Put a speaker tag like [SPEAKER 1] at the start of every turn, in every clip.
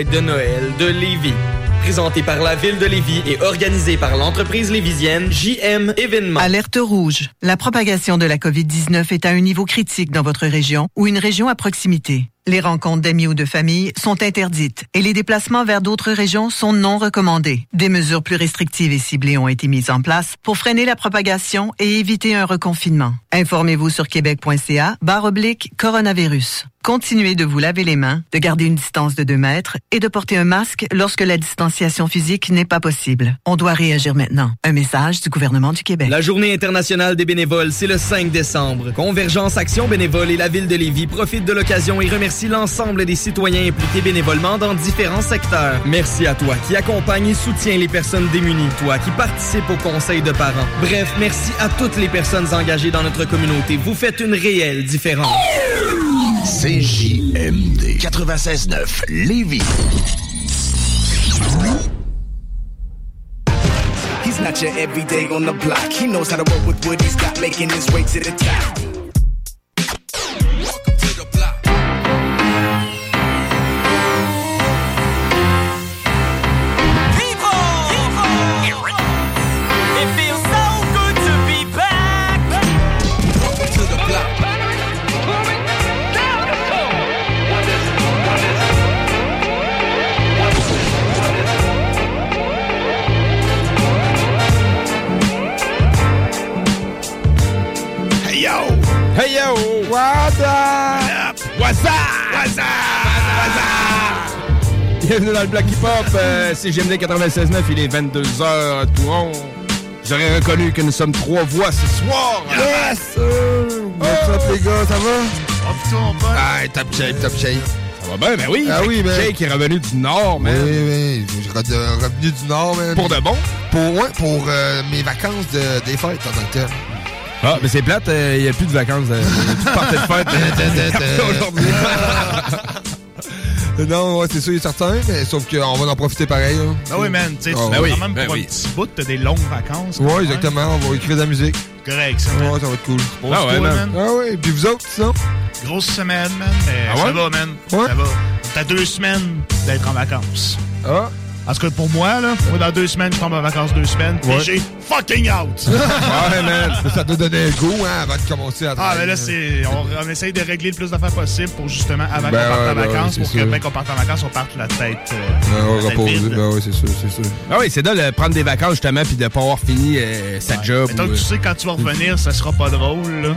[SPEAKER 1] de Noël de Lévis. Présenté par la Ville de Lévis et organisé par l'entreprise lévisienne JM Événements.
[SPEAKER 2] Alerte rouge. La propagation de la COVID-19 est à un niveau critique dans votre région ou une région à proximité. Les rencontres d'amis ou de famille sont interdites et les déplacements vers d'autres régions sont non recommandés. Des mesures plus restrictives et ciblées ont été mises en place pour freiner la propagation et éviter un reconfinement. Informez-vous sur québec.ca barre oblique coronavirus. Continuez de vous laver les mains, de garder une distance de 2 mètres et de porter un masque lorsque la distanciation physique n'est pas possible. On doit réagir maintenant. Un message du gouvernement du Québec.
[SPEAKER 1] La journée internationale des bénévoles, c'est le 5 décembre. Convergence Action Bénévole et la Ville de Lévis profitent de l'occasion et remercient l'ensemble des citoyens impliqués bénévolement dans différents secteurs. Merci à toi qui accompagne et soutient les personnes démunies, toi qui participe au conseil de parents. Bref, merci à toutes les personnes engagées dans notre communauté. Vous faites une réelle différence.
[SPEAKER 3] CJMD 96.9 Lévis.
[SPEAKER 4] He's not your everyday on the block. He knows how to work with what he's got, making his way to the top. Hey yo!
[SPEAKER 5] What's up? What's up? What's up? What's up? Bienvenue dans le Black Hip Hop, euh, CGMD 96.9, il est 22h tout rond. Aurez reconnu que nous sommes trois voix ce soir.
[SPEAKER 6] Yes! What's up, les gars, ça va?
[SPEAKER 5] Oh putain,
[SPEAKER 6] Ah, top shape, top shape.
[SPEAKER 5] Ça va bien, ben oui.
[SPEAKER 6] Ah oui, ben.
[SPEAKER 5] Jake est revenu du Nord, man.
[SPEAKER 6] Oui, oui, je suis re- revenu du Nord, man.
[SPEAKER 5] Pour de bon?
[SPEAKER 6] Pour, ouais, pour euh, mes vacances de, des fêtes en tant que tel.
[SPEAKER 5] Ah, mais c'est plate, il n'y a plus de vacances. euh, Il y a plus de fête euh, aujourd'hui.
[SPEAKER 6] non, ouais, c'est sûr et certain, mais sauf qu'on va en profiter pareil. là.
[SPEAKER 7] Ah oui, man, tu sais,
[SPEAKER 6] Ah
[SPEAKER 7] tu-
[SPEAKER 6] oui,
[SPEAKER 7] quand même
[SPEAKER 6] ben
[SPEAKER 7] pour
[SPEAKER 6] oui.
[SPEAKER 7] un petit bout, t'as des longues vacances.
[SPEAKER 6] Ouais,
[SPEAKER 7] même.
[SPEAKER 6] exactement, on va écrire de la musique.
[SPEAKER 7] Correct, ça, man.
[SPEAKER 6] Ouais, ça va être cool.
[SPEAKER 7] Ah ouais, man.
[SPEAKER 6] Ah ouais, puis vous autres, ça?
[SPEAKER 7] Grosse semaine, man, mais
[SPEAKER 6] Ah
[SPEAKER 7] ça
[SPEAKER 6] ouais?
[SPEAKER 7] va, man.
[SPEAKER 6] Ouais?
[SPEAKER 7] Ça va. T'as deux semaines d'être en vacances.
[SPEAKER 6] Ah.
[SPEAKER 7] Parce que pour moi, là, moi, dans deux semaines, je tombe en vacances deux semaines,
[SPEAKER 6] Ouais.
[SPEAKER 7] j'ai fucking out!
[SPEAKER 6] ouais, man. Ça te donnait un goût, hein, avant de commencer à
[SPEAKER 7] Ah,
[SPEAKER 6] travailler.
[SPEAKER 7] mais là, c'est. On, on essaye de régler le plus d'affaires possible pour justement, avant
[SPEAKER 6] Ben
[SPEAKER 7] qu'on parte
[SPEAKER 6] ouais,
[SPEAKER 7] en
[SPEAKER 6] ben ouais,
[SPEAKER 7] vacances, pour que, ben, qu'on parte en vacances, on parte la tête. euh,
[SPEAKER 6] Ben
[SPEAKER 7] vide.
[SPEAKER 6] ben ouais, c'est sûr, c'est sûr.
[SPEAKER 5] Ah oui, c'est de le prendre des vacances justement puis de pas avoir fini euh, sa job.
[SPEAKER 7] Mais tant
[SPEAKER 5] ou,
[SPEAKER 7] que tu sais, quand tu vas revenir, ça sera pas drôle, là.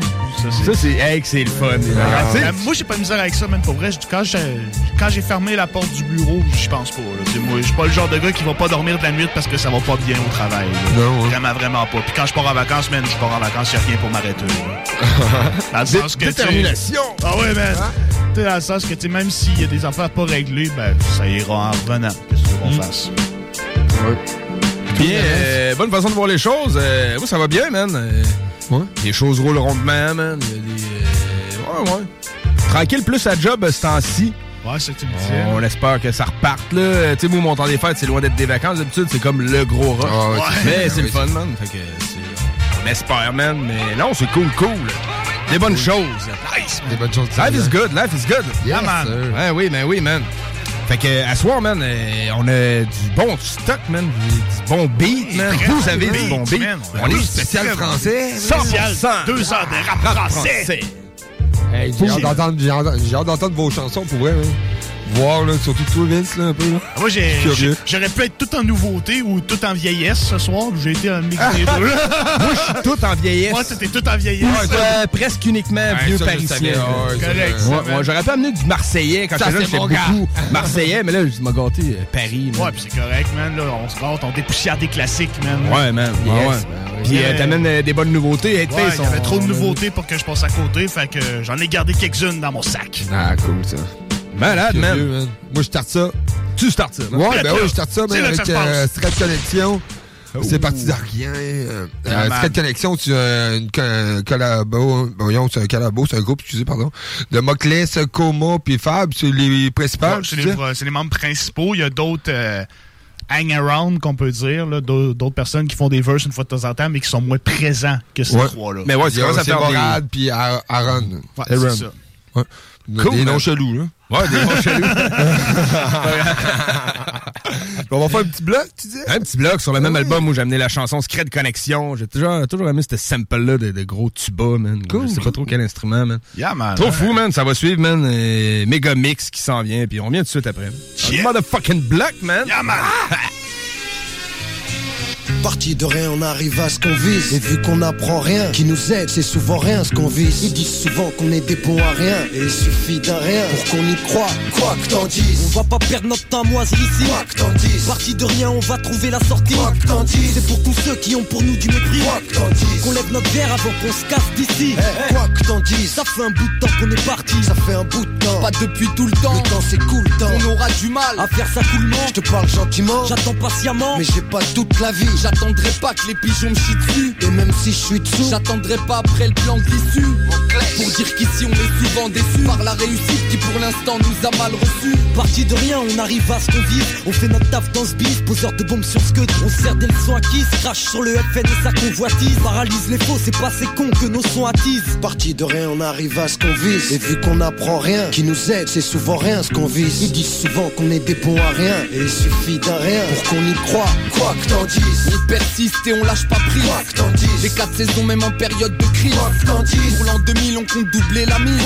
[SPEAKER 5] Ça, c'est hey, que c'est le fun.
[SPEAKER 6] Ah.
[SPEAKER 7] Euh, moi, j'ai pas de misère avec ça, même pour vrai. Quand j'ai, quand j'ai fermé la porte du bureau, j'y pense pas. là. Moi, je pas le genre de gars qui va pas dormir de la nuit parce que ça va pas bien au travail.
[SPEAKER 6] Non, hein.
[SPEAKER 7] Vraiment, vraiment pas. Puis quand je pars en vacances, man, je pars en vacances, y a rien pour m'arrêter. Dans le sens que,
[SPEAKER 6] Détermination!
[SPEAKER 7] Ah ouais, man. Tu sais, dans le sens que, tu sais, même s'il y a des affaires pas réglées, ben, ça ira en revenant. Qu'est-ce qu'on fasse?
[SPEAKER 5] Bien, euh, bonne façon de voir les choses. Euh, moi, ça va bien, man. Euh, Les choses roulent rondement, man. Euh, ouais, ouais. Tranquille plus à job ce temps-ci.
[SPEAKER 7] Ouais, c'est que tu me disais.
[SPEAKER 5] On espère que ça reparte, là. Tu sais, moi, mon temps des fêtes, c'est loin d'être des vacances. D'habitude, c'est comme le gros rush.
[SPEAKER 6] Ah ouais,
[SPEAKER 5] Mais c'est le fun, man. Fait que c'est- on espère, man. Mais non, c'est cool, cool. Des bonnes choses. Nice, man.
[SPEAKER 6] Des bonnes choses.
[SPEAKER 5] Life is good, life is good.
[SPEAKER 6] Yes,
[SPEAKER 7] man.
[SPEAKER 6] sir.
[SPEAKER 5] Ouais, oui, ben oui, man. Fait que, à soir, man, euh, on a du bon stock, man. Du bon beat, man. Vous avez du bon beat.
[SPEAKER 7] man.
[SPEAKER 5] On est
[SPEAKER 6] Spécial français.
[SPEAKER 5] 100%.
[SPEAKER 7] Deux heures de rap français.
[SPEAKER 6] Hey, j'ai hâte d'entendre- j'ai hâte j'ai hâte d'entendre vos chansons pour vrai. hein. Voir, là, surtout toi, Vince, là, un peu. Là.
[SPEAKER 7] Moi, j'ai, j'aurais pu être tout en nouveauté ou tout en vieillesse ce soir. J'ai été un mix des deux.
[SPEAKER 5] Moi, je suis tout en vieillesse.
[SPEAKER 7] Moi, c'était tout en vieillesse.
[SPEAKER 5] Euh, presque uniquement vieux parisien.
[SPEAKER 6] savais, ah ouais,
[SPEAKER 7] Correct.
[SPEAKER 5] Moi, j'aurais pas amené du Marseillais quand j'étais là, j'étais beaucoup Marseillais, mais là, je m'a gâté euh, Paris. man.
[SPEAKER 7] Ouais, pis c'est correct, man. Là, on se gâte, on dépoussière des classiques, man.
[SPEAKER 5] Ouais, man. Ouais,
[SPEAKER 6] Yes.
[SPEAKER 5] ouais. Puis euh,
[SPEAKER 7] Ouais.
[SPEAKER 5] t'amènes euh, des bonnes nouveautés.
[SPEAKER 7] Ouais,
[SPEAKER 5] Headface,
[SPEAKER 7] il y avait trop de nouveautés pour que je passe à côté, fait que j'en ai gardé quelques-unes dans mon sac.
[SPEAKER 6] Ah, cool, ça.
[SPEAKER 5] Malade, man.
[SPEAKER 6] man. Moi, je starte ça.
[SPEAKER 5] Tu startes ça. man.
[SPEAKER 6] Ouais, ben oui, je starte ça,
[SPEAKER 7] C'est
[SPEAKER 6] mais avec euh,
[SPEAKER 7] passe.
[SPEAKER 6] Straight Connection. C'est parti de rien. Euh, euh, une co- collabo, voyons, c'est un collabo, c'est un groupe, excusez, pardon, de Mocles, Coma puis Fab, c'est les principaux,
[SPEAKER 7] Ouais, c'est, les, membres principaux. Il y a d'autres euh, hang-around, qu'on peut dire, d'autres, personnes qui font des verses une fois de temps en temps, mais qui sont moins présents que ces
[SPEAKER 6] Ouais.
[SPEAKER 7] trois-là.
[SPEAKER 5] Mais ouais, c'est.
[SPEAKER 6] Morad puis Ar- Aaron.
[SPEAKER 7] Ouais,
[SPEAKER 6] Aaron.
[SPEAKER 5] Cool,
[SPEAKER 6] des noms chelous, là.
[SPEAKER 5] Ouais, des bons chelous.
[SPEAKER 6] On va faire un petit bloc, tu dis?
[SPEAKER 5] Un petit bloc sur le même
[SPEAKER 6] Oui.
[SPEAKER 5] album où j'ai amené la chanson Secret Connexion. J'ai toujours, toujours aimé ce sample-là de, de gros tuba, man.
[SPEAKER 6] Cool.
[SPEAKER 5] Je sais pas trop quel instrument, man.
[SPEAKER 7] Yeah, man.
[SPEAKER 5] Trop fou, man. Ça va suivre, man. Méga mix qui s'en vient, puis on revient tout de suite après.
[SPEAKER 7] Yeah.
[SPEAKER 5] Un motherfucking block, man.
[SPEAKER 7] Yeah, man.
[SPEAKER 8] Parti de rien, on arrive à ce qu'on vise. Et vu qu'on apprend rien, qui nous aide, c'est souvent rien ce qu'on vise. Ils disent souvent qu'on est des bons à rien. Et il suffit d'un rien pour qu'on y croit. Quoi que t'en dises.
[SPEAKER 9] On va pas perdre notre temps moisir ici.
[SPEAKER 8] Quoi que t'en dises.
[SPEAKER 9] Parti de rien, on va trouver la sortie.
[SPEAKER 8] Quoi que t'en dises.
[SPEAKER 9] C'est pour tous ceux qui ont pour nous du mépris.
[SPEAKER 8] Quoi que t'en dises.
[SPEAKER 9] Qu'on lève notre verre avant qu'on se casse d'ici.
[SPEAKER 8] Eh, Quoi que t'en dises.
[SPEAKER 9] Ça fait un bout de temps qu'on est parti.
[SPEAKER 8] Ça fait un bout de temps.
[SPEAKER 9] Pas depuis tout le temps.
[SPEAKER 8] Le temps c'est cool, temps.
[SPEAKER 9] On aura du mal à faire ça coolement.
[SPEAKER 8] Je te parle gentiment.
[SPEAKER 9] J'attends patiemment.
[SPEAKER 8] Mais j'ai pas toute la vie.
[SPEAKER 9] J'attendrai pas que les pigeons me chient dessus.
[SPEAKER 8] Et même si je suis dessous.
[SPEAKER 9] J'attendrai pas après le plan de l'issue. Pour dire qu'ici on est souvent déçus par la réussite qui pour l'instant nous a mal reçus. Parti de rien, on arrive à ce qu'on vise. On fait notre taf dans ce bis, poseur de bombes sur scud. On sert des leçons acquises, crache sur le FN et sa convoitise. Paralyse les faux, c'est pas ces cons que nos sons attisent.
[SPEAKER 8] Parti de rien, on arrive à ce qu'on vise. Et vu qu'on apprend rien, qui nous aide, c'est souvent rien ce qu'on vise. Ils disent souvent qu'on est des bons à rien. Et il suffit d'un rien pour qu'on y croit. Quoi que t'en dises.
[SPEAKER 9] On persiste et on lâche pas prise.
[SPEAKER 8] Quoi que t'en dises.
[SPEAKER 9] Les quatre saisons, même en période de crise. Pour l'an 2000, on compte doubler la mise.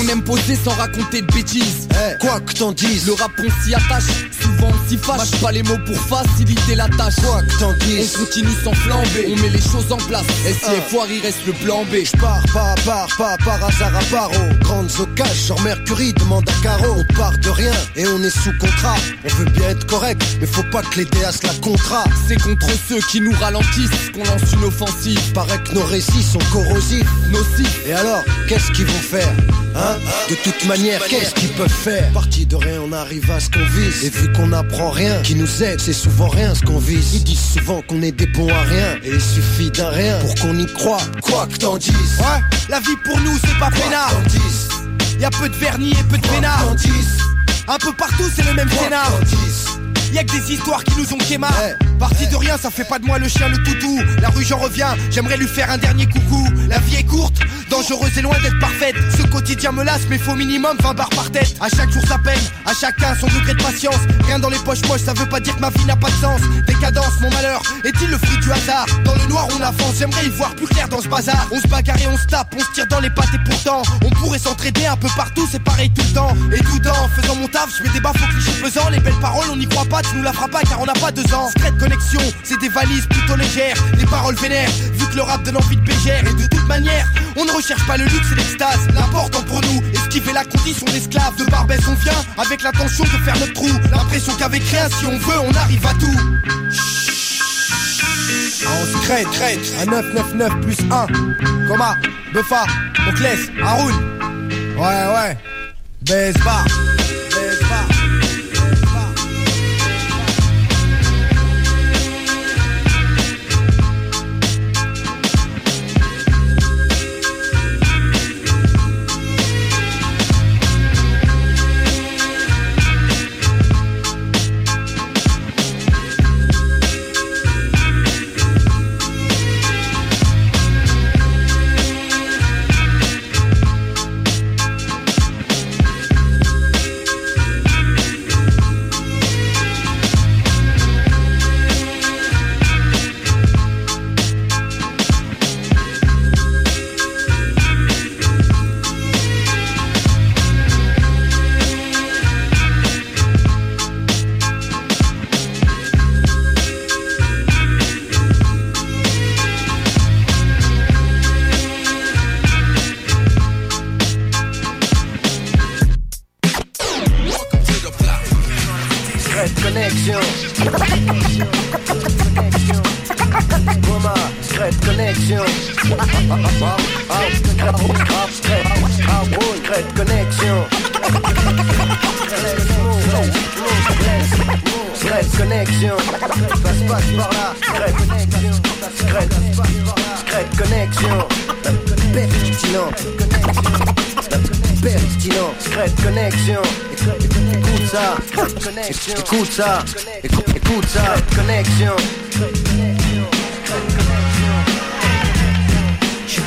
[SPEAKER 9] On aime poser sans raconter de bêtises.
[SPEAKER 8] Eh, quoi que t'en dises.
[SPEAKER 9] Le rap, on s'y attache. Souvent, on s'y fâche. Mâche pas les mots pour faciliter la tâche.
[SPEAKER 8] Quoi que t'en
[SPEAKER 9] On
[SPEAKER 8] dises.
[SPEAKER 9] continue sans flamber. On met les choses en place. Si
[SPEAKER 8] Ah.
[SPEAKER 9] foire, il reste le plan B.
[SPEAKER 8] Je pars pas à part, pas par hasard à part aux grandes occasions. Genre Mercury demande à Caro. On part de rien et on est sous contrat. On veut bien être correct, mais faut pas que les DAS la contrat.
[SPEAKER 9] C'est contre ceux qui nous ralentissent qu'on lance une offensive.
[SPEAKER 8] Paraît que nos récits sont corrosifs.
[SPEAKER 9] Nocifs.
[SPEAKER 8] Et alors, qu'est-ce qu'ils vont faire Hein? De toute manière, qu'est-ce qu'ils peuvent faire? Parti de rien, on arrive à ce qu'on vise. Et vu qu'on apprend rien, qui nous aide, c'est souvent rien ce qu'on vise. Ils disent souvent qu'on est des bons à rien. Et il suffit d'un rien pour qu'on y croit. Quoi que t'en dises.
[SPEAKER 9] Ouais, la vie pour nous, c'est pas peinard. Y a peu de vernis et peu de
[SPEAKER 8] Quoi que
[SPEAKER 9] peinard.
[SPEAKER 8] t'en dises.
[SPEAKER 9] Un peu partout, c'est le même scénar. Y'a que des histoires qui nous ont quémar.
[SPEAKER 8] Eh,
[SPEAKER 9] Parti de rien, ça fait pas de moi le chien, le toutou. La rue, j'en reviens, j'aimerais lui faire un dernier coucou. La vie est courte, dangereuse et loin d'être parfaite. Ce quotidien me lasse, mais faut minimum 20 barres par tête. À chaque jour sa peine, à chacun son degré de patience. Rien dans les poches poches, ça veut pas dire que ma vie n'a pas de sens. Décadence, mon malheur, est-il le fruit du hasard? Dans le noir, on avance, j'aimerais y voir plus clair dans ce bazar. On se bagarre et on se tape, on se tire dans les pattes et pourtant, on pourrait s'entraider un peu partout, c'est pareil tout le temps. Et tout en faisant mon taf, je mets des baffes au cliché pesant. Les belles paroles, on n'y croit pas, tu nous la feras pas car on n'a pas deux ans. C'est des valises plutôt légères. Les paroles vénères, vu que le rap donne envie de bégère. Et de toute manière, on ne recherche pas le luxe et l'extase. L'important pour nous, esquiver la condition d'esclave. De Barbès, on vient avec l'intention de faire notre trou. L'impression qu'avec rien, si on veut, on arrive à tout.
[SPEAKER 8] On se crête, crête. À 999 plus 1. Coma, Buffa, Mocles, Haroun. Ouais, ouais. Baisse Passe, par là. Secret, secret connexion. Pertinent. Pertinent. Secret connexion. Écoute ça. Écoute ça. Écoute ça. Connexion.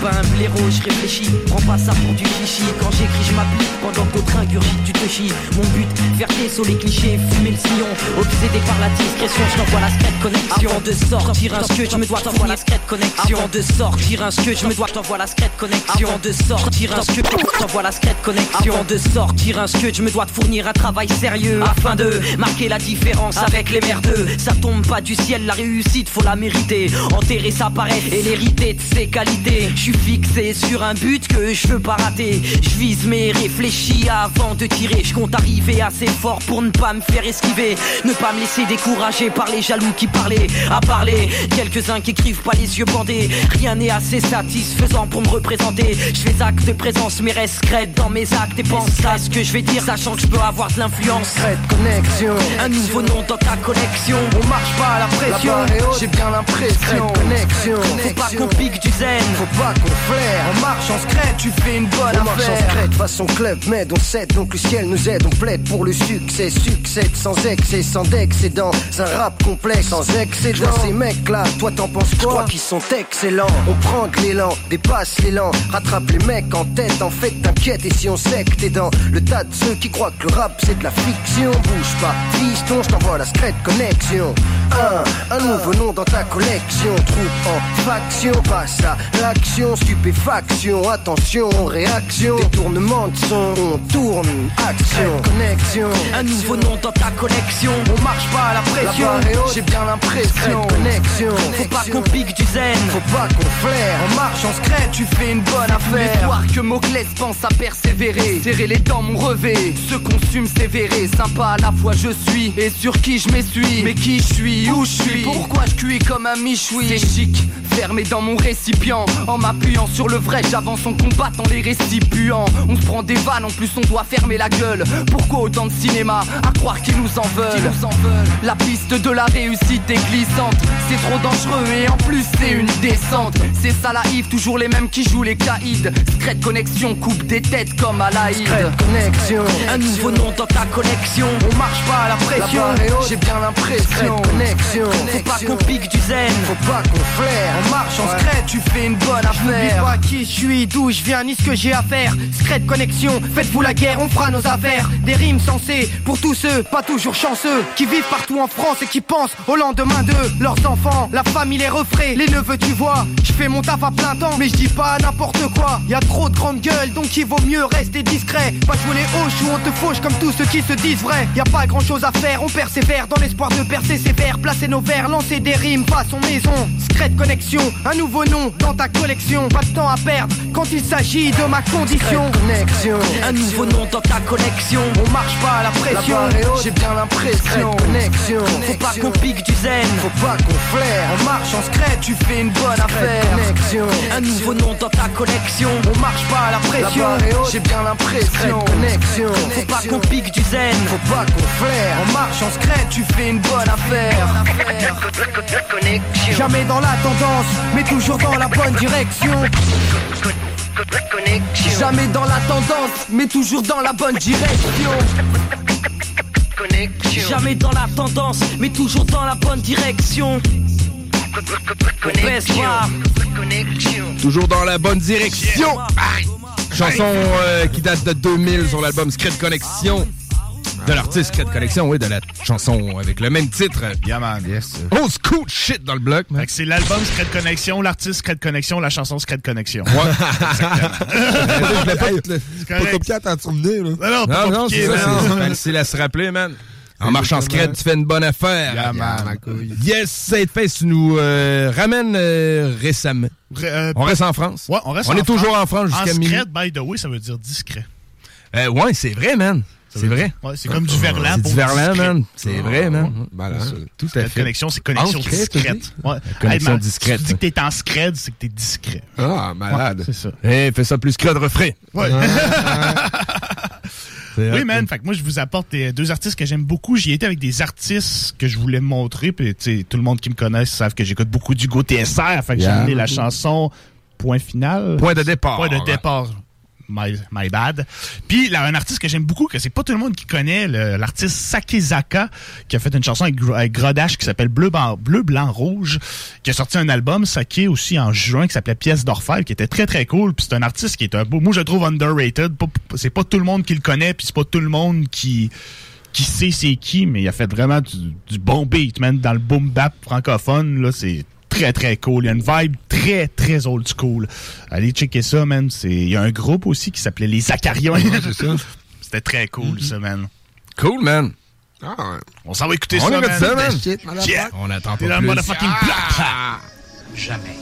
[SPEAKER 10] Pas un blaireau, je réfléchis, prends pas ça pour du chichi Quand j'écris je m'applique, pendant que d'autres ingurgitent tu te chies. Mon but, faire sur les clichés, fumer le sillon. Obsédé par la discrétion, je t'envoie la secrète connexion. Avant de sortir un que je me dois t'envoie la secrète connexion. Avant de sortir un que je me dois t'envoie la secrète connexion. Avant de sortir un que t'envoie la secrète connexion. Avant de sortir un que je me dois te fournir un travail sérieux Afin de marquer la différence avec les merdeux Ça tombe pas du ciel, la réussite faut la mériter. Enterrer sa paresse et l'hériter de ses qualités suis fixé sur un but que je veux pas rater. Je vise mais réfléchis avant de tirer. Je compte arriver assez fort pour ne pas me faire esquiver. Ne pas me laisser décourager par les jaloux qui parlaient. À parler, quelques-uns qui écrivent pas les yeux bandés. Rien n'est assez satisfaisant pour me représenter. Je fais acte de présence, mais reste crête dans mes actes et pense à ce que je vais dire, sachant que je peux avoir de l'influence.
[SPEAKER 8] connexion.
[SPEAKER 10] Un nouveau nom dans ta collection.
[SPEAKER 8] On marche pas à la pression. J'ai bien l'impression. Connexion.
[SPEAKER 10] Faut pas qu'on pique du zen.
[SPEAKER 8] Faut pas qu'on flaire.
[SPEAKER 9] En marche en secret, tu fais une bonne
[SPEAKER 8] on marche en secret, façon club, mais on cède, donc le ciel nous aide, on plaide pour le succès, succès sans excès, sans d'excédent, c'est un rap complexe, sans excédent. Ces mecs là, toi t'en penses quoi crois qu'ils sont excellents. On prend de l'élan, dépasse l'élan, rattrape les mecs en tête, en fait t'inquiète, et si on sait que t'es dans le tas de ceux qui croient que le rap c'est de la fiction, bouge pas, fiston, je t'envoie la secrète connexion. Un, un nouveau nom dans ta collection, troupe en faction, passe à l'action, stupéfaction, attention, réaction, détournement de son, on tourne, action, connexion.
[SPEAKER 10] Un nouveau nom dans ta collection.
[SPEAKER 9] On marche pas à la pression, j'ai bien l'impression.
[SPEAKER 8] Connexion,
[SPEAKER 10] faut pas qu'on pique du zen,
[SPEAKER 8] faut pas qu'on flaire.
[SPEAKER 9] En marche en secret, tu fais une bonne affaire.
[SPEAKER 10] Que Moclès pense à persévérer, serrer les dents, mon revêt. Se consume sévéré, sympa à la fois je suis et sur qui je m'essuie. Mais qui je suis, où je suis, pourquoi je cuis comme un michoui? C'est chic, fermé dans mon récipient, en sur le vrai, j'avance en combattant les récipients. On se prend des vannes, en plus on doit fermer la gueule. Pourquoi autant de cinéma à croire qu'ils nous en veulent, nous en veulent. La piste de la réussite est glissante, c'est trop dangereux et en plus c'est une descente. C'est ça la Yves, toujours les mêmes qui jouent les caïds. Secret connexion, coupe des têtes comme à la
[SPEAKER 8] connexion,
[SPEAKER 10] un nouveau nom dans ta collection.
[SPEAKER 9] On marche pas à la pression, j'ai bien l'impression.
[SPEAKER 8] Connexion,
[SPEAKER 10] faut pas qu'on pique du zen,
[SPEAKER 8] faut pas qu'on flaire.
[SPEAKER 9] En marche en secret, tu fais une bonne affaire.
[SPEAKER 10] Qui je suis, d'où je viens, ni ce que j'ai à faire. Secret connexion, faites-vous la guerre, on fera nos affaires. Des rimes sensées pour tous ceux, pas toujours chanceux, qui vivent partout en France et qui pensent au lendemain d'eux. Leurs enfants, la famille, les refraits, les neveux, tu vois. Je fais mon taf à plein temps, mais je dis pas n'importe quoi. Y a trop de grandes gueules, donc il vaut mieux rester discret. Pas jouer les hoches ou on te fauche comme tous ceux qui se disent vrais. Y a pas grand chose à faire, on persévère dans l'espoir de percer ses vers, placer nos vers, lancer des rimes, son maison. Secret connexion, un nouveau nom dans ta collection. Pas de temps à perdre quand il s'agit de ma condition.
[SPEAKER 8] Connexion,
[SPEAKER 10] un nouveau nom dans ta collection.
[SPEAKER 9] On marche pas à la pression, j'ai bien l'impression.
[SPEAKER 8] Connexion,
[SPEAKER 10] faut pas qu'on pique du zen,
[SPEAKER 8] faut pas qu'on flaire.
[SPEAKER 9] En marche en secret, tu fais une bonne affaire.
[SPEAKER 8] Connexion,
[SPEAKER 10] un nouveau nom dans ta collection.
[SPEAKER 9] On marche pas à la pression, j'ai bien l'impression.
[SPEAKER 8] Connexion,
[SPEAKER 10] faut pas qu'on pique du zen,
[SPEAKER 8] faut pas qu'on flaire.
[SPEAKER 9] En marche en secret, tu fais une bonne affaire. Jamais dans la tendance, mais toujours dans la bonne direction. Jamais dans la tendance, mais toujours dans la bonne direction.
[SPEAKER 10] Jamais dans la tendance, mais toujours dans la bonne direction.
[SPEAKER 5] Toujours dans la bonne direction. Chanson euh, qui date de 2000 sur l'album Secret Connection. De l'artiste Secret Connection, oui, de la chanson avec le même titre.
[SPEAKER 7] Yeah man, yes.
[SPEAKER 5] Oh, school shit dans le bloc, man.
[SPEAKER 7] C'est l'album Secret Connection, l'artiste Secret Connection, la chanson Secret Connection.
[SPEAKER 5] Ouais.
[SPEAKER 6] Je l'ai pas, pas compliqué à t'en tourner, là.
[SPEAKER 7] Non, non,
[SPEAKER 5] non, c'est
[SPEAKER 7] ça.
[SPEAKER 5] facile à se rappeler, man. En marchant secret, tu fais une bonne affaire.
[SPEAKER 7] Yeah, man.
[SPEAKER 5] Yes, cette tu nous euh, ramènes euh, récemment.
[SPEAKER 7] Euh,
[SPEAKER 5] on reste en France?
[SPEAKER 7] Ouais, on reste
[SPEAKER 5] On
[SPEAKER 7] en
[SPEAKER 5] est toujours
[SPEAKER 7] France.
[SPEAKER 5] en France jusqu'à minuit.
[SPEAKER 7] secret, by the way, ça veut dire discret.
[SPEAKER 5] Euh, ouais, c'est vrai, man. C'est vrai?
[SPEAKER 7] Ouais, c'est comme du verlan
[SPEAKER 5] C'est du verlan, man. C'est vrai, man.
[SPEAKER 6] Malade.
[SPEAKER 5] Tout à fait.
[SPEAKER 7] connexion, c'est connexion
[SPEAKER 5] tu
[SPEAKER 7] discrète. Ouais.
[SPEAKER 5] connexion
[SPEAKER 7] Hey,
[SPEAKER 5] discrète.
[SPEAKER 7] Si tu dis que t'es en scred, c'est que t'es discret.
[SPEAKER 6] Ah, malade.
[SPEAKER 7] C'est ça.
[SPEAKER 5] Eh, fais ça plus que de refrain.
[SPEAKER 7] Ouais. Oui, man. Fait que moi, je vous apporte des- deux artistes que j'aime beaucoup. J'y étais avec des artistes que je voulais montrer. Puis, tu sais, tout le monde qui me connaît savent que j'écoute beaucoup du Go TSR. Fait que
[SPEAKER 5] Yeah.
[SPEAKER 7] j'ai amené la chanson Point final.
[SPEAKER 5] Point de départ.
[SPEAKER 7] Point de départ. My, bad. Puis là, un artiste que j'aime beaucoup, que c'est pas tout le monde qui connaît, l'artiste Sakezaka, qui a fait une chanson avec, Gro- avec Grodash qui s'appelle Bleu, Bleu, Blanc, Rouge, qui a sorti un album, Sake, aussi en juin, qui s'appelait Pièce d'Orfèvre, qui était très très cool. Puis c'est un artiste qui est un beau, moi je trouve underrated. C'est pas tout le monde qui le connaît, puis c'est pas tout le monde qui qui sait c'est qui, mais il a fait vraiment du, du bon beat, man, dans le boom bap francophone, là, c'est très très cool. Il y a une vibe très très old school. Allez checker ça, man. C'est, il y a un groupe aussi qui s'appelait les Acariens. C'était très cool, ça, man.
[SPEAKER 5] Cool, man.
[SPEAKER 6] Ah, ouais.
[SPEAKER 7] On s'en va écouter
[SPEAKER 5] On
[SPEAKER 7] ça, man.
[SPEAKER 5] ça, man.
[SPEAKER 7] Yeah.
[SPEAKER 5] On attend pas plus.
[SPEAKER 7] motherfucking block.
[SPEAKER 11] Jamais.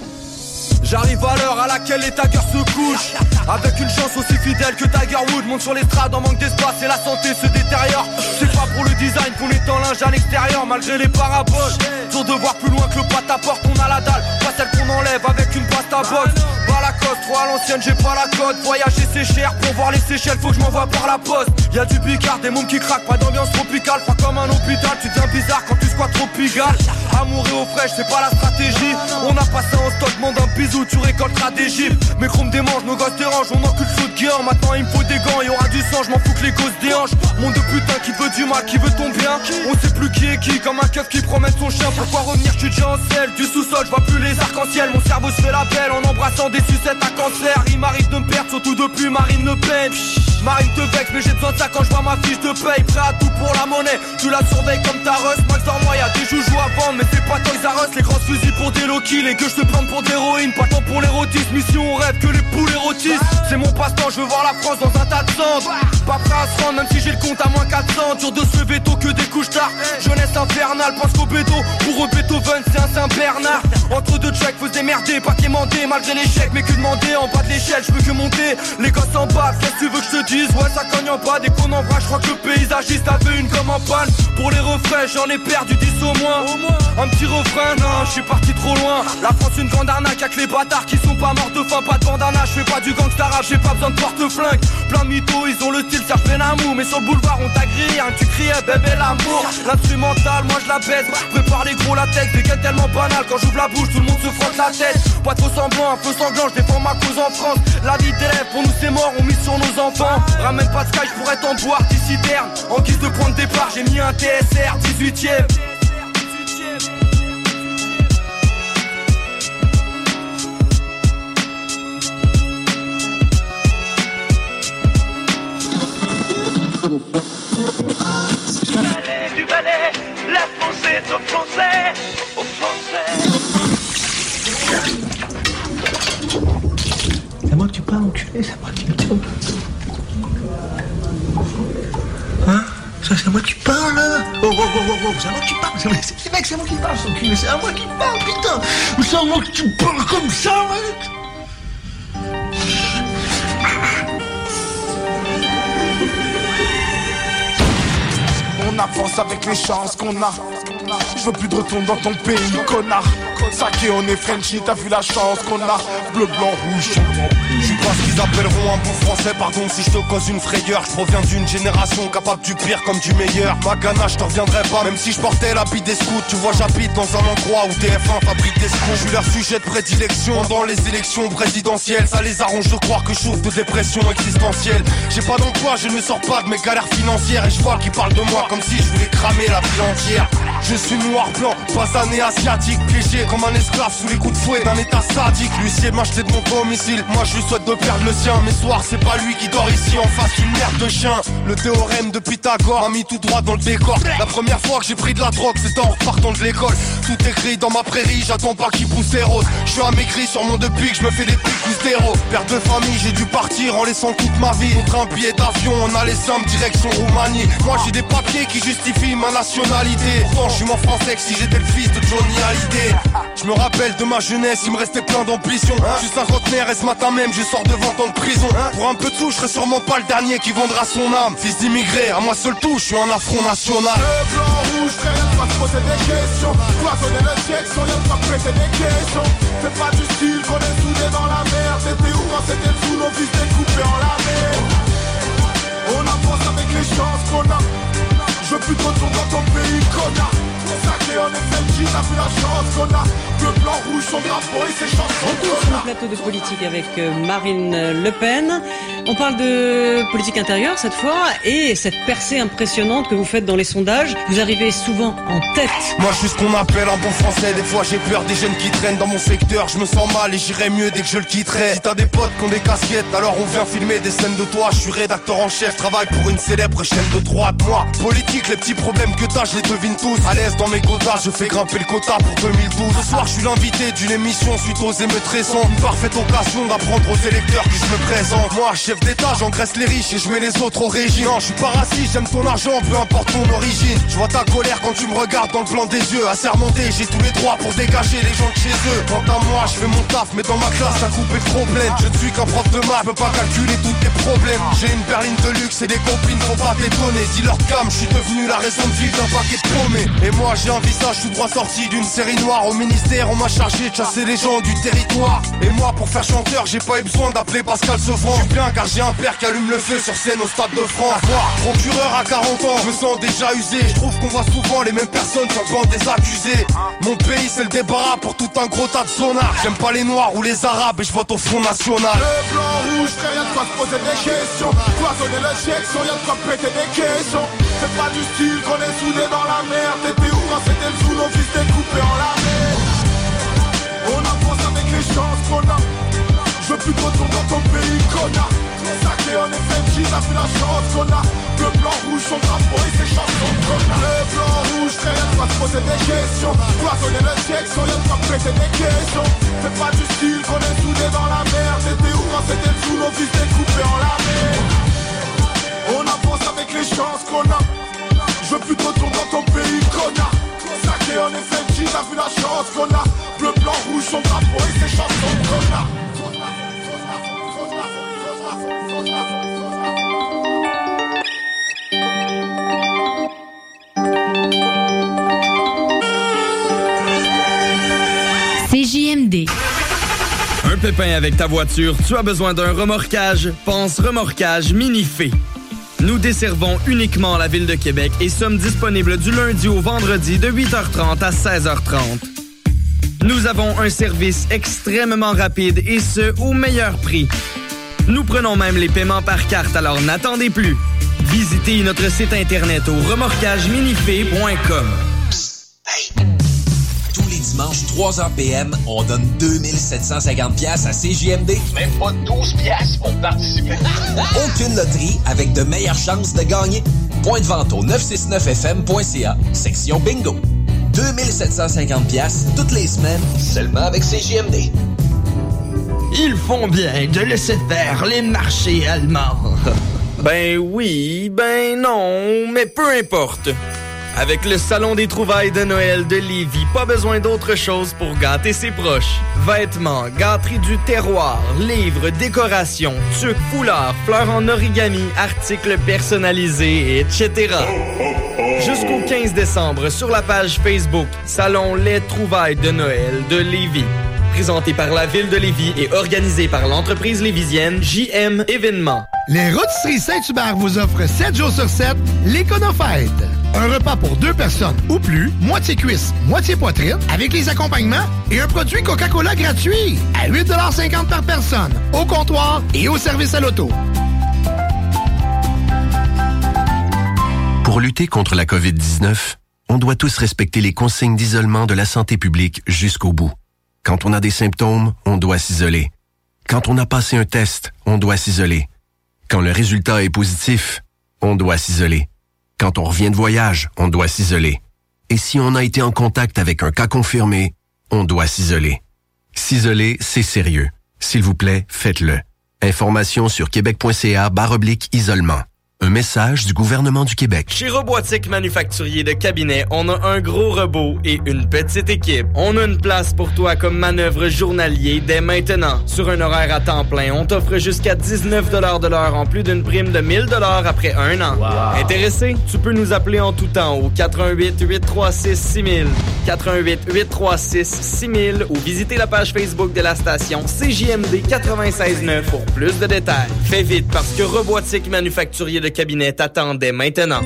[SPEAKER 12] J'arrive à l'heure à laquelle les taggers se couchent. Avec une chance aussi fidèle que Tiger Wood Monte sur l'estrade en manque d'espace et la santé se détériore. C'est pas pour le design qu'on est en linge à l'extérieur Malgré les paraboles. Dur de voir plus loin que le pâte à porte a la dalle, pas celle qu'on enlève avec une pâte à botte Pas la coste, trop à l'ancienne j'ai pas la cote. Voyager c'est cher, pour voir les Seychelles faut que je m'envoie par la poste. Y'a du picard, des mômes qui craquent, pas d'ambiance tropicale Pas comme un hôpital, tu deviens bizarre quand tu squattes trop pigal Amour et eau fraîche, c'est pas la stratégie. On a passé en stock, demande un bisou, tu récolteras des gifs Mes chromes démangent, nos gosses dérangent, on encule saut de guéant. Maintenant il me faut des gants, y aura du sang, je m'en fous que les gosses déhanchent. Monde de putain qui veut du mal, qui veut ton bien. On sait plus qui est qui, comme un keuf qui promène son chien. Pourquoi revenir, suis déjà en selle, du sous-sol, je vois plus les arcs-en-ciel Mon cerveau se fait la belle en embrassant des sucettes à cancer. Il m'arrive de me perdre, surtout depuis Marine Le Pen. Marine te vexe, mais j'ai besoin de ça quand je vois ma fiche de paye. Prêt à tout pour la monnaie, tu la surveilles comme ta russe Max dans moi, y'a des joujoux à vendre, mais c'est pas Toys R Us Les grosses fusils pour des low kills et que je te plante pour de l'héroïne Pas tant pour l'érotisme, mission on rêve que les poules érotisent. C'est mon passe-temps, je veux voir la France dans un tas de cendres Pas prêt à se rendre, même si j'ai le compte à moins 400 Dur de lever tôt que des couches tard. Jeunesse infernale, pense qu'au bédo. Pour eux Beethoven, c'est un Saint-Bernard. Entre deux checks, faut se pas quémander Malgré l'échec, mais que demander en bas de l'échelle, je peux que monter. Les gosses en bas, qu'est-ce que tu veux que je te dise? Ouais, ça cogne en bas, dès qu'on en voit, je crois que le paysagiste avait une comme en panne. Pour les refrains, j'en ai perdu 10 au moins. Un petit refrain, non, je suis parti trop loin. La France une grande arnaque avec les bâtards qui sont pas morts de faim, pas de bandana Je fais pas du gangsta rap, j'ai pas besoin de porte-flingue Plein de mythos, ils ont le style, ça fait l'amour Mais sur le boulevard, on t'a grillé, hein, tu criais bébé l'amour. L'instrumental, moi je la baisse. Prépare les gros latex, des gains tellement banal Quand j'ouvre la bouche, tout le monde se frotte la tête. Pas trop semblant, un peu sanglant, je défends ma cause en France La vie d'élève, pour nous c'est mort, on mise sur nos enfants. Ramène pas de sky, je pourrais t'en boire d'ici citerne. En guise de point de départ, j'ai mis un TSR 18ème
[SPEAKER 11] Du balai, la France est aux Français, aux Français.
[SPEAKER 13] À moi parles, là Oh, oh, oh, oh, oh, c'est à moi que tu parles, c'est c'est- c'est mec, c'est à moi qui parle, c'est enculé, c'est à moi qui parle, putain C'est à moi que tu parles comme ça, mec
[SPEAKER 14] On avance avec les chances qu'on a. Je veux plus de retour dans ton pays, connard. Saké, on est Frenchy, t'as vu la chance qu'on a. Bleu, blanc, rouge,
[SPEAKER 15] Je pas ce qu'ils appelleront un bon français, pardon si je te cause une frayeur. Je proviens d'une génération capable du pire comme du meilleur. Ma ganache, je reviendrai pas, même si je portais l'habit des scouts. Tu vois, j'habite dans un endroit où TF1 fabrique des scouts. Je suis leur sujet de prédilection dans les élections présidentielles. Ça les arrange de croire que je souffre de dépression existentielle. J'ai pas d'emploi, je ne sors pas de mes galères financières. Et je vois qu'ils parlent de moi comme si je voulais cramer la ville entière. Je suis noir blanc, basané asiatique, piégé comme un esclave sous les coups de fouet d'un état sadique. L'huissier m'achetait de mon domicile, moi je lui souhaite de perdre le sien. Mais soir, c'est pas lui qui dort ici en face d'une merde de chien. Le théorème de Pythagore m'a mis tout droit dans le décor. La première fois que j'ai pris de la drogue, c'était en repartant de l'école. Tout gris dans ma prairie, j'attends pas qu'il pousse les roses. Je suis amaigri sur mon deux pics, je me fais des pics zéro. Père de famille, j'ai dû partir en laissant toute ma vie. Contre un billet d'avion, on a les sommes direction Roumanie. Moi j'ai des papiers qui justifient ma nationalité. Pourtant je suis moins français que si j'étais le fils de Johnny Hallyday. Je me rappelle de ma jeunesse, il me restait plein d'ambition. Je suis cinquantenaire et ce matin même, je sors de 20 ans de prison. Pour un peu de sous, je serai sûrement pas le dernier qui vendra son âme. Fils d'immigré, à moi seul tout, je suis un affront national.
[SPEAKER 16] Le blanc, rouge, frère, quoi se poser des questions. Cloisonner le section, y'a de quoi prêter des questions. Fais pas du style qu'on est soudés dans la merde. C'était où quand c'était sous nos fils découpés en lamé On avance avec les chances qu'on a. Je veux plus de retour dans ton pays, connard. Sacré en FMJ, t'as vu la chance qu'on a. Le blanc, rouge, son drapeau et ses chansons.
[SPEAKER 17] Retour sur le plateau de politique avec euh, Marine Le Pen. On parle de politique intérieure cette fois et cette percée impressionnante que vous faites dans les sondages. Vous arrivez souvent en tête.
[SPEAKER 15] Moi je suis ce qu'on appelle un bon français Des fois j'ai peur des jeunes qui traînent dans mon secteur Je me sens mal et j'irai mieux dès que je le quitterai Si t'as des potes qui ont des casquettes Alors on vient filmer des scènes de toi Je suis rédacteur en chef, travaille pour une célèbre chaîne de droite Moi, politique, les petits problèmes que t'as je les devine tous À l'aise dans mes quotas, je fais grimper le quota pour 2012 Ce soir je suis l'invité d'une émission suite aux émeutes récentes. Une parfaite occasion d'apprendre aux électeurs que je me présente. Moi, chef d'état, j'engraisse les riches et je mets les autres au régime. Non, je suis pas j'aime ton argent, peu importe ton origine. Je vois ta colère quand tu me regardes dans le blanc des yeux Assermenté, j'ai tous les droits pour dégager les gens de chez eux. Quant à moi, je fais mon taf, mais dans ma classe, la coupe est trop pleine Je ne suis qu'un prof de maths, je peux pas calculer tous tes problèmes. J'ai une berline de luxe et des copines, faut pas t'étonner Dis leur cam, je suis devenu la raison de vivre d'un paquet de paumés. Et moi, j'ai un visage tout droit sorti d'une série noire. Au ministère, on m'a chargé de chasser les gens du territoire. Et moi, pour faire chanteur, j'ai pas eu besoin d'appeler Pascal Sevran. Je bien car j'ai un père qui allume le feu sur scène au stade de France. Moi, procureur à 40 ans, je me sens déjà usé. Je trouve qu'on voit souvent les mêmes personnes sur le des accusés. Mon pays c'est le débarras pour tout un gros tas de sonars J'aime pas les noirs ou les arabes et je vote au Front National.
[SPEAKER 16] Le blanc, rouge, frère, y'a de quoi se poser des questions. Cloisonner le section, y'a de quoi péter des questions. C'est pas du style qu'on est soudés dans la merde c'était le sous nos fils découpés en lamé On avance avec les chances qu'on a. Je veux plus de retour dans ton pays, connard. Sacré en FMJ, t'as vu la chance qu'on a. Le blanc, rouge, son drapeau et ses chansons connard. Le blanc, rouge, y'a de quoi se poser des questions. Cloisonner le section, y'a de quoi péter des questions. Fais pas du style qu'on est soudés dans la merde. T'étais où quand c'était le sous nos fils découpés en lamé On avance avec les chances qu'on a. Je veux plus de retour dans ton pays, connard Sacré en FMJ, t'as vu la chance qu'on a? Bleu, blanc, rouge, son drapeau et ses chansons connard
[SPEAKER 18] CJMD.
[SPEAKER 1] Un pépin avec ta voiture, tu as besoin d'un remorquage? Pense remorquage Minifé. Nous desservons uniquement la ville de Québec et sommes disponibles du lundi au vendredi de 8h30 à 16h30. Nous avons un service extrêmement rapide et ce, au meilleur prix. Nous prenons même les paiements par carte, alors n'attendez plus. Visitez notre site internet au remorquageminifé.com.
[SPEAKER 19] les dimanches, 3h PM, on donne 2750 pièces à CJMD. Même pas 12 pièces pour participer. Aucune loterie avec de meilleures chances de gagner. Point de vente au 969fm.ca, section bingo. 2750 pièces toutes les semaines, seulement avec CJMD.
[SPEAKER 1] Ils font bien de laisser faire les marchés allemands. ben oui, ben non, mais peu importe. Avec le Salon des trouvailles de Noël de Lévis, pas besoin d'autre chose pour gâter ses proches. Vêtements, gâteries du terroir, livres, décorations, tuques, foulards, fleurs en origami, articles personnalisés, etc. Jusqu'au 15 décembre, sur la page Facebook Salon Les trouvailles de Noël de Lévis. Présenté par la ville de Lévis et organisé par l'entreprise lévisienne JM Événements.
[SPEAKER 20] Les Rôtisseries Saint-Hubert vous offrent 7 jours sur 7 l'Éconofête. Un repas pour deux personnes ou plus, moitié cuisse, moitié poitrine, avec les accompagnements et un produit Coca-Cola gratuit à 8,50 par personne, au comptoir et au service à l'auto.
[SPEAKER 21] Pour lutter contre la COVID-19, on doit tous respecter les consignes d'isolement de la santé publique jusqu'au bout. Quand on a des symptômes, on doit s'isoler. Quand on a passé un test, on doit s'isoler. Quand le résultat est positif, on doit s'isoler. Quand on revient de voyage, on doit s'isoler. Et si on a été en contact avec un cas confirmé, on doit s'isoler. S'isoler, c'est sérieux. S'il vous plaît, faites-le. Information sur québec.ca barre oblique isolement.
[SPEAKER 22] Un message du gouvernement du Québec.
[SPEAKER 1] Chez Robotique Manufacturier de Cabinet, on a un gros robot et une petite équipe. On a une place pour toi comme manœuvre journalier dès maintenant. Sur un horaire à temps plein, on t'offre jusqu'à 19 de l'heure en plus d'une prime de 1000 après un an. Intéressé? Tu peux nous appeler en tout temps au 88 836 6000, 88 836 6000 ou visiter la page Facebook de la station CJMD 96.9 pour plus de détails. Fais vite parce que Robotique Manufacturier de Cabinet t'attendait maintenant.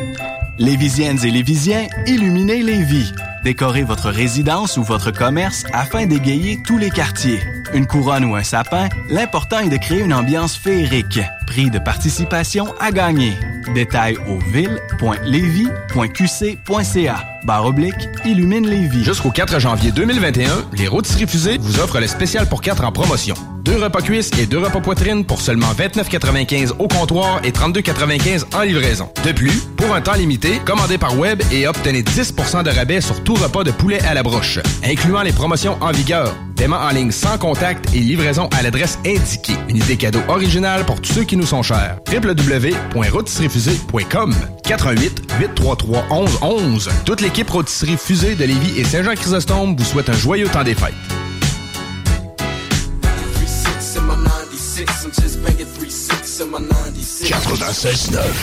[SPEAKER 23] Lévisiennes et Lévisiens, illuminez Lévis. Décorez votre résidence ou votre commerce afin d'égayer tous les quartiers. Une couronne ou un sapin, l'important est de créer une ambiance féerique. Prix de participation à gagner. Détails au ville.levy.qc.ca. Barre oblique, illumine Lévis.
[SPEAKER 5] Jusqu'au 4 janvier 2021, les rôtisseries fusées vous offrent le spécial pour 4 en promotion. Deux repas cuisses et deux repas poitrine pour seulement 29,95 au comptoir et 32,95 en livraison. De plus, pour un temps limité, commandez par web et obtenez 10% de rabais sur tout repas de poulet à la broche, incluant les promotions en vigueur. Paiement en ligne sans contact et livraison à l'adresse indiquée. Une idée cadeau originale pour tous ceux qui nous sont chers. www.rôtisseriefusée.com 88 833 11 Toute l'équipe Rôtisserie Fusée de Lévis et Saint-Jean-Chrysostome vous souhaite un joyeux temps des fêtes.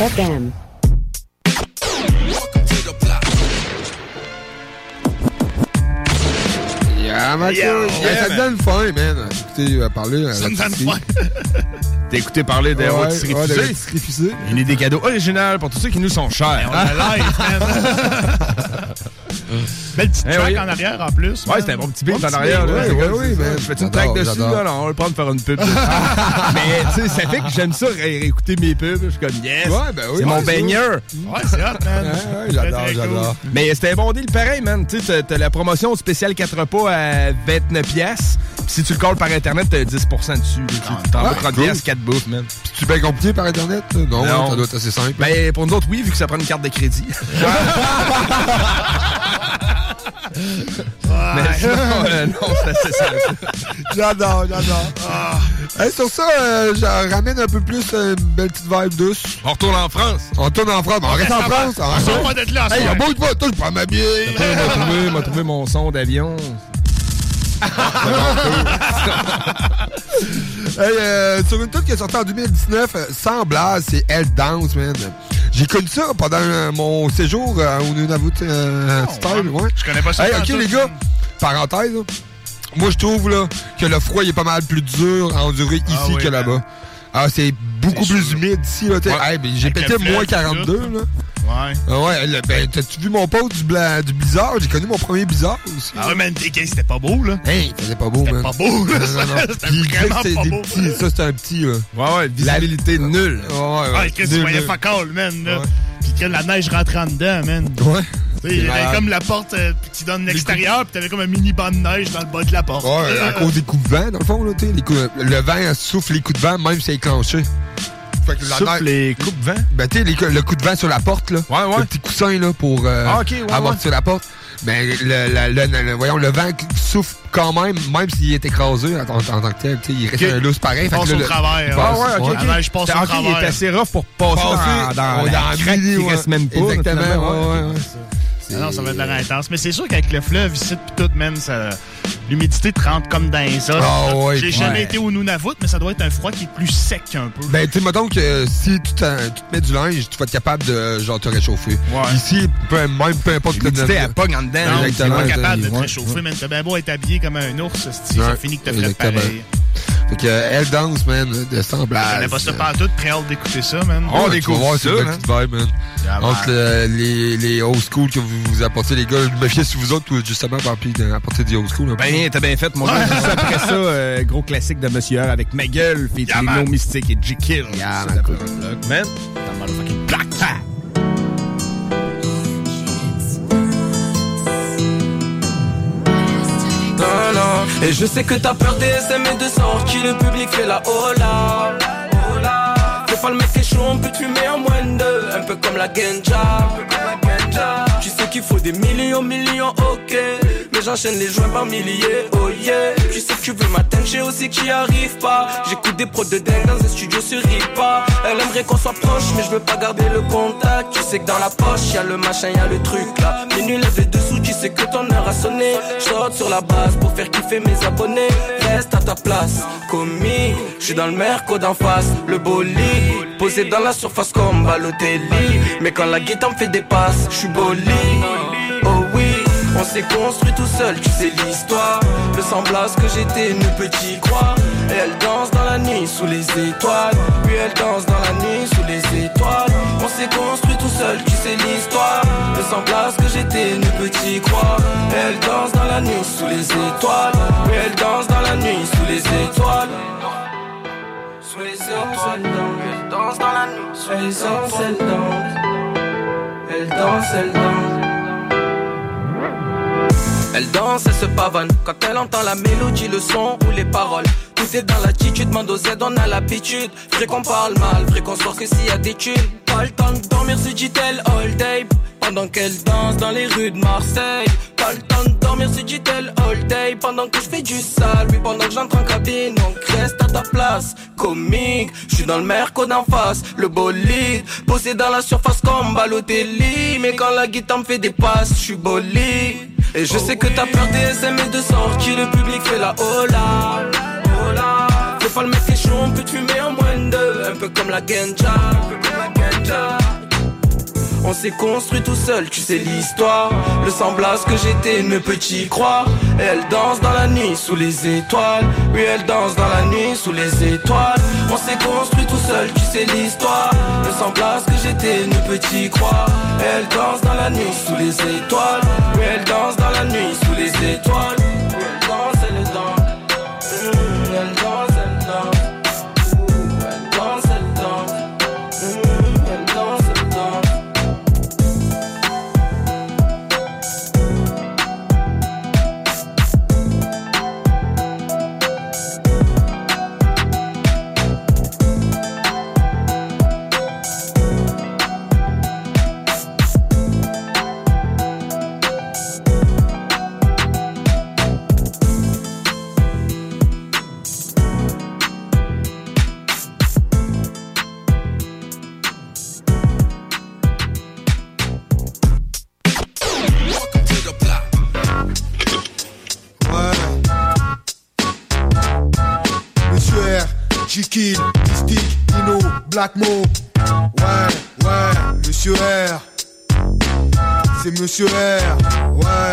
[SPEAKER 14] FM.
[SPEAKER 6] Yeah, ça,
[SPEAKER 5] man.
[SPEAKER 6] donne faim, man. Écoutez, euh, parler.
[SPEAKER 5] Ça me donne T'as écouté parler des
[SPEAKER 6] Ouais,
[SPEAKER 5] rôtisseries
[SPEAKER 6] ouais, des
[SPEAKER 5] fusées?
[SPEAKER 6] rôtisseries fusées.
[SPEAKER 5] Une idée cadeau originale pour tous ceux qui nous sont chers.
[SPEAKER 7] on a live, Belle petite
[SPEAKER 5] Eh
[SPEAKER 7] track
[SPEAKER 5] oui.
[SPEAKER 7] en arrière en plus.
[SPEAKER 5] Ouais, c'était un bon petit beat
[SPEAKER 7] Bon
[SPEAKER 5] en
[SPEAKER 7] petit
[SPEAKER 5] arrière.
[SPEAKER 7] beat, ouais, ouais, oui,
[SPEAKER 5] ça-
[SPEAKER 7] man.
[SPEAKER 5] Je fais une track dessus, là, là, on va le prendre faire une pub. Mais, tu sais, ça fait que j'aime ça, ré- réécouter mes pubs. Je suis comme, yes.
[SPEAKER 6] Ouais, ben oui,
[SPEAKER 5] C'est mon baigneur.
[SPEAKER 7] Ouais, c'est hot, man.
[SPEAKER 6] Ouais, ouais, j'adore, j'adore.
[SPEAKER 5] Mais c'était un bon deal pareil, man. Tu sais, t'as- la promotion spéciale 4 repas à 29 pièces. Si tu le calls par Internet, t'as 10 dessus. Tu t'en vas 30
[SPEAKER 6] cool.
[SPEAKER 5] pièces, 4 bouffes, man.
[SPEAKER 6] C'est bien compliqué par Internet? Non, ça doit être assez simple.
[SPEAKER 5] Ben, pour nous autres, oui, vu que ça prend une carte de crédit. Mais sinon, euh, non, c'est assez simple.
[SPEAKER 6] J'adore, j'adore. Hey, sur ça, euh, je ramène un peu plus euh, une belle petite vibe douce.
[SPEAKER 5] On retourne en France.
[SPEAKER 6] On retourne en France. On reste en France.
[SPEAKER 7] On sort pas de là,
[SPEAKER 6] Hey,
[SPEAKER 7] soir.
[SPEAKER 6] y'a beau de toi, je prends ma bière.
[SPEAKER 5] m'a trouvé, m'a trouvé mon son d'avion.
[SPEAKER 6] Hey, euh, sur une tune qui est sortie en 2019, euh, sans blague, c'est Elle Dance, man. J'ai connu ça pendant euh, mon séjour euh, au Nunavut euh, Style, ouais.
[SPEAKER 7] Je connais pas ça.
[SPEAKER 6] Hey, ok, les gars, parenthèse, là. moi je trouve là, que le froid il est pas mal plus dur à endurer ici
[SPEAKER 7] Ah oui,
[SPEAKER 6] que là-bas. Ah, c'est beaucoup plus humide ici, là.
[SPEAKER 7] Ouais.
[SPEAKER 6] Hey, ben, j'ai pété moins
[SPEAKER 7] tout.
[SPEAKER 6] 42, là.
[SPEAKER 7] Ouais.
[SPEAKER 6] Ah ouais, le- ben, t'as-tu vu mon post du, bla- du blizzard? J'ai connu mon premier blizzard aussi.
[SPEAKER 7] Ah ouais, man, c'était pas beau, là.
[SPEAKER 6] Hey, faisait pas beau, man.
[SPEAKER 7] Pas beau, là. C'était vraiment
[SPEAKER 6] c'était
[SPEAKER 7] pas beau.
[SPEAKER 6] petits- Ça, c'était un petit, là.
[SPEAKER 5] Ouais, ouais, visibilité nulle.
[SPEAKER 6] Ouais, ouais.
[SPEAKER 7] Ah, qu'est-ce que tu
[SPEAKER 6] Nul,
[SPEAKER 7] voyais fuck all, man, là. Puis que la neige rentre en dedans, man.
[SPEAKER 6] Ouais.
[SPEAKER 7] Il y avait comme la porte euh, qui donne l'extérieur, puis t'avais comme un mini banc de neige dans le bas de la porte.
[SPEAKER 6] Ouais, à cause des coups de vent, dans le fond, là, tu sais, le vent souffle les coups de vent, même si c'est éclenché. Fait que la
[SPEAKER 5] Souffle
[SPEAKER 6] neige-
[SPEAKER 5] les coups de vent.
[SPEAKER 6] Ben, tu sais, les cou- le coup de vent sur la porte, là.
[SPEAKER 5] Ouais, ouais.
[SPEAKER 6] Le petit coussin, là, pour euh,
[SPEAKER 5] Ah, ok, ouais,
[SPEAKER 6] amortir la porte. Ben, le, le- le- le- voyons, le vent qui souffle quand même, même s'il est écrasé en, en- en tant que tel, tu sais, il reste
[SPEAKER 5] Ok.
[SPEAKER 6] un lousse pareil.
[SPEAKER 7] Il
[SPEAKER 6] Fait que
[SPEAKER 7] passe
[SPEAKER 6] là,
[SPEAKER 7] au
[SPEAKER 6] le-
[SPEAKER 7] travers.
[SPEAKER 6] il passe,
[SPEAKER 5] Ah ouais, ok,
[SPEAKER 6] ouais.
[SPEAKER 5] ok.
[SPEAKER 7] La neige passe au
[SPEAKER 5] Ok, il est
[SPEAKER 7] travers.
[SPEAKER 5] assez rough pour passer
[SPEAKER 6] Passer
[SPEAKER 5] dans, la
[SPEAKER 6] dans
[SPEAKER 5] craque
[SPEAKER 6] mille,
[SPEAKER 5] qui
[SPEAKER 6] ouais.
[SPEAKER 5] reste même pas.
[SPEAKER 6] Exactement,
[SPEAKER 5] finalement,
[SPEAKER 6] ouais, ouais, ouais.
[SPEAKER 7] Ah non, ça va être de l'air intense. Mais c'est sûr qu'avec le fleuve ici, pis tout, man, ça... l'humidité te rentre comme dans les os.
[SPEAKER 6] Ah ouais,
[SPEAKER 7] J'ai jamais
[SPEAKER 6] ouais.
[SPEAKER 7] été au Nunavut, mais ça doit être un froid qui est plus sec un peu.
[SPEAKER 6] Ben, tu sais, mettons que si tu, tu te mets du linge, tu vas être capable de, genre, te réchauffer.
[SPEAKER 7] Ouais.
[SPEAKER 6] Ici, peu, même peu importe le
[SPEAKER 5] L'humidité, elle pogne en dedans.
[SPEAKER 7] Non,
[SPEAKER 6] exactement,
[SPEAKER 7] pas capable de te réchauffer,
[SPEAKER 6] ouais.
[SPEAKER 7] man. T'as bien beau être habillé comme un ours, sti, ça finit que t'as fait
[SPEAKER 6] exactement.
[SPEAKER 7] pareil.
[SPEAKER 6] Fait que, euh, elle danse, man, de semblage.
[SPEAKER 7] Je pas ça pas tout, très hâte d'écouter ça, man.
[SPEAKER 5] On
[SPEAKER 6] Ouais,
[SPEAKER 5] découvre ça,
[SPEAKER 6] man.
[SPEAKER 7] Yeah,
[SPEAKER 6] Entre les, les old school que vous, vous apportez, les gars, je me fiais sur vous autres, justement, par puis d'apporter des old school.
[SPEAKER 5] Ben, t'as bien fait, mon gars. Après ça, euh, gros classique de Monsieur R avec ma gueule, featuring
[SPEAKER 7] Yeah, man.
[SPEAKER 5] No Mystique et Jekyll.
[SPEAKER 6] Yeah, man.
[SPEAKER 7] T'as motherfucking black.
[SPEAKER 24] Et je sais que t'as peur des SM et de sortir, le public fait la hola. Fais pas le mec qui est chaud, on peut fumer en moins de. Un peu
[SPEAKER 25] comme la Genja. Tu sais qu'il faut des millions, millions, ok. Mais j'enchaîne les joints par milliers, oh yeah. Tu sais que tu veux m'atteindre, j'ai aussi j'y arrive pas. J'écoute des prods de dingue dans un studio sur pas. Elle aimerait qu'on soit proche, mais je veux pas garder le contact. Tu sais que dans la poche, y a le machin, y a le truc là. Minuit levé dessous, tu sais que ton heure a sonné. Je sur la base pour faire kiffer mes abonnés. Reste à ta place, commis. Je suis dans le merco d'en face, le bolide. Posé dans la surface comme Balotelli. Mais quand la guitare me fait des passes, je suis bolide. Oh oui. On s'est construit tout seul, tu sais l'histoire Le semblable que j'étais peut y croire Et elle danse dans la nuit sous les étoiles Puis elle danse dans la nuit sous les étoiles On s'est construit tout seul, tu sais l'histoire. Le semblable que j'étais y croire Et elle danse dans la nuit sous les étoiles. Puis elle danse dans la nuit sous les étoiles. Sous les étoiles, elle danse dans la nuit Sous les elle danse Elle danse, elle danse. Elle danse, elle se pavane. Quand elle entend la mélodie, le son ou les paroles Est dans l'attitude, demande aux aides, on a l'habitude. Vrai qu'on parle mal, vrai qu'on sort que s'il y a des thunes. Pas le temps de dormir, se dit-elle all day. Pendant qu'elle danse dans les rues de Marseille. Pas le temps de dormir, se dit-elle all day. Pendant que je fais du sale, oui pendant que j'entre en cabine Donc reste à ta place, comique Je suis dans le merco d'en face, le bolide Posé dans la surface comme Balotelli Mais quand la guitare me fait des passes, je suis bolide. Et je sais que t'as peur des SM et de sortie, le public fait la hola. Pas le mec est chaud, on peut te fumer en moins de deux. Un peu comme la Genja, un peu comme la Genja. On s'est construit tout seul, tu sais l'histoire. Le semblable que j'étais ne peut y croire Elle danse dans la nuit sous les étoiles. Oui elle danse dans la nuit sous les étoiles. On s'est construit tout seul, tu sais l'histoire. Le semblable que j'étais ne peut y croire Elle danse dans la nuit sous les étoiles. Oui elle danse dans la nuit sous les étoiles
[SPEAKER 14] Black Mo. Ouais, ouais, Monsieur R. C'est Monsieur R. Ouais.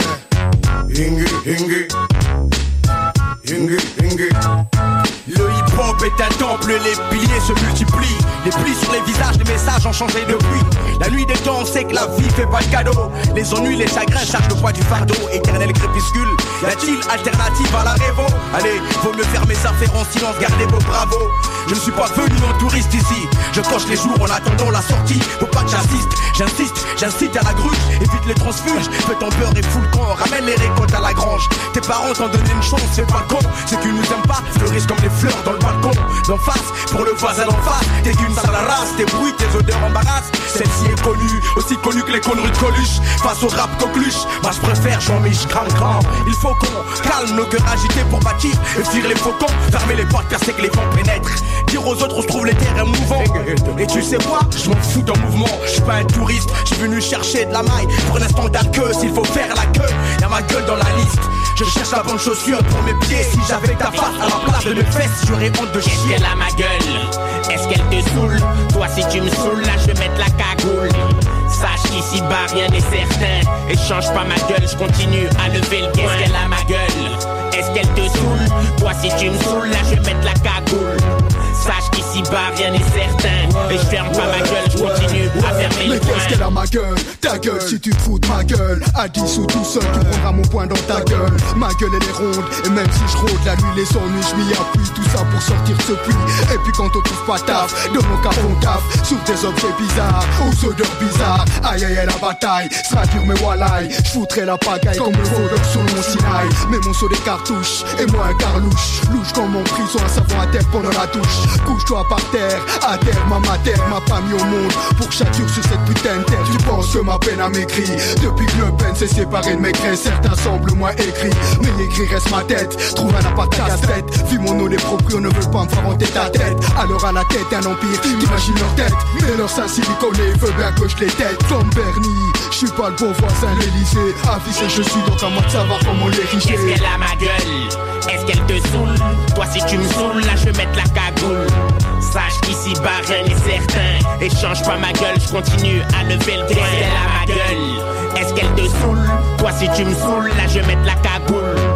[SPEAKER 14] Ingi, Ingi. Ingi, Ingi.
[SPEAKER 26] Le hip-hop est un temple, les piliers se multiplient. Les plis sur les visages, les messages ont changé depuis. La nuit des temps, on sait que la vie fait pas de cadeau. Les ennuis, les chagrins chargent le poids du fardeau. Éternel crépuscule, y a-t-il alternative à la révo? Allez, vaut mieux faire mes affaires en silence, gardez vos bravos. Je ne suis pas venu en touriste ici. Je coche les jours en attendant la sortie. Faut pas que j'assiste, j'insiste, j'incite à la gruge. Évite les transfuges, fais ton beurre et fous le camp. Ramène les récoltes à la grange. Tes parents t'ont donné une chance, c'est pas con. Ceux qui nous aiment pas fleurissent comme les fleurs dans le face, pour le voisin d'en face. T'es d'une sale race, tes bruits, tes odeurs embarrassent. Celle-ci est connue, aussi connue que les conneries de Coluche. Face au rap coqueluche, moi je préfère Jean-Mich grand grand. Il faut qu'on calme nos cœurs agités pour bâtir et les faucons. Fermer les portes, percer que les vents pénètrent. Dire aux autres, on se trouve les terrains mouvants. Et tu sais quoi, je m'en fous d'un mouvement. Je suis pas un touriste, je suis venu chercher de la maille. Pour l'instant queue, s'il faut faire la queue, y'a ma gueule dans la liste. Je cherche la bonne chaussure pour mes pieds. Si j'avais ta face à la place de mes fesses, j'aurais honte de chier.
[SPEAKER 27] Est-ce qu'elle a ma gueule? Est-ce qu'elle te saoule? Toi si tu me saoules là je vais mettre la cagoule. Sache qu'ici bas rien n'est certain. Et change pas ma gueule, je continue à lever le Est-ce qu'elle a ma gueule? Est-ce qu'elle te saoule? Toi si tu me saoules là je vais mettre la cagoule. Sache qu'ici bas rien n'est certain Et je ferme pas ma gueule, je continue à fermer
[SPEAKER 14] Mais qu'est-ce qu'elle a ma gueule Ta gueule si tu te fous de ma gueule À 10 ou tout seul tu prendras mon poing dans ta gueule. Ma gueule elle est ronde Et même si je rôde la nuit les ennuis je m'y appuie Tout ça pour sortir ce puits. Et puis quand on trouve pas taf De mon cap on taf Sur des objets bizarres Aux odeurs bizarres. Aïe aïe aïe la bataille Sera dur mais walaï Je foutrai la pagaille Comme le voleur sur mon Sinaï Mais mon saut des cartouches Et moi un carlouche Louche comme mon prison Un savon à terre pendant la douche. Couche-toi par terre À terre maman terre m'a pas mis au monde pour châture sur cette putain de terre. Tu penses que ma peine a maigri depuis que le peine s'est séparé de mes grains. Certains semblent moins écrits, mais écrit reste ma tête. Trouve un appart casse-tête. Vu mon nom, les proprios ne veulent pas me faire monter ta tête. Alors à la tête un empire, imagine leur tête. Mais leur sein siliconé veut bien que je les tête. Comme Bernie, je suis pas le bon voisin l'Elysée. Avisé, je suis donc à moi de savoir comment les richer.
[SPEAKER 27] Qu'est-ce qu'elle a ma gueule? Est-ce qu'elle te saoule? Toi si tu me saoules, là je vais mettre la cagoule. Sache qu'ici bas rien n'est certain. Et change pas ma gueule, je continue à lever le poing. Qu'est-ce qu'elle a ma gueule? Est-ce qu'elle te saoule? Toi si tu me saoules, là je mettre la cagoule.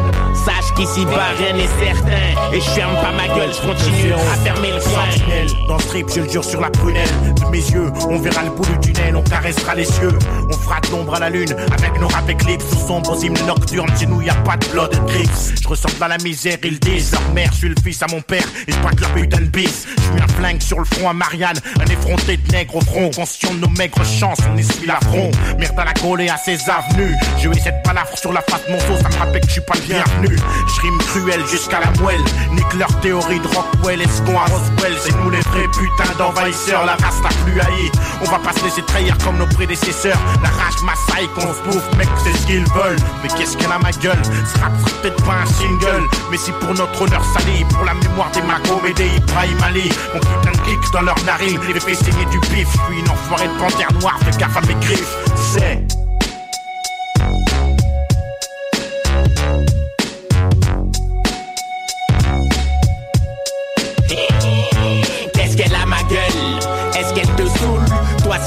[SPEAKER 27] Sache qu'ici bas rien n'est certain. Et je ferme pas ma gueule, je continue à fermer le
[SPEAKER 26] Sentinelle. Dans le strip, je le jure sur la prunelle de mes yeux. On verra le bout du tunnel, on caressera les cieux. On fera l'ombre à la lune avec nos rap éclipses. Sous sombres hymnes nocturnes, chez nous y a pas de blood grips. Je ressemble à la misère, ils disent. Leur je suis le fils à mon père et je braque leur putain de bis. Je mets un flingue sur le front à Marianne, un effronté de nègre au front. Conscient de nos maigres chances, on essuie l'affront. Merde à la et à ses avenues. Je vais cette balafre sur la face de mon dos, ça me rappelle que je suis pas le bienvenu. Je rime cruel jusqu'à la moelle. Nique leur théorie de Rockwell, escon à Roswell. C'est nous les vrais putains d'envahisseurs, la race la plus haïe. On va pas se laisser trahir comme nos prédécesseurs. La rage massaille qu'on se bouffe, mec, c'est ce qu'ils veulent. Mais qu'est-ce qu'elle a ma gueule? Ce rap sera peut-être pas un single. Mais si pour notre honneur sali, pour la mémoire des Magom et des Ibrahim Ali, mon putain de clic dans leur narine, les fait saigner du pif. Je suis une enfoirée de panthère noire, fais gaffe à mes griffes. C'est.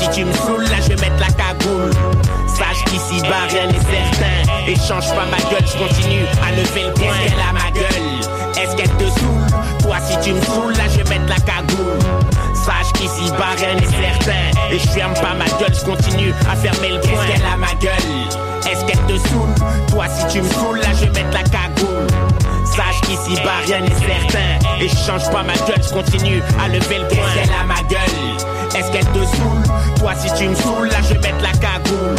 [SPEAKER 27] Si tu me saoules, là je vais mettre la cagoule. Sache qu'ici bas rien n'est certain. Et change pas ma gueule, je continue à lever le poing. Qu'est-ce qu'elle a ma gueule? Est-ce qu'elle te saoule? Toi si tu me saoules, là je vais mettre la cagoule. Sache qu'ici bas rien n'est certain. Et je ferme pas ma gueule, je continue à fermer le poing. Qu'est-ce qu'elle a ma gueule? Est-ce qu'elle te saoule? Toi si tu me saoules, là je vais mettre la cagoule. Sache qu'ici bas rien n'est certain Et je change pas ma gueule, je continue à lever le poing Qu'est-ce qu'elle a ma gueule? Est-ce qu'elle te saoule Toi si tu me saoules, là je vais mettre la cagoule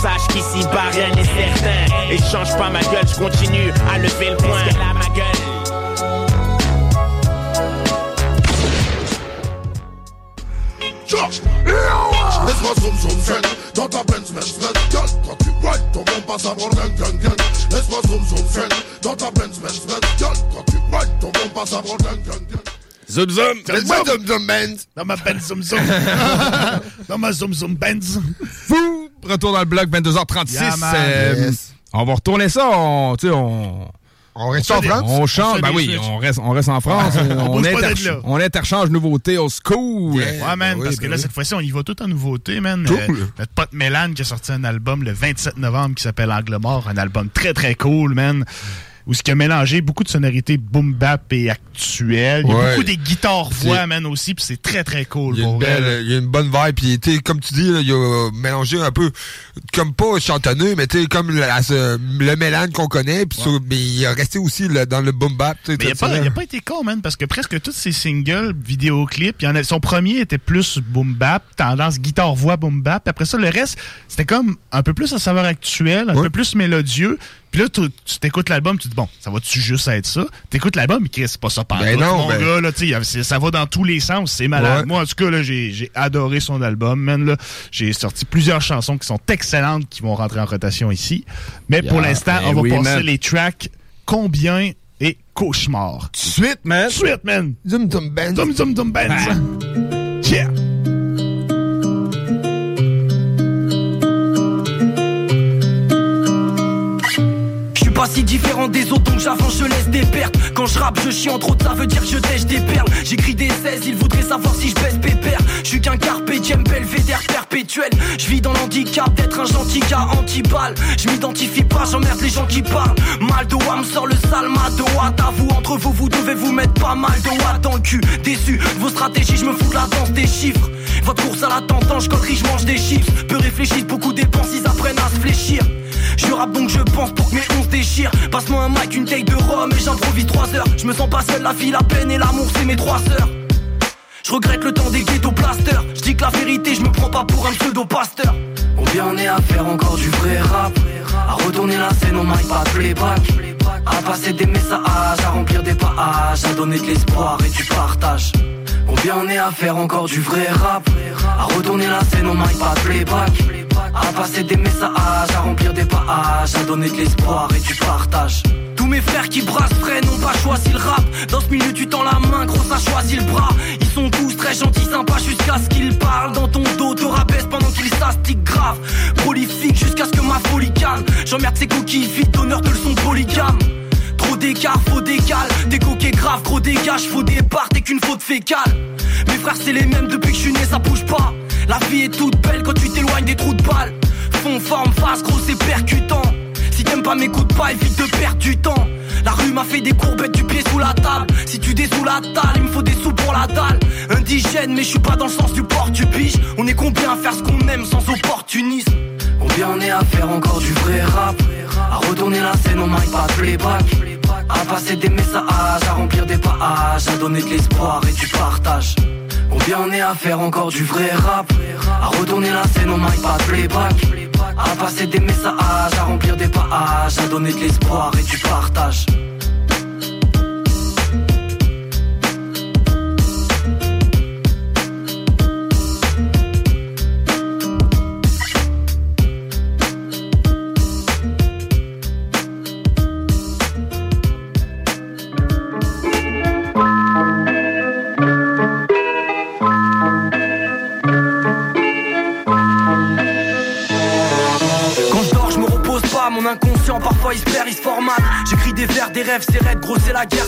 [SPEAKER 27] Sache qu'ici bas rien n'est certain Et je change pas ma gueule, je continue à lever le poing Qu'est-ce qu'elle a ma gueule
[SPEAKER 14] Laisse-moi zoom zoom zen Dans ta Benz Benz Benz Girl, quand tu ride ton bon passe à bord gang gang gang Laisse-moi zoom zoom zen Dans ta Benz Benz Benz Girl, quand tu ride ton bon passe à bord gang gang gang
[SPEAKER 5] Zoom zoom.
[SPEAKER 6] Laisse-moi zoom zoom Benz.
[SPEAKER 7] Dans ma Benz zoom zoom. Dans ma zoom zoom Benz.
[SPEAKER 5] Fou! Retour dans le bloc, 22h36.
[SPEAKER 7] Yeah, man.
[SPEAKER 5] Euh,
[SPEAKER 6] Yes.
[SPEAKER 5] On va retourner ça, on, tu sais, on...
[SPEAKER 6] On reste en France?
[SPEAKER 5] On
[SPEAKER 7] On
[SPEAKER 5] change, ben oui, on reste, on reste en France. on, interchange nouveautés au school.
[SPEAKER 6] Yeah.
[SPEAKER 7] Ouais, man,
[SPEAKER 6] Ben oui,
[SPEAKER 7] parce que
[SPEAKER 6] ben
[SPEAKER 7] là,
[SPEAKER 6] oui.
[SPEAKER 7] cette fois-ci, on y va tout en nouveauté, man.
[SPEAKER 6] Cool.
[SPEAKER 7] Euh, notre pote Mélan qui a sorti un album le 27 novembre qui s'appelle Angle Mort, un album très très cool, man. Où ce qui a mélangé beaucoup de sonorités boom bap et actuelles. Il y a
[SPEAKER 6] Ouais.
[SPEAKER 7] beaucoup des guitares voix, man, aussi, puis c'est très très cool.
[SPEAKER 6] Il y, a une belle, il y a une bonne vibe, puis sais, comme tu dis, là, il a mélangé un peu, comme pas chantonneux, mais tu sais, comme la- le mélange qu'on connaît, puis mais il a resté aussi là, dans le boom bap.
[SPEAKER 7] Mais il a, pas,
[SPEAKER 6] traditionnel.
[SPEAKER 7] il a pas été con, man, parce que presque tous ses singles, vidéoclips, il y en a, son premier était plus boom bap, tendance guitare-voix boom bap. Après ça, le reste, c'était comme un peu plus à saveur actuelle, un peu plus mélodieux. Puis là, tu tu t'écoutes l'album, tu te dis, bon, ça va-tu juste être ça? T'écoutes l'album, mais Chris, c'est pas ça par
[SPEAKER 6] Ben non,
[SPEAKER 7] mon
[SPEAKER 6] ben-
[SPEAKER 7] gars, là, tu sais, il y a- c'est- ça va dans tous les sens, c'est malade.
[SPEAKER 6] Ouais.
[SPEAKER 7] Moi, en tout cas, là, j'ai j'ai adoré son album, man, là. J'ai sorti plusieurs chansons qui sont excellentes, qui vont rentrer en rotation ici. Mais pour l'instant,
[SPEAKER 5] ben
[SPEAKER 7] on va
[SPEAKER 5] oui,
[SPEAKER 7] passer
[SPEAKER 5] man.
[SPEAKER 7] les tracks Combien et Cauchemar?
[SPEAKER 5] Suite, man.
[SPEAKER 7] Suite, man.
[SPEAKER 6] Zoom zoom Benz.
[SPEAKER 7] Zoom zoom zoom Benz.
[SPEAKER 5] Ah.
[SPEAKER 7] Yeah.
[SPEAKER 10] Pas si différent des autres donc j'avance je laisse des pertes. Quand je rappe je chie entre autres ça veut dire que je tèche des perles. J'écris des 16 ils voudraient savoir si je baisse pépère Je suis qu'un carpe diem belvédère perpétuel. Je vis dans l'handicap d'être un gentil gars anti-balle Je m'identifie pas j'emmerde les gens qui parlent. Mal de me sort le sale de Watt À vous entre vous vous devez vous mettre pas mal de Watt dans le cul. Déçu vos stratégies je me fous de la danse des chiffres. Votre course à la tendance, coterie, je mange des chips. Peu réfléchissent, beaucoup dépensent, ils apprennent à se fléchir je rappe donc je pense pour que mes 11 déchirent. Passe-moi un mic, une taille de rhum et j'improvise 3 heures. Je me sens pas seul, la vie, la peine et l'amour c'est mes trois sœurs. Je regrette le temps des ghetto blasters. Je dis que la vérité je me prends pas pour un pseudo pasteur. Combien on est à faire encore du vrai rap. À retourner la scène au mic pas playback. À passer des messages, à remplir des pages À donner de l'espoir et du partage Combien on est à faire encore du vrai rap. À retourner la scène, on mic pas playback À passer des messages, à remplir des pages À donner de l'espoir et du partage. Tous mes frères qui brassent frais n'ont pas choisi le rap. Dans ce milieu tu tends la main, gros ça choisit le bras. Ils sont tous très gentils, sympas jusqu'à ce qu'ils parlent. Dans ton dos, te rabaisse pendant qu'ils s'astiquent grave. Prolifique jusqu'à ce que ma folie calme. J'emmerde ces coquilles vides d'honneur de leçons polygames Trop d'écart, faux décal Des coquets graves, gros dégage, faux départ, t'es qu'une faute fécale Mes frères c'est les mêmes depuis que je suis né, ça bouge pas La vie est toute belle quand tu t'éloignes des trous de balles Fond, forme, face, gros c'est percutant si t'aimes pas, m'écoute pas, évite de perdre du temps. La rue m'a fait des courbettes du pied sous la table. Si tu des sous la dalle, il me faut des sous pour la dalle. Indigène, mais je suis pas dans le sens du port, tu piges. On est combien à faire ce qu'on aime sans opportunisme? Combien on est à faire encore du vrai rap? À retourner la scène, on mic pas de playback À passer des messages, à remplir des pages À donner de l'espoir et du partage. Combien on est à faire encore du vrai rap? À retourner la scène, on mic pas playback. À passer des messages, à remplir des pages, à donner de l'espoir et du partage. La guerre.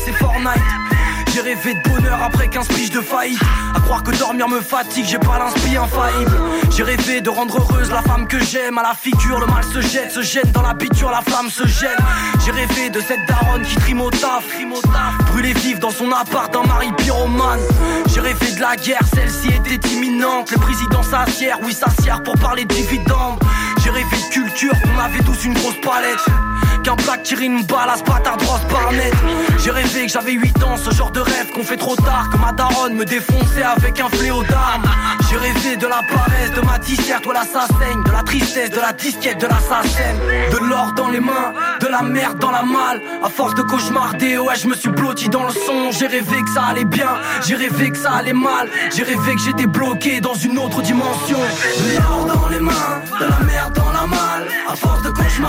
[SPEAKER 10] J'ai rêvé de bonheur après 15 piges de faillite. À croire que dormir me fatigue, j'ai pas l'inspi infaillible. J'ai rêvé de rendre heureuse la femme que j'aime. À la figure, le mal se jette, se gêne. Dans la picture, la flamme se gêne. J'ai rêvé de cette daronne qui trime au Brûlée vive dans son appart, un mari pyromane. J'ai rêvé de la guerre, celle-ci était imminente. Le président s'assière, oui s'assière pour parler de dividendes. J'ai rêvé de culture, on avait tous une grosse palette Qu'un black tire une balle à de Ross Barnett J'ai rêvé que j'avais 8 ans, ce genre de rêve qu'on fait trop tard Que ma daronne me défonçait avec un fléau d'armes J'ai rêvé de la paresse, de ma t-shirt, voilà ça saigne De la tristesse, de la disquette, de l'assassin. De l'or dans les mains, de la merde dans la malle. À force de cauchemarder, ouais je me suis blotti dans le son. J'ai rêvé que ça allait bien, j'ai rêvé que ça allait mal. J'ai rêvé que j'étais bloqué dans une autre dimension. De l'or dans les mains, de la merde dans la Je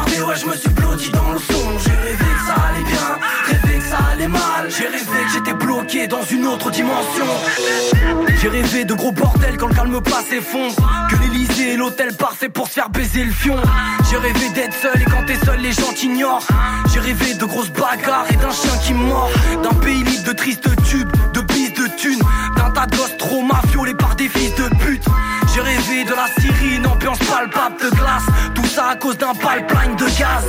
[SPEAKER 10] J'ai rêvé que ça allait bien, rêvé que ça allait mal. J'ai rêvé que j'étais bloqué dans une autre dimension. J'ai rêvé de gros bordel quand le calme passe s'effondre Que l'Elysée est l'hôtel parfait pour se faire baiser le fion. J'ai rêvé d'être seul et quand t'es seul les gens t'ignorent. J'ai rêvé de grosses bagarres et d'un chien qui mord. D'un pays libre de tristes tubes, de bises de thunes. D'un tas de gosses trop par des fils de pute J'ai rêvé de la Syrie, une ambiance palpable de glace. Tout ça à cause d'un pipeline de gaz.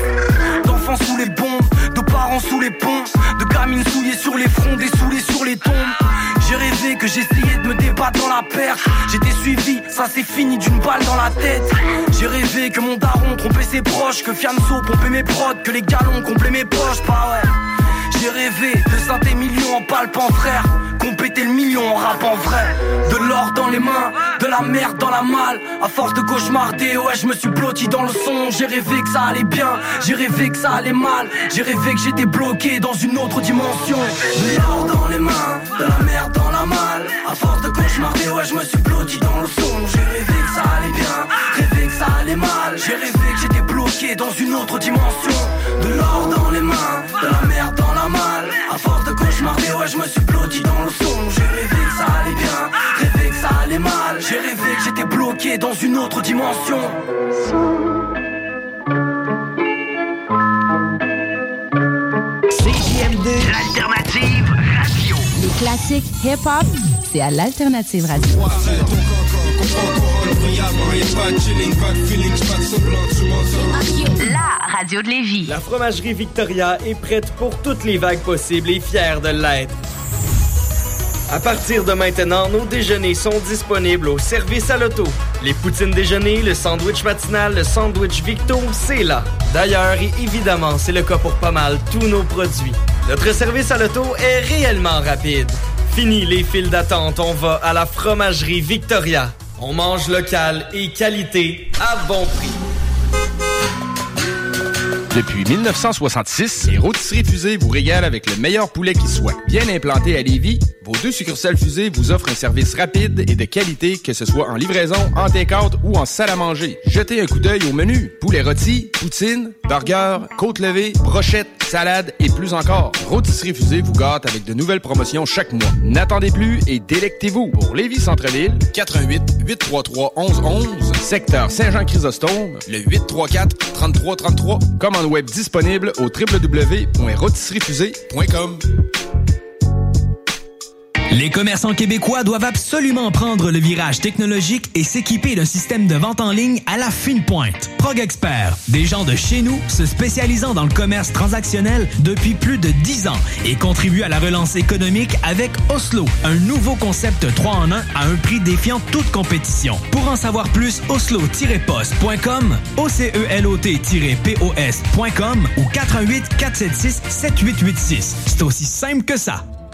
[SPEAKER 10] D'enfants sous les bombes, de parents sous les ponts De gamines souillées sur les fronts, des saoulés sur les tombes. J'ai rêvé que j'essayais de me débattre dans la perte J'étais suivi, ça c'est fini d'une balle dans la tête. J'ai rêvé que mon daron trompait ses proches Que Fianso pompait mes prods, que les galons complétaient mes poches. Pas ouais j'ai rêvé de synthé millions en palpant frère. Qu'on le million en rap en vrai. De l'or dans les mains, de la merde dans la malle. À force de cauchemarder, ouais je me suis blotti dans le son. J'ai rêvé que ça allait bien, j'ai rêvé que ça allait mal. J'ai rêvé que j'étais bloqué dans une autre dimension. De l'or dans les mains, de la merde dans la malle. À force de cauchemarder, ouais je me suis blotti dans le son. J'ai rêvé que ça allait bien, rêvé que ça allait mal. J'ai rêvé que j'étais bloqué dans une autre dimension. De l'or dans les mains, de la merde ouais je me suis blotti dans le son J'ai rêvé que ça allait bien, rêvé que ça allait mal J'ai rêvé que j'étais bloqué dans une autre dimension
[SPEAKER 28] CJMD, l'alternative radio.
[SPEAKER 29] Les classiques hip-hop, c'est à l'Alternative Radio.
[SPEAKER 28] La radio de Lévis.
[SPEAKER 1] La fromagerie Victoria est prête pour toutes les vagues possibles et fière de l'être. À partir de maintenant, nos déjeuners sont disponibles au service à l'auto. Les poutines déjeuner, le sandwich matinal, le sandwich Victo, c'est là. D'ailleurs, et évidemment, c'est le cas pour pas mal tous nos produits. Notre service à l'auto est réellement rapide. Fini les files d'attente, on va à la fromagerie Victoria. On mange local et qualité à bon prix.
[SPEAKER 5] Depuis 1966, les rôtisseries fusées vous régalent avec le meilleur poulet qui soit. Bien implanté à Lévis, vos deux succursales fusées vous offrent un service rapide et de qualité, que ce soit en livraison, en take-out ou en salle à manger. Jetez un coup d'œil au menu. Poulet rôti, poutine, burger, côte levée, brochette, salade et plus encore. Rôtisserie fusée vous gâte avec de nouvelles promotions chaque mois. N'attendez plus et délectez-vous. Pour Lévis Centre-Ville, 88 833 1111, secteur Saint-Jean-Chrysostome, le 834 3333. Commande web disponible au www.rôtisseriefusée.com.
[SPEAKER 30] Les commerçants québécois doivent absolument prendre le virage technologique et s'équiper d'un système de vente en ligne à la fine pointe. Prog Expert, des gens de chez nous se spécialisant dans le commerce transactionnel depuis plus de 10 ans et contribuent à la relance économique avec Oslo, un nouveau concept 3 en 1 à un prix défiant toute compétition. Pour en savoir plus, oslo-post.com, OCELOT-POS.com ou 418 476 7886. C'est aussi simple que ça.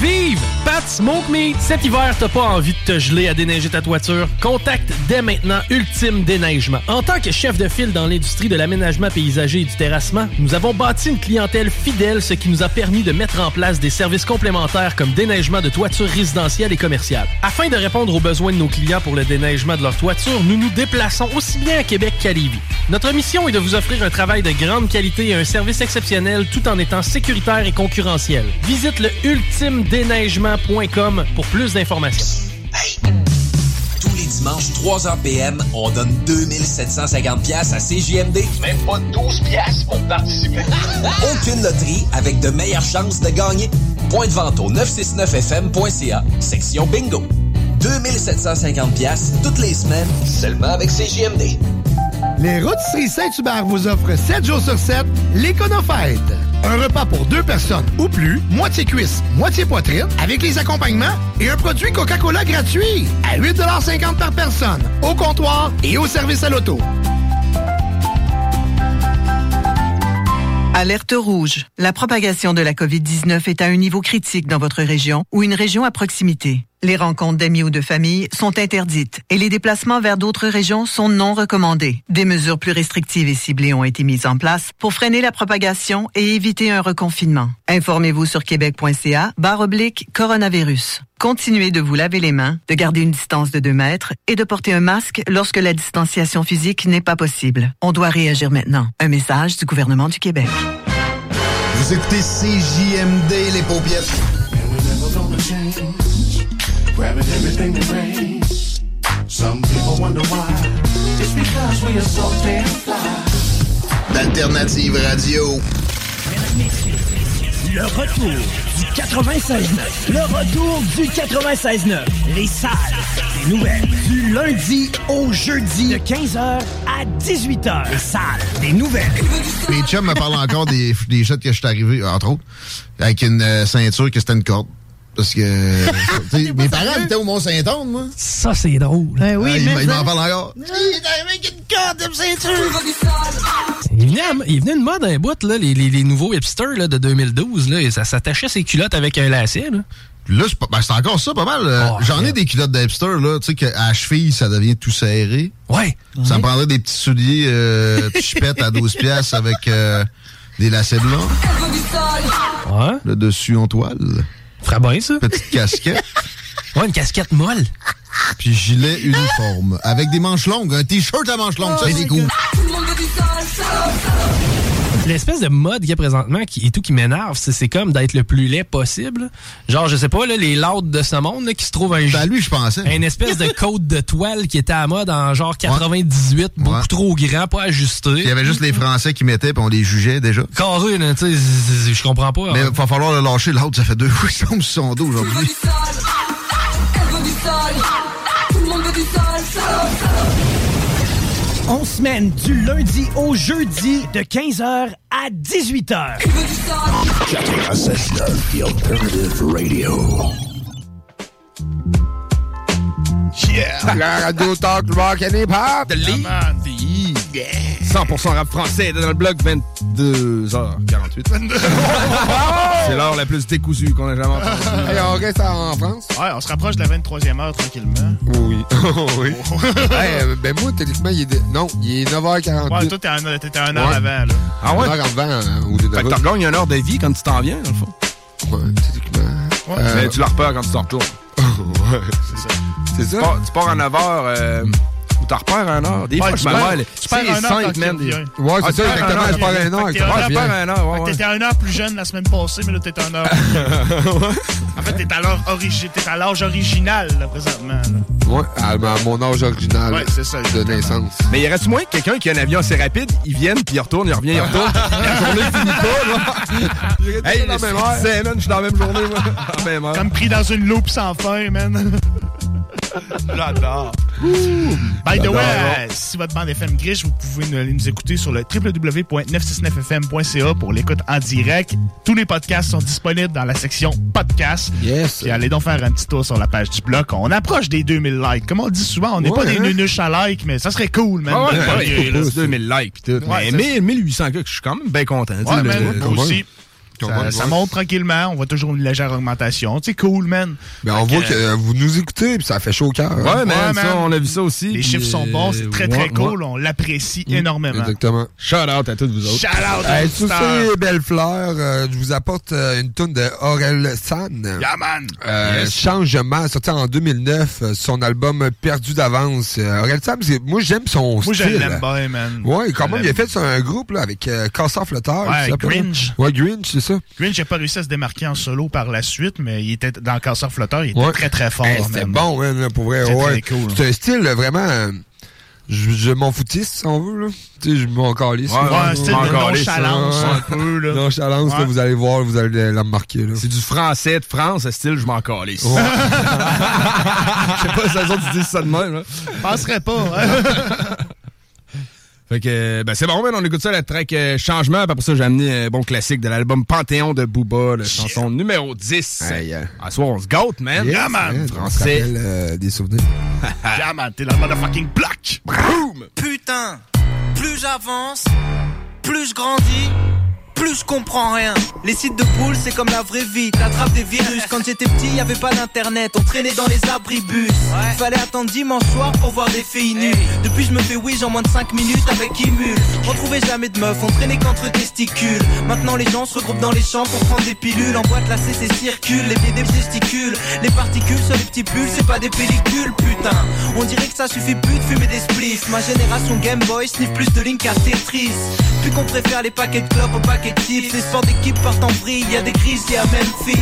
[SPEAKER 31] Vive Pat Smoke Meat! Cet hiver, t'as pas envie de te geler à déneiger ta toiture? Contacte dès maintenant Ultime Déneigement. En tant que chef de file dans l'industrie de l'aménagement paysager et du terrassement, nous avons bâti une clientèle fidèle, ce qui nous a permis de mettre en place des services complémentaires comme déneigement de toitures résidentielles et commerciales. Afin de répondre aux besoins de nos clients pour le déneigement de leur toiture, nous nous déplaçons aussi bien à Québec qu'à Lévis. Notre mission est de vous offrir un travail de grande qualité et un service exceptionnel tout en étant sécuritaire et concurrentiel. Visite le ultimedéneigement.com pour plus d'informations.
[SPEAKER 19] Tous les dimanches, 3h PM, on donne 2750 pièces à CJMD. Même pas 12 pièces pour participer. Aucune loterie avec de meilleures chances de gagner. Point de vente au 969fm.ca, section bingo. 2750 pièces toutes les semaines, seulement avec CJMD.
[SPEAKER 20] Les Rôtisseries Saint-Hubert vous offrent 7 jours sur 7 l'Éconofête. Un repas pour deux personnes ou plus, moitié cuisse, moitié poitrine, avec les accompagnements et un produit Coca-Cola gratuit à 8,50 par personne, au comptoir et au service à l'auto.
[SPEAKER 32] Alerte rouge. La propagation de la COVID-19 est à un niveau critique dans votre région ou une région à proximité. Les rencontres d'amis ou de famille sont interdites et les déplacements vers d'autres régions sont non recommandés. Des mesures plus restrictives et ciblées ont été mises en place pour freiner la propagation et éviter un reconfinement. Informez-vous sur québec.ca barre oblique coronavirus. Continuez de vous laver les mains, de garder une distance de 2 mètres et de porter un masque lorsque la distanciation physique n'est pas possible. On doit réagir maintenant. Un message du gouvernement du Québec.
[SPEAKER 33] Vous écoutez CJMD, les paupières.
[SPEAKER 34] Grabbing everything that rains. Some people wonder why. It's because we are so damn fly.
[SPEAKER 33] D'Alternative Radio.
[SPEAKER 24] Le retour du 96.9. Le retour du 96.9. Les salles des nouvelles. Du lundi au jeudi. De 15h à 18h. Les salles des nouvelles.
[SPEAKER 33] Mes chums me parlent encore des, des shots que je suis arrivé, entre autres, avec une euh, ceinture que c'était une corde. Parce que mes parents étaient au Mont-Saint-Anne, moi.
[SPEAKER 31] Ça, c'est drôle.
[SPEAKER 20] Ben
[SPEAKER 33] oui,
[SPEAKER 20] Ah,
[SPEAKER 33] ils
[SPEAKER 20] mais
[SPEAKER 33] m'en parlent encore.
[SPEAKER 20] Il est arrivé avec une corde de ceinture.
[SPEAKER 31] Il venait, à- il venait de mode un bout, là, les, les- les nouveaux hipsters là, de 2012. Là, et ça s'attachait ses culottes avec un lacet. Là.
[SPEAKER 33] Là, c'est pas- ben, c'est encore ça, pas mal. Euh, J'en ai des culottes d'hipster, là, tu sais, qu'à la cheville, ça devient tout serré.
[SPEAKER 31] Ouais.
[SPEAKER 33] Ça me prendrait des petits souliers euh, chipettes à 12 piastres avec euh, des lacets blancs.
[SPEAKER 31] Ouais.
[SPEAKER 33] Le dessus en toile.
[SPEAKER 31] Ferait bien, ça.
[SPEAKER 33] Petite casquette.
[SPEAKER 31] ouais, une casquette molle.
[SPEAKER 33] Puis gilet uniforme. Avec des manches longues. Un t-shirt à manches longues, ça, c'est cool.
[SPEAKER 31] L'espèce de mode qu'il y a présentement qui, et tout qui m'énerve, c'est, c'est comme d'être le plus laid possible. Genre, je sais pas, là, les laudes de ce monde là, qui se trouvent un.
[SPEAKER 33] Ben lui, je pensais.
[SPEAKER 31] Une espèce de côte de toile qui était à mode en genre 98, beaucoup
[SPEAKER 33] Ouais.
[SPEAKER 31] trop grand, pas ajusté.
[SPEAKER 33] Il y avait juste les Français qui mettaient, puis on les jugeait déjà.
[SPEAKER 31] Carré, là, tu sais, je comprends pas.
[SPEAKER 33] Mais
[SPEAKER 31] hein.
[SPEAKER 33] il va falloir le lâcher. L'autre, ça fait deux fois qu'il tombe sur son dos aujourd'hui.
[SPEAKER 24] En semaine, du lundi au jeudi, de 15h à 18h.
[SPEAKER 13] 96.9, The Alternative Radio.
[SPEAKER 7] Yeah!
[SPEAKER 6] La radio talk rock and hip hop.
[SPEAKER 5] The lead. 100% rap français dans le blog 22h48. C'est l'heure la plus décousue qu'on a jamais entendue.
[SPEAKER 6] Hey, on reste en France?
[SPEAKER 7] Ouais, on se rapproche de la 23e heure tranquillement.
[SPEAKER 6] Oui. oui. Hey, euh, ben moi, techniquement, il est... de- Non, il est 9h48.
[SPEAKER 7] Ouais, toi, t'es un, t'étais un heure
[SPEAKER 6] Ouais.
[SPEAKER 7] avant, là.
[SPEAKER 5] Ah ouais?
[SPEAKER 6] Une heure avant, hein, lieu
[SPEAKER 5] Fait que t'en regagnes une heure de vie quand tu t'en viens, dans le fond.
[SPEAKER 6] Ouais, techniquement.
[SPEAKER 5] Ouais.
[SPEAKER 6] Euh,
[SPEAKER 5] Mais tu la repères quand tu t'en retournes.
[SPEAKER 6] ouais.
[SPEAKER 7] C'est ça.
[SPEAKER 6] C'est
[SPEAKER 5] Tu
[SPEAKER 6] ça?
[SPEAKER 5] pars, tu pars à 9h, euh, ou t'en repères à 1h. Des
[SPEAKER 7] Ouais,
[SPEAKER 5] fois,
[SPEAKER 7] tu
[SPEAKER 5] je me
[SPEAKER 7] perds- tu perds un heure
[SPEAKER 5] cinq,
[SPEAKER 7] quand tu
[SPEAKER 5] man.
[SPEAKER 7] reviens.
[SPEAKER 6] Ouais, c'est
[SPEAKER 5] tu
[SPEAKER 6] ça,
[SPEAKER 5] perds un
[SPEAKER 6] exactement.
[SPEAKER 5] heure,
[SPEAKER 6] Je pars un
[SPEAKER 7] un
[SPEAKER 6] reviens.
[SPEAKER 5] perds un heure,
[SPEAKER 7] t'étais un heure plus jeune la semaine passée, mais là, t'es un heure. en fait, t'es à l'heure origi- t'es à l'âge original, là, présentement. là.
[SPEAKER 6] Ouais, à ma- mon âge original
[SPEAKER 7] Ouais, c'est ça,
[SPEAKER 6] de naissance.
[SPEAKER 5] Mais y aurait-tu moins que quelqu'un qui a un avion assez rapide, il vienne, puis il retourne, il revient, il retourne. la journée finit pas, là. Hey,
[SPEAKER 6] dans la même heure.
[SPEAKER 5] je suis dans la même journée, moi. Même heure.
[SPEAKER 7] Comme pris dans une loupe sans fin, man.
[SPEAKER 5] J'adore.
[SPEAKER 7] By the way, euh, si votre bande FM griche, vous pouvez nous, nous écouter sur le www.969fm.ca pour l'écoute en direct. Tous les podcasts sont disponibles dans la section podcast.
[SPEAKER 6] Yes.
[SPEAKER 7] Puis allez donc faire un petit tour sur la page du blog. On approche des 2000 likes. Comme on dit souvent, on n'est
[SPEAKER 6] Ouais,
[SPEAKER 7] pas des
[SPEAKER 6] hein?
[SPEAKER 7] nunuches à like, mais ça serait cool, man.
[SPEAKER 5] Ah ouais, ouais,
[SPEAKER 7] pogner, là.
[SPEAKER 5] ouais, 2000 likes pis tout.
[SPEAKER 7] Ouais,
[SPEAKER 5] mais
[SPEAKER 7] c'est
[SPEAKER 5] 1000, 1800 clics, je suis quand même bien content. tu sais,
[SPEAKER 7] Ouais,
[SPEAKER 5] le-
[SPEAKER 7] man,
[SPEAKER 5] le-
[SPEAKER 7] moi aussi. Ça, monte tranquillement. On voit toujours une légère augmentation. C'est cool, man.
[SPEAKER 6] Ben, on voit
[SPEAKER 7] que,
[SPEAKER 6] que euh, vous nous écoutez, puis ça fait chaud au cœur.
[SPEAKER 5] Ouais, mais
[SPEAKER 7] Ouais,
[SPEAKER 5] ça,
[SPEAKER 7] man.
[SPEAKER 5] on a vu ça aussi.
[SPEAKER 7] Les chiffres sont bons. C'est très,
[SPEAKER 5] euh,
[SPEAKER 7] très
[SPEAKER 5] ouais,
[SPEAKER 7] cool.
[SPEAKER 5] ouais.
[SPEAKER 7] On l'apprécie énormément.
[SPEAKER 6] Exactement.
[SPEAKER 5] Shout out à tous vous autres.
[SPEAKER 7] Shout out
[SPEAKER 6] Hey,
[SPEAKER 7] aux
[SPEAKER 6] sur
[SPEAKER 7] stars.
[SPEAKER 6] ces belles fleurs, euh, je vous apporte euh, une tonne de Aurel San.
[SPEAKER 7] Yeah, man.
[SPEAKER 6] Euh,
[SPEAKER 7] Yes.
[SPEAKER 6] Changement, sorti en 2009, euh, son album Perdu d'avance. Euh, Aurel San, moi j'aime son
[SPEAKER 7] Moi, je
[SPEAKER 6] style.
[SPEAKER 7] l'aime bien, man.
[SPEAKER 6] Ouais, quand même, il a fait sur un groupe là, avec euh, Casseur Flotteur.
[SPEAKER 7] Ouais. Gringe.
[SPEAKER 6] Ouais, Gringe, c'est ça?
[SPEAKER 7] Grinch n'a pas réussi à se démarquer en solo par la suite, mais il était dans le casseur flotteur, il était
[SPEAKER 6] Ouais.
[SPEAKER 7] très très fort.
[SPEAKER 6] Hey, C'était bon, man, là, pour vrai.
[SPEAKER 7] C'était
[SPEAKER 6] ouais.
[SPEAKER 7] très cool.
[SPEAKER 6] C'est un style vraiment. euh, je je m'en foutisse, si on veut. Là. Tu sais, je m'en calisse.
[SPEAKER 5] Ouais.
[SPEAKER 7] Ouais, un style de nonchalance
[SPEAKER 6] ça.
[SPEAKER 7] un peu. Là.
[SPEAKER 6] Nonchalance, là, vous allez voir, vous allez la remarquer. Là.
[SPEAKER 5] C'est du français de France, ce style, je m'en calisse.
[SPEAKER 6] Ouais.
[SPEAKER 5] Je sais pas si les autres disent ça de même. Là.
[SPEAKER 7] Penserais pas. hein?
[SPEAKER 5] Fait que, ben c'est bon, man, on écoute ça, la track euh, Changement. Puis après ça, j'ai amené un bon classique de l'album Panthéon de Booba, la chanson numéro 10.
[SPEAKER 6] Hey, euh,
[SPEAKER 5] À soir, on se gâte, man.
[SPEAKER 7] Yeah, man.
[SPEAKER 5] Français.
[SPEAKER 6] rappelle euh, des souvenirs.
[SPEAKER 7] yeah, man, t'es dans le motherfucking block.
[SPEAKER 5] Boom!
[SPEAKER 24] Putain, plus j'avance, plus je grandis, plus je comprends rien. Les sites de poules, c'est comme la vraie vie, t'attrapes des virus. Quand j'étais petit, y avait pas d'internet, on traînait dans les abribus. Fallait attendre dimanche soir pour voir des filles nues. Depuis, je me fais oui en moins de 5 minutes avec Imul. On trouvait jamais de meufs, on traînait qu'entre testicules. Maintenant, les gens se regroupent dans les champs pour prendre des pilules. En boîte, la CC circule, les pieds des testicules. Les particules sur les petits pulls, c'est pas des pellicules, putain. On dirait que ça suffit plus de fumer des spliffs. Ma génération Game Boy sniff plus de Link à Tetris. Puis qu'on préfère les paquets de clopes aux paquets chips. Les sports d'équipe partent en vrille, y a des crises, y a Memphis.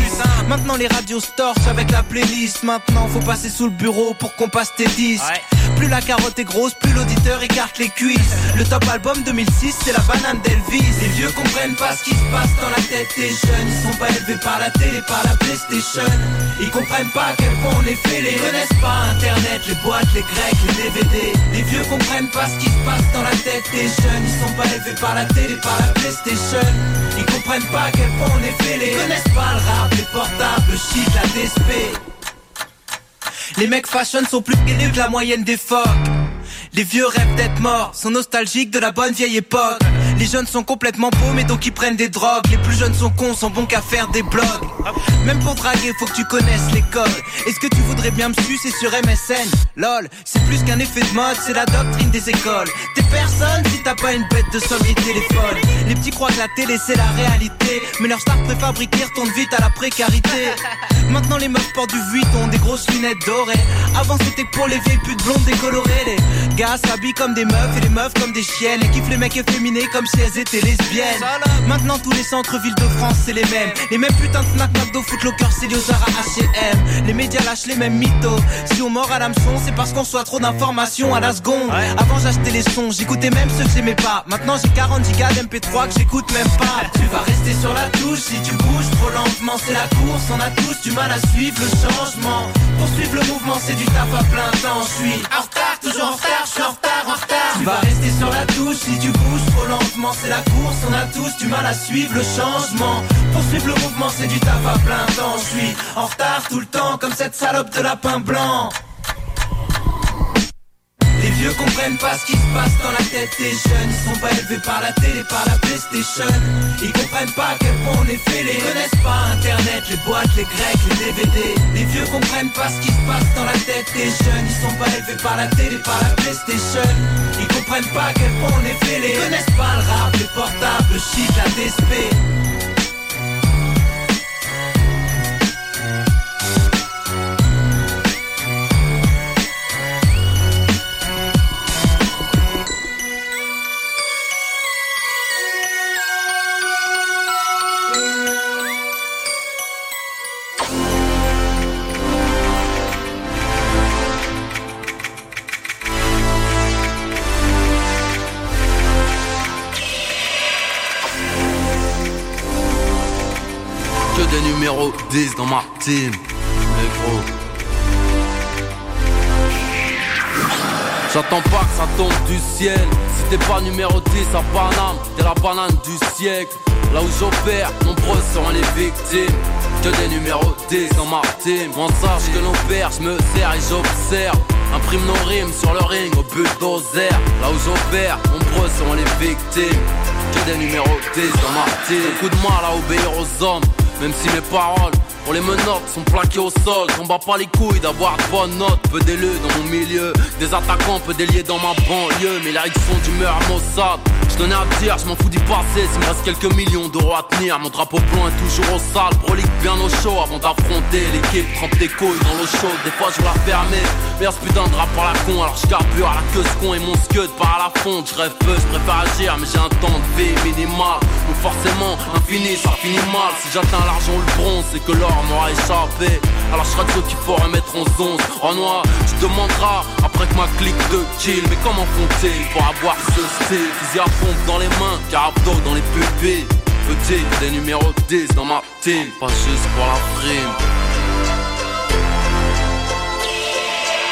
[SPEAKER 24] Maintenant les radios torchent avec la playlist. Maintenant faut passer sous le bureau pour qu'on passe tes disques. Plus la carotte est grosse, plus l'auditeur écarte les cuisses. Le top album 2006, c'est la banane d'Elvis. Les vieux comprennent pas ce qui se passe dans la tête des jeunes. Ils sont pas élevés par la télé, par la PlayStation. Ils comprennent pas à quel point on est fêlés. Ils connaissent pas Internet, les boîtes, les grecs, les DVD. Les vieux comprennent pas ce qui se passe dans la tête des jeunes. Ils sont pas élevés par la télé, par la PlayStation. Ils comprennent pas quel point on est fêlés. Ils connaissent pas le rap, les portables, le shit, la DSP. Les mecs fashion sont plus guéris que la moyenne des phoques. Les vieux rêvent d'être morts, sont nostalgiques de la bonne vieille époque. Les jeunes sont complètement paumés donc ils prennent des drogues. Les plus jeunes sont cons, sont bons qu'à faire des blogs. Même pour draguer, faut que tu connaisses les codes. Est-ce que tu voudrais bien me sucer sur MSN Lol, c'est plus qu'un effet de mode, c'est la doctrine des écoles. T'es personne si t'as pas une bête de somme et téléphone. Les petits croient que la télé c'est la réalité, mais leur star préfabriquée retourne vite à la précarité. Maintenant les meufs portent du Vuitton, des grosses lunettes dorées. Avant c'était pour les vieilles putes blondes décolorées. Les gars s'habillent comme des meufs et les meufs comme des chiennes. Et kiffent les mecs efféminés comme si elles étaient lesbiennes. Maintenant tous les centres-villes de France c'est les mêmes. Les mêmes putains de Fnac, McDo, Footlocker, Célio, Zara, H&M. Les médias lâchent les mêmes mythos. Si on mord à l'hameçon, c'est parce qu'on reçoit trop d'informations à la seconde. Avant j'achetais les sons, j'écoutais même ceux que j'aimais pas. Maintenant j'ai 40 gigas d'MP3 que j'écoute même pas. Tu vas rester sur la touche si tu bouges trop lentement. C'est la course, on a tous du mal à suivre le changement. Pour suivre le mouvement, c'est du taf à plein temps. Je suis en retard, toujours en retard, en retard, en retard. Tu vas rester sur la touche si tu bouges trop lentement. C'est la course, on a tous du mal à suivre le changement. Pour suivre le mouvement, c'est du taf à plein temps. Je suis en retard tout le temps, comme cette salope de lapin blanc. Vieux comprennent pas ce qui se passe dans la tête des jeunes. Ils sont pas élevés par la télé, par la PlayStation. Ils comprennent pas à quel point on est fêlés Ils connaissent pas internet, les boîtes, les grecs, les DVD Les vieux comprennent pas ce qui se passe dans la tête des jeunes. Ils sont pas élevés par la télé, par la PlayStation. Ils comprennent pas à quel point on est fêlés Ils connaissent pas le rap, les portables, le shit, la DSP
[SPEAKER 35] numéros 10 dans ma team. Négro. J'attends pas que ça tombe du ciel. Si t'es pas numéro 10 à Paname, t'es la banane du siècle. Là où j'opère, nombreux sont les victimes. Que des numéros 10 dans ma team. Moi sache que nos pères, je me sers et j'observe. Imprime nos rimes sur le ring au bulldozer. Là où j'opère, nombreux sont les victimes. Que des numéros 10 dans ma team. Beaucoup de mal à obéir aux hommes. Même si mes paroles pour les menottes sont plaquées au sol, j'en bats pas les couilles d'avoir de bonnes notes. Peu d'élus dans mon milieu, des attaquants peu déliés dans ma banlieue. Mais ils sont d'humeur Mossad. Je tenais à dire, je m'en fous du passé. S'il me reste quelques millions d'euros à tenir, mon drapeau blanc est toujours au sale. Prolique bien au chaud avant d'affronter l'équipe. Trempe tes couilles dans l'eau chaude, des fois je la fermer. Mais ce putain de rap à la con, alors je carbure à la queue ce con et mon scud part à la fonte. Je rêve peu, je préfère agir, mais j'ai un temps de vie minimal. Donc forcément, infini, ça finit mal. Si j'atteins l'argent ou le bronze, c'est que l'or m'aura échappé. Alors je serai de qu'il faut remettre en zone. En noir, tu demanderas après que ma clique de kill. Mais comment font-ils pour avoir ce style? Pompe dans les mains, carabdo dans les pupilles. Petit, des numéros 10 dans ma team, pas juste pour la prime.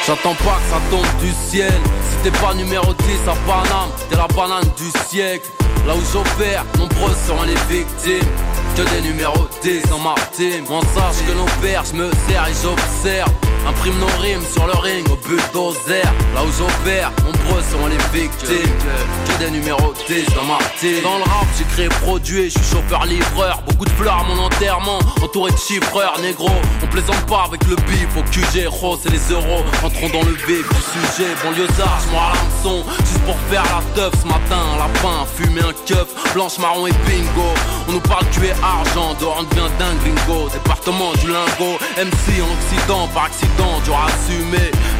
[SPEAKER 35] J'attends pas que ça tombe du ciel. Si t'es pas numéro 10 à Paname, t'es la banane du siècle. Là où j'opère, nombreux seront les victimes. Que des numéros 10 dans ma team. On sache que nos pères, je me sers et j'observe. Imprime nos rimes sur le ring au bulldozer. Là où j'opère, nombreux seront les victimes. Que des numéros 10 dans ma team. Dans le rap, j'ai créé produit, je suis chauffeur-livreur. Beaucoup de fleurs à mon enterrement, entouré de chiffreurs, négro. On plaisante pas avec le bif au QG, rose et les euros. Entrons dans le vif du sujet, banlieusard, je à l'hameçon. Juste pour faire la teuf ce matin, lapin, fumer un keuf, blanche, marron et bingo. On nous parle tuer argent, dehors on devient dingue gringo. Département du lingot, MC en Occident, par accident, dur à.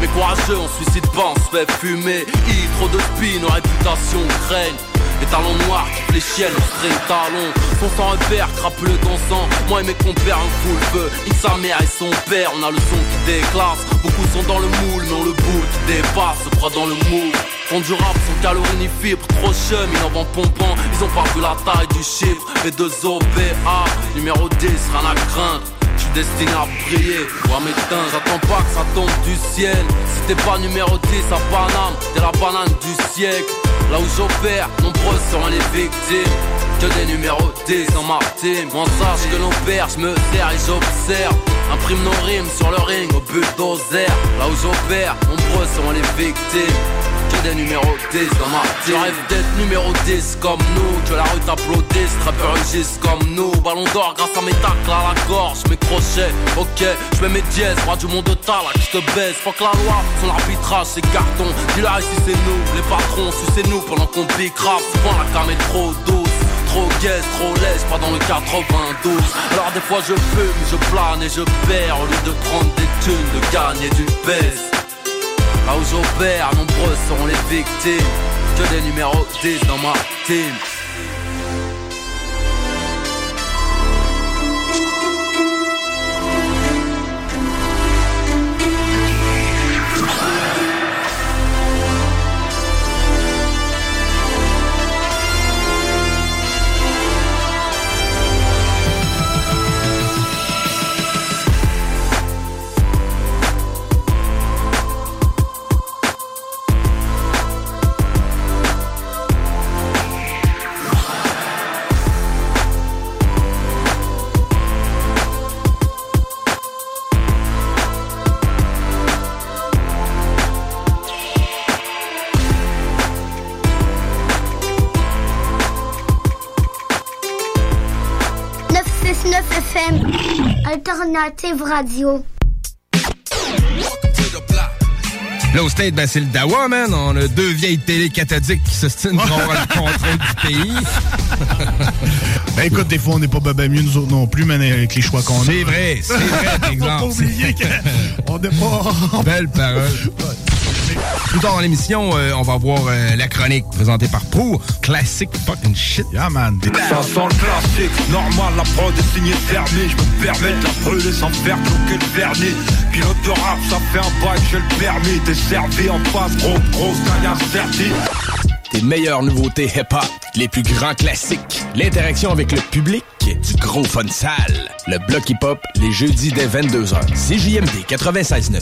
[SPEAKER 35] Mais courageux, on suicide pas, on se fait fumer. I, trop de spin, nos réputations craignent. Les talons noirs qui fléchiennent, string talons. Son sang repère, crapule dansant Moi et mes compères un coup le feu. Il sa mère et son père, on a le son qui déclasse. Beaucoup sont dans le moule, mais on le boule qui dépasse. Se croit dans le moule. Font du rap sans ni fibres Trop chum, ils en vendent pompant. Ils ont pas vu la taille du chiffre. Les deux OPA, numéro 10, rien à craindre je suis destiné à briller ou à m'éteindre J'attends pas que ça tombe du ciel. Si t'es pas numéro 10 à Paname T'es la banane du siècle. Là où j'opère, nombreux seront les victimes. Que des numéros 10 dans ma team. Sache que l'on perd, je me sers et j'observe. Imprime nos rimes sur le ring au bulldozer Là où j'opère, nombreux seront les victimes des numéros 10 dans ma team Je rêve d'être numéro 10 comme nous. Que la rue t'applaudisse, trappeurs rugissent comme nous. Ballon d'or grâce à mes tacles à la gorge Mes crochets, ok, je mets mes dièses Roi du monde de talent, je te baisse Faut que la loi, son arbitrage c'est carton. Dis-leur ici c'est nous, les patrons, sucez-nous Pendant qu'on pique rap, souvent la cam est trop douce Trop gaze, trop laisse, pas dans le 92 Alors des fois je fume, je plane et je perds. Au lieu de prendre des thunes, de gagner du baisse Là où j'opère, nombreux seront les victimes. Que des numéros 10 dans ma team
[SPEAKER 36] Alternative Radio.
[SPEAKER 5] Là, au State, ben, c'est le Dawa, man. On a deux vieilles télé cathodiques qui se stinent pour avoir le contrôle du pays.
[SPEAKER 7] Ben écoute, des fois, on n'est pas baba mieux, nous autres non plus, mais avec les choix qu'on a.
[SPEAKER 5] C'est vrai, c'est vrai, par exemple.
[SPEAKER 7] Faut pas oublier qu'on n'est pas...
[SPEAKER 5] Belle parole. Plus tard dans l'émission, euh, on va voir euh, la chronique présentée par Pro. Classic fucking shit.
[SPEAKER 7] Yeah, man.
[SPEAKER 37] Ça sent le classique, normal, la prod est signée fermée Je me permets de la brûler sans faire bloquer le vernis Pilote de rap, ça fait un bail, j'ai le permis T'es servi en face, gros, grosse incertine
[SPEAKER 38] Tes meilleures nouveautés hip-hop, les plus grands classiques, l'interaction avec le public, du gros fun sale. Le bloc hip-hop, les jeudis dès 22h. CJMD 96.9.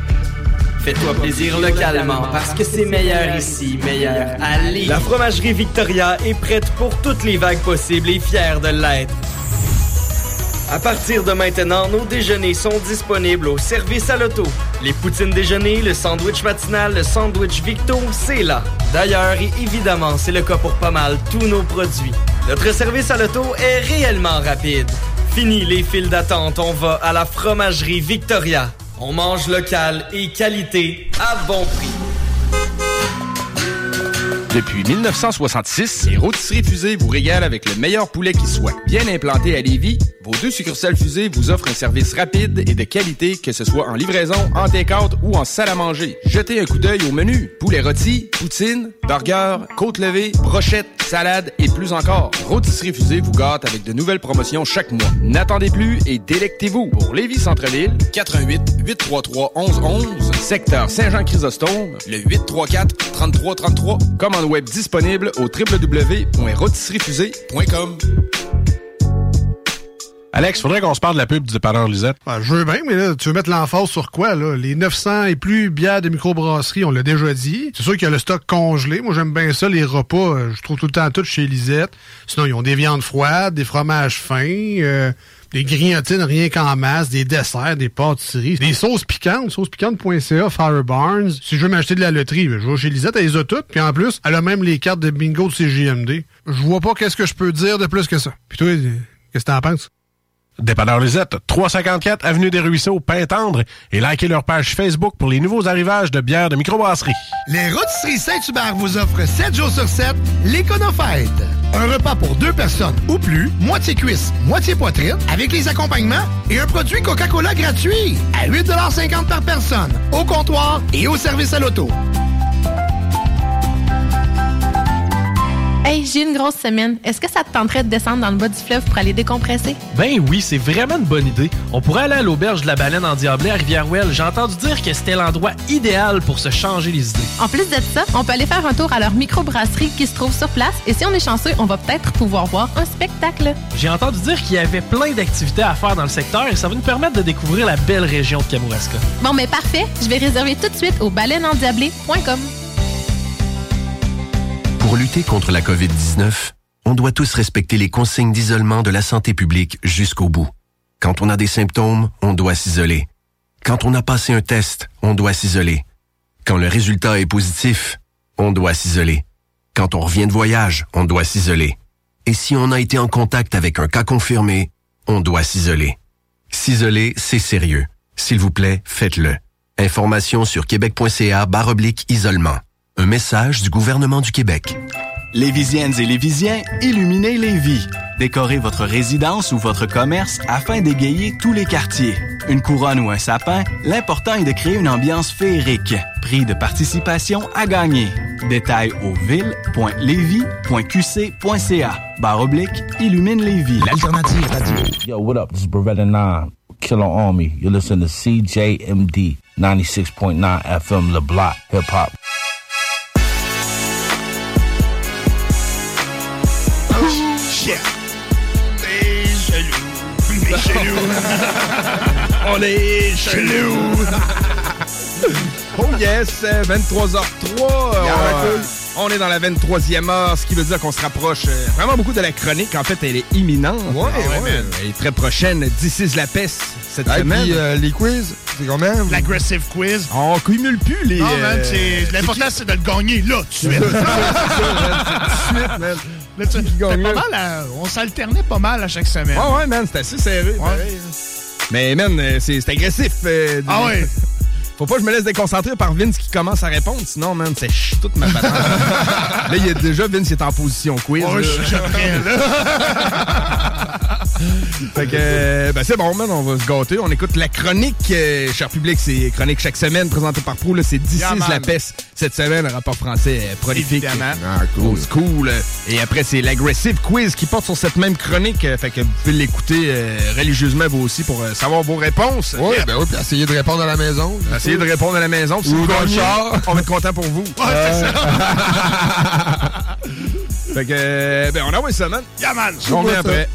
[SPEAKER 1] Fais-toi plaisir localement parce que c'est meilleur ici, meilleur à Lévis. La fromagerie Victoria est prête pour toutes les vagues possibles et fière de l'être. À partir de maintenant, nos déjeuners sont disponibles au service à l'auto. Les poutines déjeuner, le sandwich matinal, le sandwich Victo, c'est là. D'ailleurs, et évidemment, c'est le cas pour pas mal tous nos produits. Notre service à l'auto est réellement rapide. Fini les files d'attente, on va à la fromagerie Victoria. On mange local et qualité à bon prix.
[SPEAKER 5] Depuis 1966, les rôtisseries fusées vous régalent avec le meilleur poulet qui soit. Bien implanté à Lévis, vos deux succursales fusées vous offrent un service rapide et de qualité, que ce soit en livraison, en take-out ou en salle à manger. Jetez un coup d'œil au menu. Poulet rôti, poutine, burger, côte levée, brochette, salade et plus encore. Rôtisserie fusée vous gâte avec de nouvelles promotions chaque mois. N'attendez plus et délectez-vous. Pour Lévis Centre-Ville, 88 833 1111, secteur Saint-Jean-Chrysostome, le 834 3333. Commande web disponible au www.rôtisseriefusée.com.
[SPEAKER 39] Alex, faudrait qu'on se parle de la pub du dépanneur Lisette.
[SPEAKER 40] Ben, je veux bien, mais là, tu veux mettre l'emphase sur quoi, là? Les 900 et plus bières de microbrasserie, on l'a déjà dit. C'est sûr qu'il y a le stock congelé. Moi, j'aime bien ça, les repas. euh, je trouve tout le temps tout chez Lisette. Sinon, ils ont des viandes froides, des fromages fins, euh, des grignotines rien qu'en masse, des desserts, des pâtisseries, des sauces piquantes, saucespiquante.ca, Fire Barnes. Si je veux m'acheter de la loterie, je vais chez Lisette, elle les a toutes. Puis en plus, elle a même les cartes de bingo de CGMD. Je vois pas qu'est-ce que je peux dire de plus que ça. Puis toi, euh, qu'est-ce que t'en penses?
[SPEAKER 39] Dépanneur Lisette, 354 Avenue des Ruisseaux, Pintendre, et likez leur page Facebook pour les nouveaux arrivages de bières de microbrasserie.
[SPEAKER 40] Les Rôtisseries Saint-Hubert vous offrent 7 jours sur 7 l'Éconofête. Un repas pour deux personnes ou plus, moitié cuisse, moitié poitrine, avec les accompagnements et un produit Coca-Cola gratuit à 8,50 par personne, au comptoir et au service à l'auto.
[SPEAKER 41] Hey, j'ai une grosse semaine. Est-ce que ça te tenterait de descendre dans le bas du fleuve pour aller décompresser?
[SPEAKER 31] Ben oui, c'est vraiment une bonne idée. On pourrait aller à l'auberge de la baleine en Diablé à Rivière-Ouelle. J'ai entendu dire que c'était l'endroit idéal pour se changer les idées.
[SPEAKER 41] En plus de ça, on peut aller faire un tour à leur microbrasserie qui se trouve sur place et si on est chanceux, on va peut-être pouvoir voir un spectacle.
[SPEAKER 31] J'ai entendu dire qu'il y avait plein d'activités à faire dans le secteur et ça va nous permettre de découvrir la belle région de Kamouraska.
[SPEAKER 41] Bon, mais parfait. Je vais réserver tout de suite au baleineendiablé.com.
[SPEAKER 21] Pour lutter contre la COVID-19, on doit tous respecter les consignes d'isolement de la santé publique jusqu'au bout. Quand on a des symptômes, on doit s'isoler. Quand on a passé un test, on doit s'isoler. Quand le résultat est positif, on doit s'isoler. Quand on revient de voyage, on doit s'isoler. Et si on a été en contact avec un cas confirmé, on doit s'isoler. S'isoler, c'est sérieux. S'il vous plaît, faites-le. Information sur québec.ca barre oblique isolement. Un message du gouvernement du Québec.
[SPEAKER 30] Lévisiennes et Lévisiens, illuminez Lévis. Décorez votre résidence ou votre commerce afin d'égayer tous les quartiers. Une couronne ou un sapin, l'important est de créer une ambiance féerique. Prix de participation à gagner. Détails au ville.levy.qc.ca. Barre oblique, illumine Lévis.
[SPEAKER 21] L'alternative radio.
[SPEAKER 42] Yo, what up? This is Beretta 9, Killer Army. You're listening to CJMD 96.9 FM, Le Block, Hip Hop.
[SPEAKER 7] Yeah. T'es jaloux. T'es jaloux. On est jaloux.
[SPEAKER 5] Oh yes, euh, 23h03. euh, on est dans la 23e heure, ce qui veut dire qu'on se rapproche euh, vraiment beaucoup de la chronique. En fait, elle est imminente.
[SPEAKER 6] Ouais, ouais.
[SPEAKER 5] man. Elle est très prochaine. D'ici la peste cette
[SPEAKER 6] Et
[SPEAKER 5] semaine.
[SPEAKER 6] puis euh, les quiz, c'est combien?
[SPEAKER 7] L'aggressive quiz.
[SPEAKER 5] On cumule plus les.
[SPEAKER 7] Non, man,
[SPEAKER 5] euh,
[SPEAKER 7] c'est- l'important, c'est de le gagner là, tout de suite. Là, tu- c'était pas mal, à- on s'alternait pas mal à chaque semaine.
[SPEAKER 5] Ouais, ouais, man, c'est assez serré. pareil. Mais, man, c'est c'est agressif. euh,
[SPEAKER 7] Ah ouais?
[SPEAKER 5] Faut pas que je me laisse déconcentrer par Vince qui commence à répondre, sinon, man, c'est toute ma patente. là, il y a déjà, Vince il est en position quiz.
[SPEAKER 7] Oh,
[SPEAKER 5] là.
[SPEAKER 7] je suis prêt,
[SPEAKER 5] fait que, euh, ben c'est bon, man, on va se gâter. On écoute la chronique, euh, cher public, c'est chronique chaque semaine présentée par Pro. C'est This
[SPEAKER 7] Yeah,
[SPEAKER 5] is
[SPEAKER 7] man.
[SPEAKER 5] la peste cette semaine, un rapport français euh, prolifique.
[SPEAKER 7] Évidemment.
[SPEAKER 5] Ah, cool. cool. Et après, c'est l'aggressive quiz qui porte sur cette même chronique. euh, Fait que vous pouvez l'écouter euh, religieusement vous aussi pour euh, savoir vos réponses.
[SPEAKER 6] Oui,
[SPEAKER 5] Yeah.
[SPEAKER 6] ben oui, puis essayer de répondre à la maison.
[SPEAKER 5] Essayez de répondre à la maison. si
[SPEAKER 6] Ou
[SPEAKER 5] vous
[SPEAKER 6] dans le
[SPEAKER 5] gagnez,
[SPEAKER 6] char.
[SPEAKER 5] On va être content pour vous. fait que, ben, on envoie ça, man.
[SPEAKER 7] Yeah, man.
[SPEAKER 5] On revient après.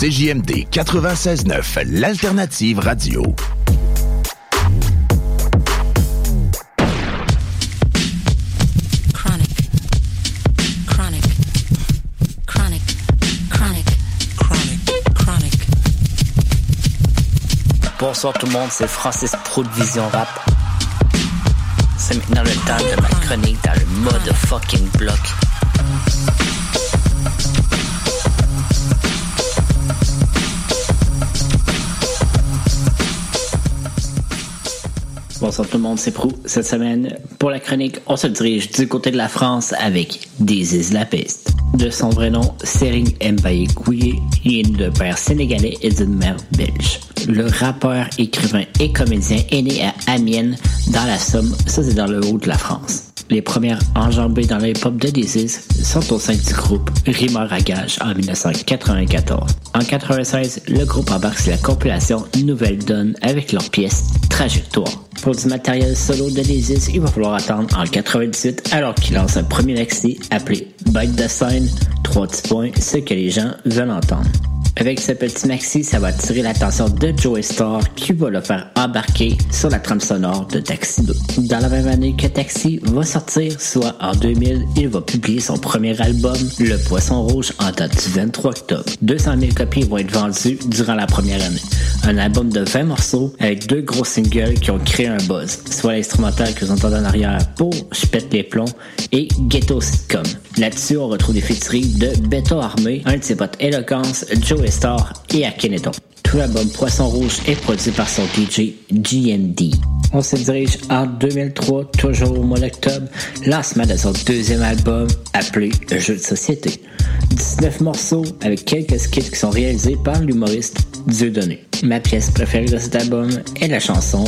[SPEAKER 43] CJMD 96.9, l'alternative radio.
[SPEAKER 44] Chronic. Chronic. Chronic. Chronic. Chronic. Chronic.
[SPEAKER 45] Bonsoir tout le monde, c'est Francis Pro de Vision Rap. C'est maintenant le temps de ma chronique dans le mode fucking bloc. Bonsoir tout le monde, c'est Prou. Cette semaine, pour la chronique, on se dirige du côté de la France avec Des la peste. De son vrai nom, Sering Mbaye Gouye, il est de père sénégalais et d'une mère belge. Le rappeur, écrivain et comédien est né à Amiens, dans la Somme, ça c'est dans le haut de la France. Les premières enjambées dans le hip-hop de Disease sont au sein du groupe Rimor à Gage en 1994. En 96, le groupe embarque sur la compilation Nouvelle Donne avec leur pièce Trajectoire. Pour du matériel solo de il va falloir attendre en 98 alors qu'il lance un premier maxi appelé Bite the Sign, 3 petits points, ce que les gens veulent entendre. Avec ce petit maxi, ça va attirer l'attention de Joey Star qui va le faire embarquer sur la trame sonore de Taxi 2. Dans la même année que Taxi va sortir, soit en 2000, il va publier son premier album, Le Poisson Rouge, en date du 23 octobre. 200 000 copies vont être vendues durant la première année. Un album de 20 morceaux avec deux gros singles qui ont créé un buzz, soit l'instrumental que vous entendez en arrière pour Je pète les plombs et Ghetto Sitcom. Là-dessus, on retrouve des featuring de Beto Armé, un de ses potes Eloquence, Joey Et Akhenaton. Tout l'album Poisson Rouge est produit par son DJ GND. On se dirige en 2003, toujours au mois d'octobre, lancement de son deuxième album appelé Jeu de société. 19 morceaux avec quelques skits qui sont réalisés par l'humoriste Dieudonné. Ma pièce préférée de cet album est la chanson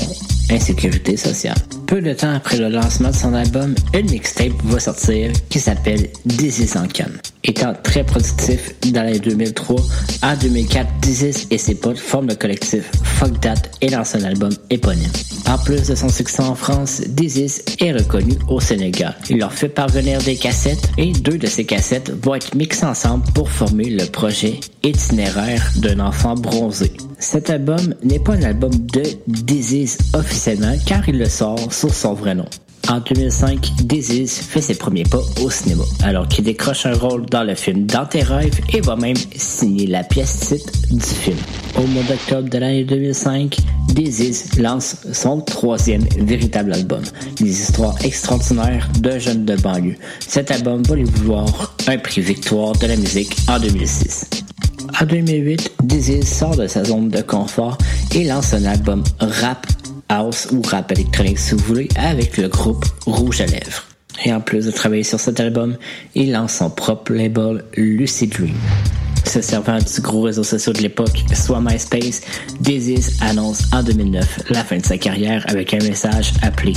[SPEAKER 45] Insécurité sociale. Peu de temps après le lancement de son album, une mixtape va sortir qui s'appelle Dizzy en canne. Étant très productif dans les 2003, en 2004, Dizzy et ses potes forment le collectif Fuck That et lancent un album éponyme. En plus de son succès en France, Dizzy est reconnu au Sénégal. Il leur fait parvenir des cassettes et deux de ces cassettes vont être mixées ensemble pour former le projet itinéraire d'un enfant bronzé. Cet album n'est pas un album de Disease officiellement car il le sort sous son vrai nom. En 2005, Disease fait ses premiers pas au cinéma, alors qu'il décroche un rôle dans le film Dans tes rêves et va même signer la pièce titre du film. Au mois d'octobre de l'année 2005, Disease lance son troisième véritable album, des histoires extraordinaires de jeunes de banlieue. Cet album va lui vouloir un prix Victoire de la musique en 2006. En 2008, Disease sort de sa zone de confort et lance un album rap house ou rap électronique si vous voulez avec le groupe Rouge à lèvres. Et en plus de travailler sur cet album, il lance son propre label Lucid Dream. Se servant du gros réseau social de l'époque, soit MySpace, Disease annonce en 2009 la fin de sa carrière avec un message appelé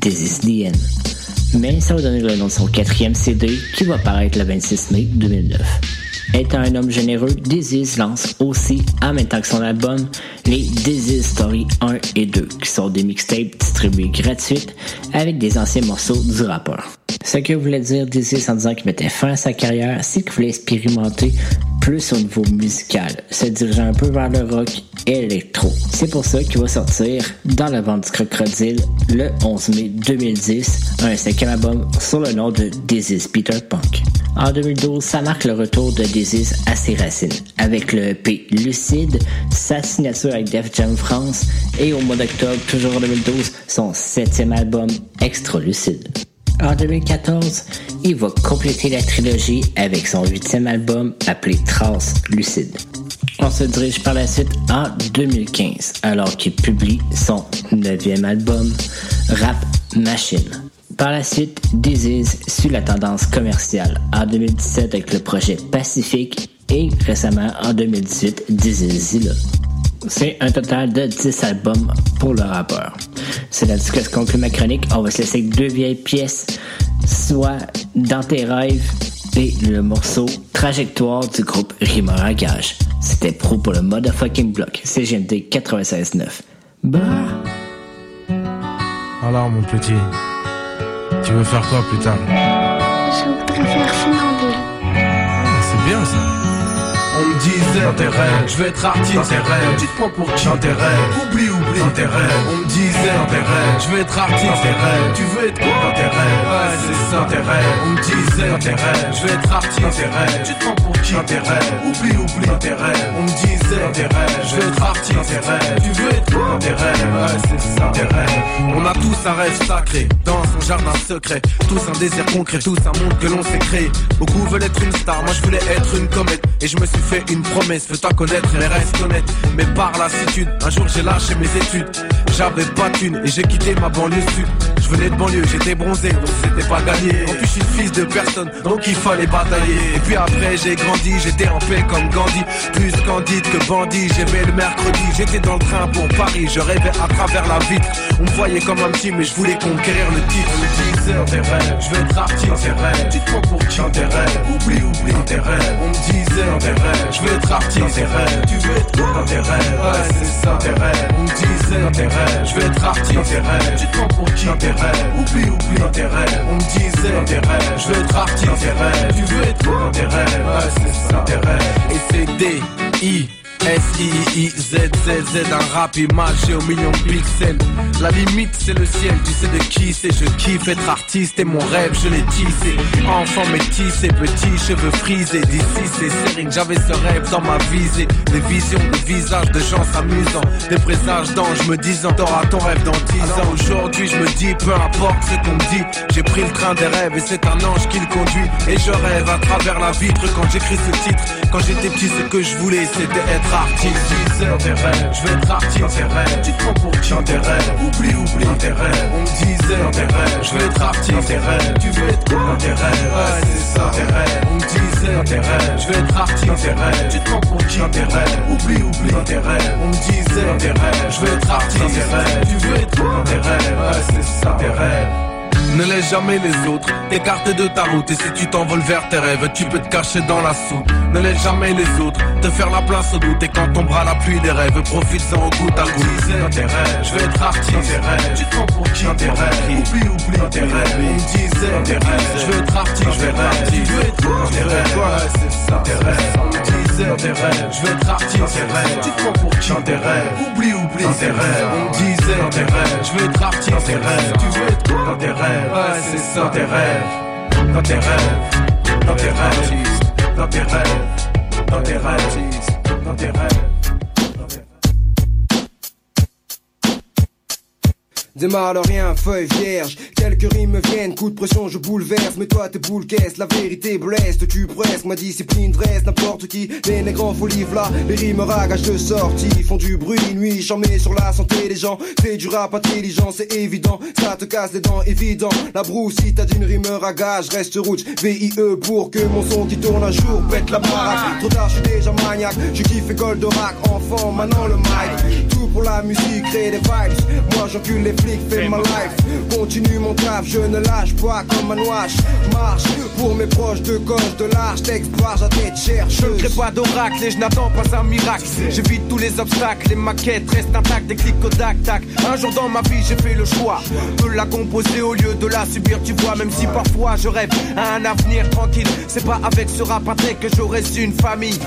[SPEAKER 45] the End. Mais ça va donner le nom de son quatrième CD qui va paraître le 26 mai 2009. Étant un homme généreux, Disease lance aussi, en même temps que son album, les Disease Story 1 et 2, qui sont des mixtapes distribués gratuites avec des anciens morceaux du rappeur. Ce que voulait dire Disease en disant qu'il mettait fin à sa carrière, c'est qu'il voulait expérimenter plus au niveau musical, se dirigeant un peu vers le rock et l'électro. C'est pour ça qu'il va sortir dans la vente du crocodile le 11 mai 2010 un cinquième album sur le nom de Disease Peter Punk. En 2012, ça marque le retour de Disease à ses racines, avec le EP Lucide, sa signature avec Def Jam France et au mois d'octobre, toujours en 2012, son septième album Extra Lucide. En 2014, il va compléter la trilogie avec son huitième album appelé Trace Lucide. On se dirige par la suite en 2015, alors qu'il publie son neuvième album, Rap Machine. Par la suite, Disease suit la tendance commerciale en 2017 avec le projet Pacifique et récemment en 2018 Disease Zilla. C'est un total de 10 albums pour le rappeur. C'est là-dessus que se conclut ma chronique. On va se laisser avec deux vieilles pièces, soit Dans tes rêves et le morceau Trajectoire du groupe Rima à Gage. C'était pro pour le motherfucking block. CGMD 96.9. Bah.
[SPEAKER 46] Alors, mon petit, tu veux faire quoi plus tard?
[SPEAKER 47] Je voudrais faire funambule.
[SPEAKER 46] Ah, C'est bien ça.
[SPEAKER 35] Dans tes rêves, je vais être artiste dans tes rêves. Tu te prends pour qui dans tes rêves Oublie, oublie dans tes rêves. On me disait dans tes rêves, je vais être artiste dans tes rêves. Tu veux être quoi dans tes rêves Ouais, c'est ça dans tes rêves. On me disait dans tes rêves, je vais être artiste dans tes rêves. Tu te prends pour qui dans tes rêves Oublie, oublie dans tes rêves. On me disait dans tes rêves, je vais être artiste dans tes rêves. Tu veux être quoi dans tes rêves Ouais, c'est ça tes rêves. On a tous un rêve sacré dans son jardin secret. Tous un désir concret, tous un monde que l'on s'est créé. Beaucoup veulent être une star, moi je voulais être une comète. Et je me suis fait une promesse, fais-toi connaître, mais reste honnête. Mais par lassitude, un jour j'ai lâché mes études. J'avais pas thune et j'ai quitté ma banlieue sud. Venais de banlieue, j'étais bronzé, donc c'était pas gagné. En plus, je suis le fils de personne, donc il fallait batailler. Et puis après, j'ai grandi, j'étais en paix comme Gandhi. Plus candide que bandit, j'aimais le mercredi. J'étais dans le train pour Paris, je rêvais à travers la vitre. On me voyait comme un petit, mais je voulais conquérir le titre. Dans tes rêves, je vais être artiste tes rêves. Prends pour qui dans Oublie, oublie tes. On me disait je vais être artiste tes. Tu veux être quoi dans Ouais, c'est ça. On me disait dans je vais être artiste. Tu te prends pour qui Oublie, oublie dans tes rêves. On me disait dans je vais être artiste dans tes. Tu veux être dans tes rêves. Et c'est D, I. S-I-I-Z-Z-Z Un rap imagé au million de pixels. La limite c'est le ciel, tu sais de qui c'est. Je kiffe être artiste et mon rêve je l'ai tissé. Enfant métissé, petit, cheveux frisés. D'ici c'est sérieux, j'avais ce rêve dans ma visée. Des visions, des visages de gens s'amusant. Des présages d'anges me disant T'auras ton rêve dans 10 ans. Aujourd'hui je me dis peu importe ce qu'on me dit. J'ai pris le train des rêves et c'est un ange qui le conduit. Et je rêve à travers la vitre quand j'écris ce titre. Quand j'étais petit ce que je voulais c'était être rêves, je vais être artiste Tu te prends pour qui Oublie, oublie rêves On me disait rêves, je vais être artiste Tu veux être quoi rêves Ouais c'est ça rêves On me disait rêves, je vais être artiste Tu te prends pour qui rêves Oublie, oublie rêves On me disait rêves, je vais être artiste Tu veux être quoi rêves Ouais c'est ça rêves ne laisse jamais les autres t'écarter de ta route. Et si tu t'envoles vers tes rêves Tu peux te cacher dans la soupe. Ne laisse jamais les autres te faire la place au doute. Et quand tombera la pluie des rêves Profite-en au goutte à goutte dans tes rêves. Je vais être artiste. Dans tes rêves. Tu te prends pour qui dans tes rêves. Oublie, oublie. Dans tes rêves. On me disait dans tes rêves. Je vais être artiste, je vais être artiste. Tu veux être quoi dans tes rêves. C'est ça. Tes rêves Dans tes rêves Je vais être artiste dans tes rêves prends pour qui dans tes rêves Oublie, oublie dans tes rêves On me disait dans tes rêves Je vais être artiste dans tes rêves Tu veux être quoi dans tes rêves Ouais c'est ça dans tes rêves Dans tes rêves Dans tes rêves Dans tes rêves Dans tes rêves Dans tes rêves
[SPEAKER 9] Démarre rien, feuille vierge. Quelques rimes me viennent, coup de pression, je bouleverse. Mais toi, t'es boule caisse, la vérité blesse. Tu presque, ma discipline dresse n'importe qui. Les nègres en folie, là. Les rimes ragages de sortie font du bruit, nuit, charmé sur la santé des gens. C'est du rap intelligent, c'est évident. Ça te casse les dents, évident. La brousse, si t'as d'une rime ragage, reste rouge. VIE pour que mon son qui tourne un jour pète la baraque. Trop tard, je suis déjà maniaque. Je kiffe rack, enfant, maintenant le mic. Pour la musique, créer des vibes. Moi j'encule les flics, fais ma life. Continue mon taf, je ne lâche pas comme un ouache. Marche pour mes proches de gauche, de large, texte, barge à tête chercheuse.
[SPEAKER 48] Je ne crée pas d'oracle et je n'attends pas un miracle. J'évite tous les obstacles, les maquettes restent intactes, des clics au tac tac. Un jour dans ma vie, j'ai fait le choix de la composer au lieu de la subir, tu vois. Même si parfois je rêve à un avenir tranquille, c'est pas avec ce rap que j'aurai su une famille.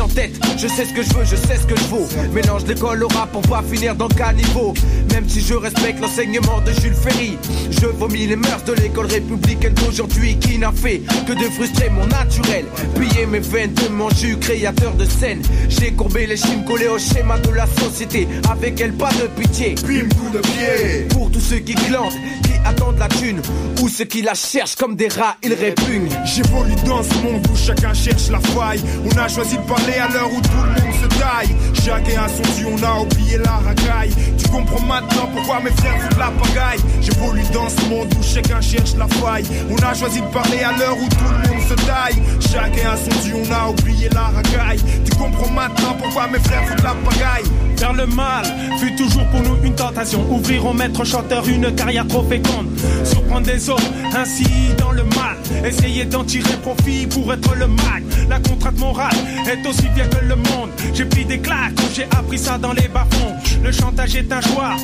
[SPEAKER 48] En tête, je sais ce que je veux, je sais ce que je vaux. Mélange d'école au rap pour pas finir dans le caniveau. Même si je respecte l'enseignement de Jules Ferry, je vomis les mœurs de l'école républicaine d'aujourd'hui qui n'a fait que de frustrer mon naturel. Piller mes veines de mon jus, créateur de scène. J'ai courbé les chimes collés au schéma de la société. Avec elle, pas de pitié. Bim, coup de pied. Pour tous ceux qui glandent, qui attendent la thune, ou ceux qui la cherchent comme des rats, ils répugnent.
[SPEAKER 15] J'évolue dans ce monde où chacun cherche la faille. On a choisi de parler à l'heure où tout le monde se taille. Chacun a son dieu, on a oublié la racaille. Tu comprends maintenant pourquoi mes frères foutent la pagaille. J'évolue dans ce monde où chacun cherche la faille. On a choisi de parler à l'heure où tout le monde se taille. Chacun a son dieu, on a oublié la racaille. Tu comprends maintenant pourquoi mes frères foutent la pagaille.
[SPEAKER 48] Faire le mal fut toujours pour nous une tentation. Ouvrir au maître chanteur une carrière trop féconde. Surprendre des autres ainsi dans le mal. Essayer d'en tirer profit pour être le mag. La contrainte morale est aussi vieille que le monde. J'ai pris des claques j'ai appris ça dans les bas-fonds. Le chantage est un choix,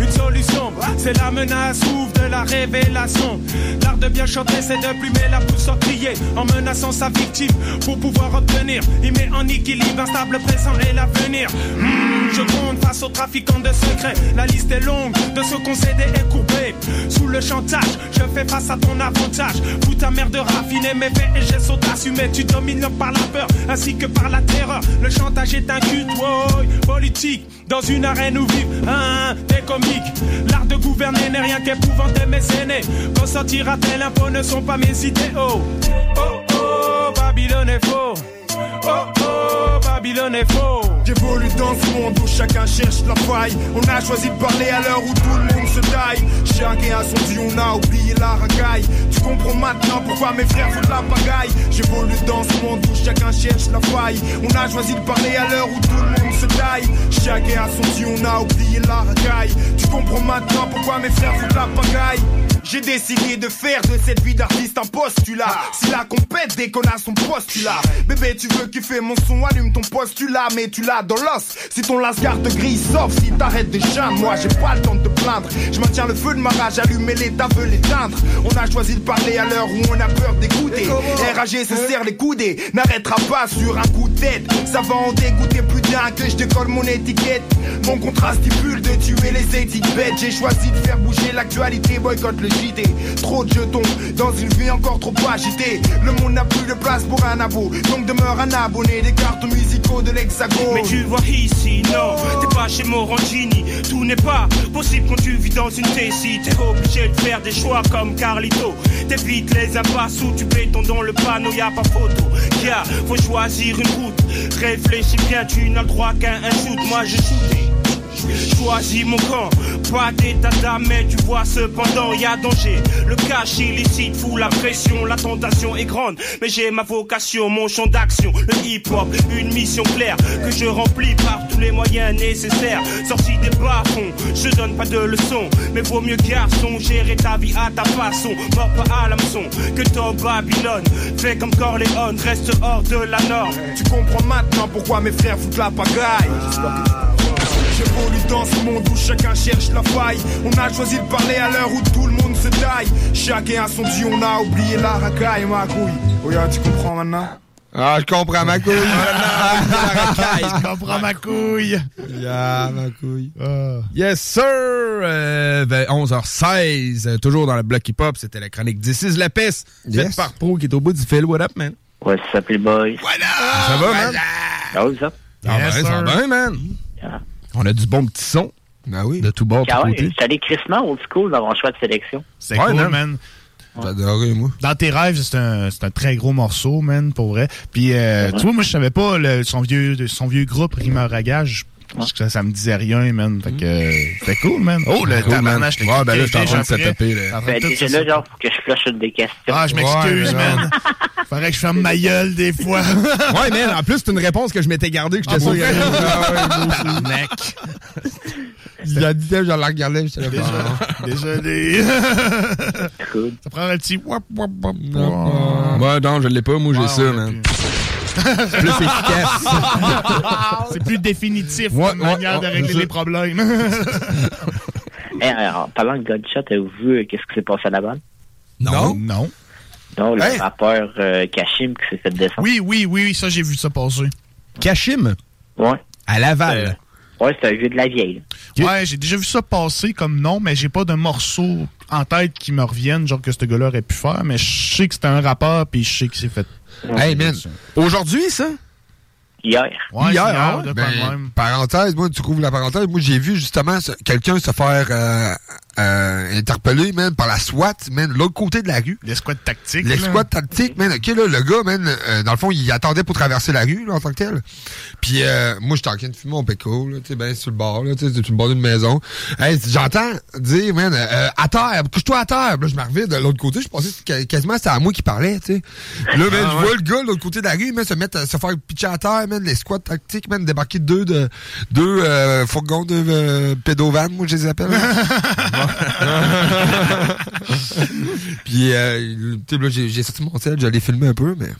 [SPEAKER 48] une solution. C'est la menace ouvre de la révélation. L'art de bien chanter, c'est de plumer la pousse crier en menaçant sa victime pour pouvoir obtenir. Il met en équilibre un stable présent et l'avenir. Hmm, face aux trafiquants de secrets. La liste est longue de ce qu'on s'est et courbé. Sous le chantage, je fais face à ton avantage. Fous ta mère de raffiner mes faits et j'ai sauté assumer. Tu domines par la peur ainsi que par la terreur. Le chantage est un culte, ouais, politique. Dans une arène où vivent un des comiques. L'art de gouverner n'est rien qu'épouvanter mes aînés. Consentir à tel impôt ne sont pas mes idéaux. Oh oh, Babylone est faux. Oh oh, Babylone est faux.
[SPEAKER 15] J'évolue dans ce monde où chacun cherche la faille. On a choisi de parler à l'heure où tout le monde se taille. Chacun a son dieu, on a oublié la racaille. Tu comprends maintenant pourquoi mes frères foutent la pagaille. J'évolue dans ce monde où chacun cherche la faille. On a choisi de parler à l'heure où tout le monde se taille. Chacun a son dieu, on a oublié la racaille. Tu comprends maintenant pourquoi mes frères foutent la pagaille. J'ai décidé de faire de cette vie d'artiste un postulat. Si la compète dès qu'on a son postulat. Bébé, tu veux kiffer mon son, allume ton postulat, mais tu l'as dans l'os. Si ton lascar te grille, sauf si t'arrêtes de. Moi, j'ai pas le temps de te plaindre. Je maintiens le feu de ma rage, allumer l'état veut l'éteindre. On a choisi de parler à l'heure où on a peur d'écouter. RAG se serre les coudées, n'arrêtera pas sur un coup de tête. Ça va en dégoûter plus d'un que je décolle mon étiquette. Mon contrat stipule de tuer les éthiques bêtes. J'ai choisi de faire bouger l'actualité, boycott le Trop de jetons dans une vie encore trop agitée. Le monde n'a plus de place pour un abo, donc demeure un abonné des cartes musicaux de l'Hexagone.
[SPEAKER 48] Mais tu vois ici, non, t'es pas chez Morandini. Tout n'est pas possible quand tu vis dans une tessie. T'es obligé de faire des choix comme Carlito. T'évites les impasses où tu béton dans le panneau, y a pas photo. Y'a, faut choisir une route. Réfléchis bien, tu n'as le droit qu'à un shoot. Moi je shooté. Choisis mon camp, pas d'état d'âme, mais tu vois cependant y a danger. Le cash illicite fout la pression, la tentation est grande, mais j'ai ma vocation, mon champ d'action, le hip hop, une mission claire que je remplis par tous les moyens nécessaires. Sorti des bas fonds, je donne pas de leçons, mais vaut mieux garçon gérer ta vie à ta façon, mort pas à l'hameçon que ton Babylone. Fais comme Corleone, reste hors de la norme.
[SPEAKER 15] Tu comprends maintenant pourquoi mes frères foutent la pagaille. Dans ce monde où chacun cherche la faille. On a choisi de parler à l'heure où tout le monde se taille. Chacun a son dieu, on a oublié la racaille, ma couille. Regarde, tu comprends maintenant?
[SPEAKER 5] Ah, je comprends ma couille.
[SPEAKER 7] Je comprends ma couille.
[SPEAKER 5] Yeah, ma couille. Yes, sir! Euh, ben, 11h16, euh, toujours dans le bloc hip-hop, c'était la chronique This is la peste.
[SPEAKER 9] Yes.
[SPEAKER 5] Faite par Pro qui est au bout du fil. What up, man?
[SPEAKER 9] Ouais, ça s'appelle Boy.
[SPEAKER 5] Ça va, man?
[SPEAKER 9] Ah oui, ça?
[SPEAKER 5] Ah
[SPEAKER 9] Yes,
[SPEAKER 5] ben, ça va man. On a du bon petit son. Ben oui. De tout bord,
[SPEAKER 9] Ah
[SPEAKER 5] tout
[SPEAKER 9] ouais,
[SPEAKER 5] côté.
[SPEAKER 9] c'est allé crissement old school dans mon choix de sélection.
[SPEAKER 7] C'est cool, man.
[SPEAKER 5] J'ai adoré, moi.
[SPEAKER 7] Dans tes rêves, c'est un, c'est un très gros morceau, man, pour vrai. Puis, euh, tu vois, moi, je savais pas le- son vieux, son vieux groupe, Rima Ragage. Parce que ça, ça me disait rien, man. Fait que, euh, c'était cool, man. Oh, le
[SPEAKER 5] Cool, man.
[SPEAKER 7] tabarnache, le
[SPEAKER 5] Ouais, ben là, je suis en train de se taper, là.
[SPEAKER 9] Ben, déjà là, genre, faut que je flush une des questions.
[SPEAKER 7] Ah, je m'excuse,
[SPEAKER 5] Ouais,
[SPEAKER 7] man. Faudrait que je ferme ma gueule des fois.
[SPEAKER 5] ouais, mais en plus, c'est une réponse que je m'étais gardée, que j'étais
[SPEAKER 7] Ah,
[SPEAKER 5] sûr
[SPEAKER 7] pour
[SPEAKER 5] qu'il y
[SPEAKER 7] vrai?
[SPEAKER 5] avait- Ah.
[SPEAKER 7] Tabarnak.
[SPEAKER 6] Il a dit, je la regardais, j'étais là.
[SPEAKER 7] Désolé. Ça prend un petit wap wap wap. wap.
[SPEAKER 5] Ouais, non, je l'ai pas, moi j'ai ça, man. C'est plus efficace.
[SPEAKER 7] C'est plus définitif
[SPEAKER 5] Ouais,
[SPEAKER 7] comme
[SPEAKER 5] ouais,
[SPEAKER 7] manière de régler les problèmes.
[SPEAKER 45] Eh, alors, en parlant de Gunshot, avez-vous vu euh, qu'est-ce qui s'est passé à Laval?
[SPEAKER 7] Non. Non.
[SPEAKER 45] Non, le
[SPEAKER 7] Hey.
[SPEAKER 45] rappeur euh, Kashim qui s'est fait descendre.
[SPEAKER 7] Oui, oui, oui, oui, ça, j'ai vu ça passer.
[SPEAKER 5] Kashim?
[SPEAKER 45] Ouais.
[SPEAKER 5] À Laval.
[SPEAKER 45] Ouais, c'est un vieux de la vieille.
[SPEAKER 7] Ouais, j'ai déjà vu ça passer comme nom, mais j'ai pas de morceaux en tête qui me reviennent, genre que ce gars-là aurait pu faire, mais je sais que c'était un rappeur, puis je sais que c'est fait.
[SPEAKER 6] Hey, man.
[SPEAKER 5] Aujourd'hui, ça?
[SPEAKER 45] Hier.
[SPEAKER 7] Ouais,
[SPEAKER 6] Hier, hein? Ben, parenthèse, moi, tu couvres la parenthèse. Moi, j'ai vu justement quelqu'un se faire euh, euh, interpeller, man, par la SWAT, man, de l'autre côté de la rue.
[SPEAKER 7] L'escouade tactique.
[SPEAKER 6] Les
[SPEAKER 7] là.
[SPEAKER 6] squats tactiques, man, ok, là, le gars, man, euh, dans le fond, il attendait pour traverser la rue, là, en tant que tel. Puis, euh, moi, j'étais en train de fumer mon péco, là, tu sais, ben, sur le bord, là, tu sais, sur le bord d'une maison. Hey, j'entends dire, man, euh, à terre, couche-toi à terre. Là, je m'arrivais de l'autre côté, je pensais que qu- quasiment c'était à moi qui parlait, tu sais. Là, man,
[SPEAKER 5] Ah,
[SPEAKER 6] je
[SPEAKER 5] ouais.
[SPEAKER 6] vois le gars de l'autre côté de la rue, man, se mettre, à- se faire pitcher à terre, man, les squats tactiques, man, débarquer deux de, deux, euh, fourgons de euh, pédovans, moi, je les appelle. Puis, euh, tu sais, là, j'ai sorti mon sel, j'allais filmer un peu, mais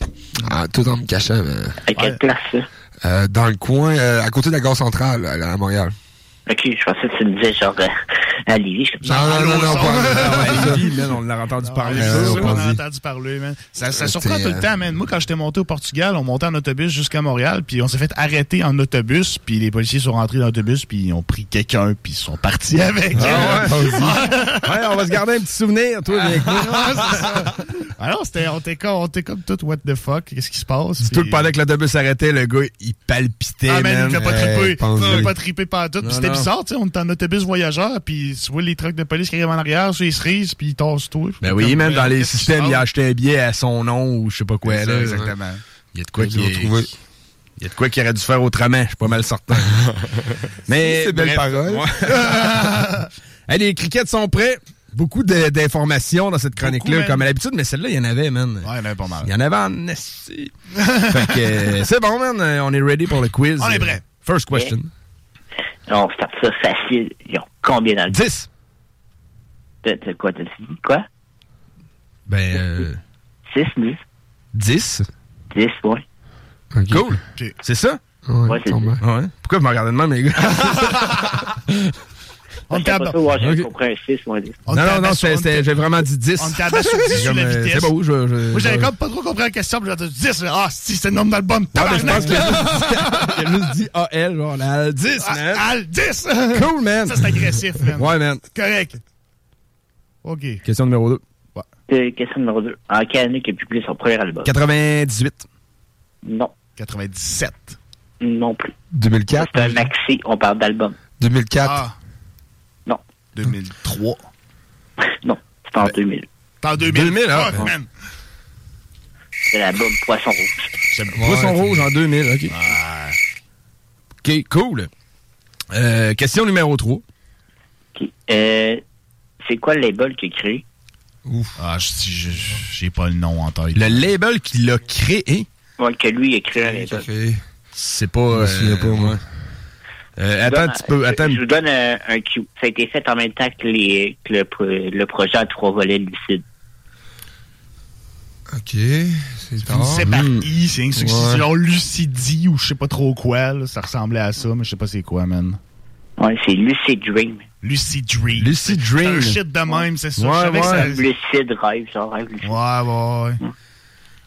[SPEAKER 6] ah, tout en me cachant. mais-
[SPEAKER 45] À quelle place, ça?
[SPEAKER 6] Euh, dans le coin, euh, à côté de la gare centrale, à, à Montréal.
[SPEAKER 45] Ok, je pensais que tu me disais genre euh, à Lévis. Je
[SPEAKER 6] Non, non, non, non, pas-
[SPEAKER 5] Ah ouais, Lévis, man, on l'a entendu parler.
[SPEAKER 7] Ouais,
[SPEAKER 5] ça,
[SPEAKER 7] c'est
[SPEAKER 5] on
[SPEAKER 7] sûr, on
[SPEAKER 5] dit.
[SPEAKER 7] a entendu parler, man. Ça, ça surprend tout le
[SPEAKER 5] euh,
[SPEAKER 7] temps, man. Moi, quand j'étais monté au Portugal, on montait en autobus jusqu'à Montréal, puis on s'est fait arrêter en autobus, puis les policiers sont rentrés dans l'autobus, puis ils ont pris quelqu'un, puis ils sont partis avec.
[SPEAKER 5] Ah ouais, ouais, on va se garder un petit souvenir, toi, avec moi.
[SPEAKER 7] Alors, c'était, on était comme, on était comme tout, what the fuck, qu'est-ce qui se passe?
[SPEAKER 5] Tout pendant que l'autobus s'arrêtait, le gars, il palpitait,
[SPEAKER 7] Ah, man,
[SPEAKER 5] man.
[SPEAKER 7] il fait pas
[SPEAKER 5] pense-y.
[SPEAKER 7] Il fait pas triper pas tout. Bizarre, tu sais. On était en autobus voyageur, puis tu vois les trucks de police qui arrivent en arrière, sur les cerises, puis ils tassent tout.
[SPEAKER 5] Ben oui, même dans les
[SPEAKER 7] qui se
[SPEAKER 5] systèmes, il a
[SPEAKER 7] passe?
[SPEAKER 5] acheté un billet à son nom ou je sais pas quoi. Là.
[SPEAKER 7] exactement.
[SPEAKER 5] Il y a de quoi
[SPEAKER 6] Ils
[SPEAKER 5] qui
[SPEAKER 6] l'ont trouvé.
[SPEAKER 5] Il y a de quoi qu'il aurait dû faire autrement, je suis pas mal certain. Mais
[SPEAKER 6] C'est belle parole.
[SPEAKER 5] ouais. Hey, les crickets sont prêts. Beaucoup d'informations dans cette chronique-là, comme à l'habitude, mais celle-là, il y en avait, man.
[SPEAKER 7] Ouais, il y en avait pas mal.
[SPEAKER 5] Il y en avait en esti. fait que euh, c'est bon, man. euh, On est ready pour le quiz.
[SPEAKER 7] On est prêt.
[SPEAKER 5] First question.
[SPEAKER 45] On se tape ça facile. Ils ont combien dans le
[SPEAKER 5] 10.
[SPEAKER 45] T'as quoi, t'as dit quoi?
[SPEAKER 5] Ben, euh,
[SPEAKER 45] 6, 10?
[SPEAKER 5] 10.
[SPEAKER 45] 10, ouais.
[SPEAKER 5] Cool. C'est ça?
[SPEAKER 45] Ouais, c'est ça.
[SPEAKER 5] Ouais. Pourquoi vous me regardez de même, les gars?
[SPEAKER 7] On
[SPEAKER 45] Je sais pas ça, ouais, j'ai
[SPEAKER 5] Ok.
[SPEAKER 45] compris un 6 ou un 10.
[SPEAKER 7] On
[SPEAKER 5] non, non, non,
[SPEAKER 7] sur-
[SPEAKER 5] j'ai vraiment dit 10.
[SPEAKER 7] On abasourdi sur
[SPEAKER 5] Comme,
[SPEAKER 7] la
[SPEAKER 5] euh,
[SPEAKER 7] vitesse.
[SPEAKER 5] C'est beau, je... je
[SPEAKER 7] Moi, j'avais comme pas trop compris la question, puis j'ai dit 10. Ah, si, c'est le nombre d'albums.
[SPEAKER 5] Ouais, mais je pense a juste dit AL, genre, la 10, man.
[SPEAKER 7] Ah, le 10.
[SPEAKER 5] Cool, man.
[SPEAKER 7] Ça, c'est agressif, man.
[SPEAKER 5] Ouais, man.
[SPEAKER 7] Correct. OK.
[SPEAKER 5] Question numéro 2.
[SPEAKER 45] Euh, question numéro 2. En quelle année qu'il a publié son premier album?
[SPEAKER 5] 98.
[SPEAKER 45] Non.
[SPEAKER 7] 97.
[SPEAKER 45] Non plus.
[SPEAKER 6] 2004.
[SPEAKER 45] C'est un maxi, on parle d'album.
[SPEAKER 6] 2004.
[SPEAKER 7] Ah.
[SPEAKER 45] Non.
[SPEAKER 7] 2003.
[SPEAKER 45] Non, c'est en 2000.
[SPEAKER 7] T'es en 2000.
[SPEAKER 5] 2000, hein? Ouais.
[SPEAKER 7] man.
[SPEAKER 45] C'est l'album Poisson Rouge.
[SPEAKER 5] Poisson rouge en 2000, OK. OK, cool. Euh, question numéro 3.
[SPEAKER 45] OK. Euh, c'est quoi le label qu'il a créé?
[SPEAKER 7] Ah, je- je- je- j'ai pas le nom en tête.
[SPEAKER 5] Le label qu'il a créé,
[SPEAKER 45] Ouais, que lui, a créé un label.
[SPEAKER 5] c'est pas...
[SPEAKER 6] Je me souviens
[SPEAKER 5] euh,
[SPEAKER 6] pas, moi.
[SPEAKER 5] Ouais. Euh,
[SPEAKER 45] Je
[SPEAKER 5] attends
[SPEAKER 45] donne-
[SPEAKER 5] un petit peu, attends.
[SPEAKER 45] Je vous donne un, un cue. Ça a été fait en même temps que, les, que le, pro- le projet à trois volets lucide.
[SPEAKER 6] OK. C'est tard.
[SPEAKER 7] c'est par I, c'est c'est- c'est
[SPEAKER 6] Ouais.
[SPEAKER 7] genre Lucidie ou je sais pas trop quoi. là. Ça ressemblait à ça, mais je sais pas c'est quoi, man.
[SPEAKER 45] Ouais, c'est Lucid Dream.
[SPEAKER 7] Lucid Dream.
[SPEAKER 5] Lucid
[SPEAKER 7] C'est un
[SPEAKER 5] Dream.
[SPEAKER 7] shit de même, c'est ça.
[SPEAKER 5] Ouais,
[SPEAKER 7] Je savais que ça-
[SPEAKER 45] Lucid Rêve, genre rêve lucide.
[SPEAKER 7] Ouais, ouais, ouais.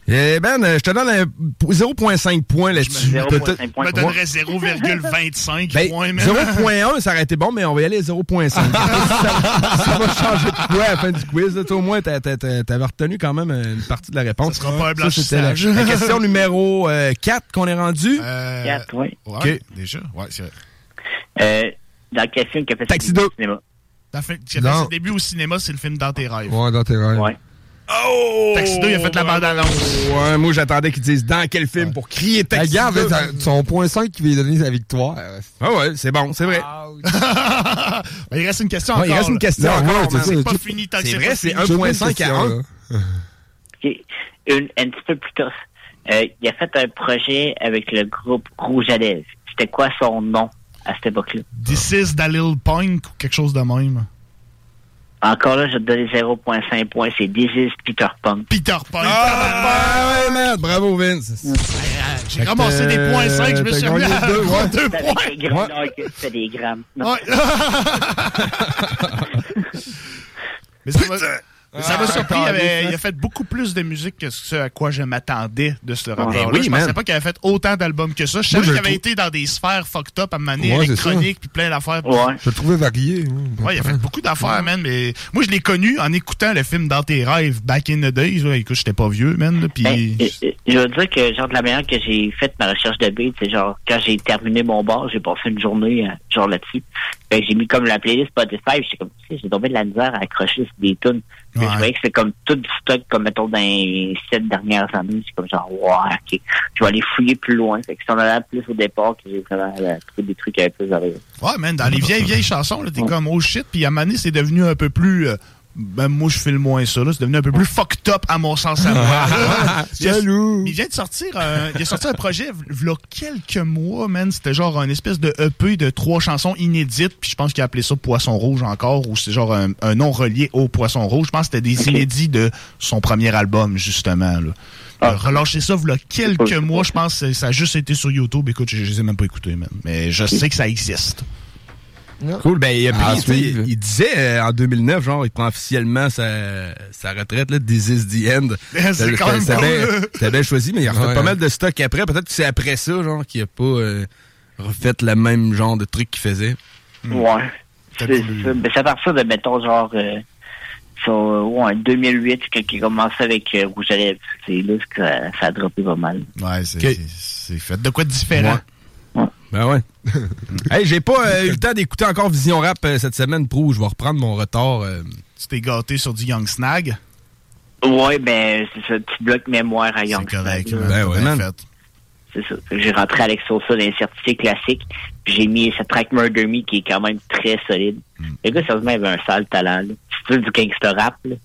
[SPEAKER 5] Eh ben, euh, je te donne un 0.5 points là-dessus.
[SPEAKER 45] 0.5
[SPEAKER 7] Je me donnerais 0,25
[SPEAKER 5] Ben,
[SPEAKER 7] points, man.
[SPEAKER 5] 0.1, ça aurait été bon, mais on va y aller à 0.5. ça, ça va changer de quoi à la fin du quiz. là? Toi, au moins, t'a- t'a- t'a- t'avais retenu quand même une partie de la réponse.
[SPEAKER 7] Ça sera pas un
[SPEAKER 5] la, la question numéro euh, 4 qu'on est rendu.
[SPEAKER 7] Euh,
[SPEAKER 45] 4, oui.
[SPEAKER 7] ouais,
[SPEAKER 5] OK.
[SPEAKER 7] déjà. Ouais, c'est vrai.
[SPEAKER 45] Euh, dans quel film qui a fait
[SPEAKER 5] Taxi
[SPEAKER 45] ses
[SPEAKER 5] 2.
[SPEAKER 45] débuts au cinéma?
[SPEAKER 7] T'as fait, tu as
[SPEAKER 6] Non.
[SPEAKER 7] fait ses débuts au cinéma, c'est le film Dans tes rêves.
[SPEAKER 6] Ouais, dans tes rêves.
[SPEAKER 45] Ouais.
[SPEAKER 7] Oh! Taxi 2, il a fait la bande-annonce.
[SPEAKER 5] Ouais, moi, j'attendais qu'ils disent dans quel film pour crier Taxi
[SPEAKER 6] Regarde,
[SPEAKER 5] 2.
[SPEAKER 6] là, t'as- son point 5 qui va lui donner sa victoire.
[SPEAKER 5] Ah ouais, c'est bon, c'est vrai.
[SPEAKER 7] Ben, il reste une question
[SPEAKER 5] Ouais,
[SPEAKER 7] encore.
[SPEAKER 5] il reste une question
[SPEAKER 6] Non,
[SPEAKER 5] encore,
[SPEAKER 6] c'est
[SPEAKER 7] pas
[SPEAKER 6] tout-
[SPEAKER 7] fini tant que
[SPEAKER 5] C'est vrai, c'est
[SPEAKER 7] fini.
[SPEAKER 5] un-
[SPEAKER 6] J'ai
[SPEAKER 5] 1.5
[SPEAKER 6] une
[SPEAKER 5] à
[SPEAKER 6] question,
[SPEAKER 5] 1.
[SPEAKER 6] là.
[SPEAKER 49] Ok. Une, un petit peu plus tôt. Euh, il a fait un projet avec le groupe Rouge à lèvres. C'était quoi son nom à cette époque-là?
[SPEAKER 7] This is Dalil Punk ou quelque chose de même.
[SPEAKER 49] Encore là, je vais te donner 0.5 points. C'est This is Peter Punk.
[SPEAKER 7] Peter Punk.
[SPEAKER 5] Ah, ouais, man. Bravo, Vince.
[SPEAKER 7] J'ai ramassé des points 5, je me suis remis à
[SPEAKER 5] deux, ouais.
[SPEAKER 7] deux points.
[SPEAKER 49] des grammes. non, que C'était des grammes. Non.
[SPEAKER 7] Mais ça mais ça m'a
[SPEAKER 5] Ah,
[SPEAKER 7] surpris. Il, avait- il a fait beaucoup plus de musique que ce à quoi je m'attendais de ce rapport-là.
[SPEAKER 5] oui,
[SPEAKER 7] je
[SPEAKER 5] man.
[SPEAKER 7] pensais pas qu'il avait fait autant d'albums que ça. Je savais qu'il avait été dans des sphères fucked up à mener,
[SPEAKER 6] Ouais,
[SPEAKER 7] électronique, puis plein d'affaires.
[SPEAKER 6] Je le trouvais varié. hein.
[SPEAKER 7] Ouais, il a fait beaucoup d'affaires, man. Mais moi, je l'ai connu en écoutant le film Dans tes rêves, Back in the Days. là. Écoute, j'étais pas vieux, man. là, Puis
[SPEAKER 49] Ben, je veux dire que genre de la manière que j'ai fait ma recherche de beats, c'est genre quand j'ai terminé mon bar, j'ai passé une journée euh, genre là-dessus. Fait que j'ai mis comme la playlist Spotify, j'étais comme tu sais, j'ai tombé de la misère à accrocher sur des tunes. Je voyais que c'est comme tout du stock comme mettons dans les sept dernières années, c'est comme genre wow, ok. Je vais aller fouiller plus loin. Fait que c'est en allant plus au départ que j'ai vraiment euh, trouvé des trucs un peu arrivés.
[SPEAKER 7] Ouais, man, dans les vieilles, vieilles chansons, là, t'es comme oh shit. Puis à donné, c'est devenu un peu plus. euh, ben, moi, je fais le moins ça, là. C'est devenu un peu plus fucked up à mon sens à moi. il, a- il vient de sortir un, il a sorti un projet, il y a quelques mois, man. C'était genre une espèce de EP de trois chansons inédites. Puis je pense qu'il a appelé ça Poisson Rouge encore, ou c'est genre un, un nom relié au Poisson Rouge. Je pense que c'était des inédits de son premier album, justement, là. Euh, relâcher ça, il y a quelques mois, je pense que ça a juste été sur YouTube. Écoute, je, je les ai même pas écoutés, man. Mais je sais que ça existe.
[SPEAKER 5] Cool. Ben, il, a
[SPEAKER 7] Ah,
[SPEAKER 5] pris, il disait euh, en 2009, genre, il prend officiellement sa, sa retraite, là, This is the end.
[SPEAKER 7] C'est quand même
[SPEAKER 5] bien- choisi, mais il a refait
[SPEAKER 6] Ouais.
[SPEAKER 5] pas mal de stock après. Peut-être que c'est après ça, genre, qu'il a pas euh, refait le même genre de truc qu'il faisait.
[SPEAKER 49] Ouais. C'est ça. Ben, c'est à partir de, mettons, genre, euh, sur, ouais, 2008, quand il a commencé avec euh, Rouge à lèvres. C'est là que ça, ça a droppé pas mal.
[SPEAKER 7] Ouais, c'est fait de quoi de différent?
[SPEAKER 5] Ben ouais. hey, j'ai pas euh, eu le temps d'écouter encore Vision Rap euh, cette semaine, Pro. Je vais reprendre mon retard. euh.
[SPEAKER 7] Tu t'es gâté sur du Young Snag?
[SPEAKER 49] Ouais, ben, c'est ça, petit bloc mémoire à Young
[SPEAKER 7] correct,
[SPEAKER 49] Snag, là.
[SPEAKER 5] Ben ouais, man.
[SPEAKER 49] C'est ça. J'ai rentré Alex Sosa dans classiques, puis j'ai mis cette track Murder Me qui est quand même très solide.
[SPEAKER 7] Hmm.
[SPEAKER 49] Le gars, sérieusement, il avait un sale talent, là. C'est du gangster rap, là.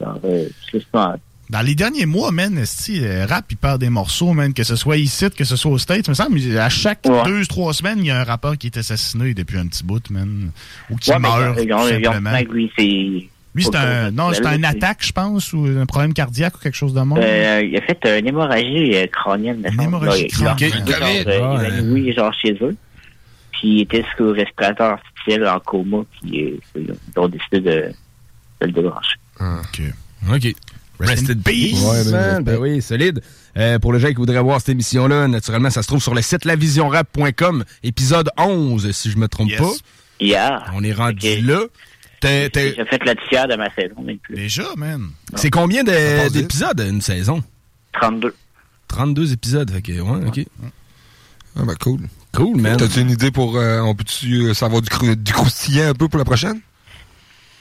[SPEAKER 49] Genre, euh, c'est pas...
[SPEAKER 7] Dans les derniers mois, man, esti, euh, rap, il perd des morceaux, man, que ce soit ici, que ce soit aux States. Il me semble, à chaque deux, trois semaines, il y a un rappeur qui est assassiné depuis un petit bout, man. Ou qui
[SPEAKER 49] Ouais, mais
[SPEAKER 7] meurt,
[SPEAKER 49] Young-
[SPEAKER 7] tout simplement.
[SPEAKER 49] Lui, c'est...
[SPEAKER 7] Lui, c'est un, non, c'est un attaque, je pense, ou un problème cardiaque ou quelque chose de même.
[SPEAKER 49] Euh, il a fait une hémorragie euh, crânienne. Une
[SPEAKER 7] hémorragie crânienne.
[SPEAKER 49] Genre, euh, évanoui, genre chez eux. Puis il était sous respirateur artificiel en coma. Puis euh, ils ont décidé de, de le débrancher.
[SPEAKER 7] OK.
[SPEAKER 5] OK. Rest in peace.
[SPEAKER 6] Ouais, ben,
[SPEAKER 5] man. Ben oui, solide. Euh, pour les gens qui voudraient voir cette émission-là, naturellement, ça se trouve sur le site lavisionrap.com, épisode 11, si je me trompe
[SPEAKER 49] Yes.
[SPEAKER 5] pas.
[SPEAKER 49] Yeah.
[SPEAKER 5] On est rendu là.
[SPEAKER 49] J'ai fait le tiers de ma saison. Mais plus.
[SPEAKER 7] Déjà, man.
[SPEAKER 5] C'est combien d'épisodes, une saison?
[SPEAKER 49] 32.
[SPEAKER 5] 32 épisodes, fait que, ouais, OK.
[SPEAKER 6] Ah, ben cool.
[SPEAKER 5] Cool, man.
[SPEAKER 6] T'as-tu une idée pour. euh, on peut-tu euh, savoir du, crou- du croustillant un peu pour la prochaine?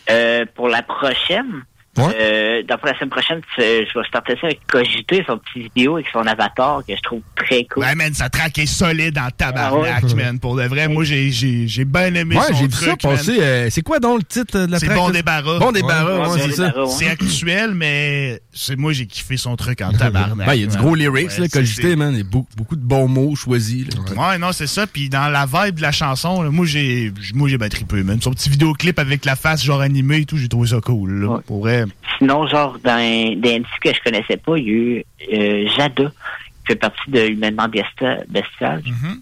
[SPEAKER 49] Euh, pour la prochaine, euh, dans la semaine prochaine, tu- je vais starter ça avec Cogité, son petit vidéo avec son avatar que je trouve très cool.
[SPEAKER 7] Ouais, man, ça traque est solide en tabarnak,
[SPEAKER 49] Ah ouais?
[SPEAKER 7] man. Pour de vrai, moi, j'ai, j'ai, j'ai bien aimé
[SPEAKER 5] Ouais,
[SPEAKER 7] son
[SPEAKER 5] j'ai vu
[SPEAKER 7] truc,
[SPEAKER 5] ça passer. euh, c'est quoi donc le titre de la
[SPEAKER 7] C'est
[SPEAKER 5] track,
[SPEAKER 7] bon
[SPEAKER 5] là?
[SPEAKER 7] débarras.
[SPEAKER 5] Bon débarras, ouais, c'est ça.
[SPEAKER 7] C'est actuel, mais c'est moi j'ai kiffé son truc en tabarnak.
[SPEAKER 5] Ben, il y a du gros lyrics,
[SPEAKER 7] Ouais,
[SPEAKER 5] là,
[SPEAKER 7] c'est-
[SPEAKER 5] cogité, man. Il y a beaucoup, beaucoup de bons mots choisis, là.
[SPEAKER 7] Ouais, non, c'est ça. Puis dans la vibe de la chanson, là, moi j'ai moi j'ai bien trippé, man. Son petit vidéoclip avec la face genre animée et tout, j'ai trouvé ça cool. Là, Pour vrai.
[SPEAKER 49] Sinon, genre, dans des MC que je connaissais pas, il y a eu euh, Jada, qui fait partie de Humainement Bestia- Bestial.
[SPEAKER 7] Mm-hmm.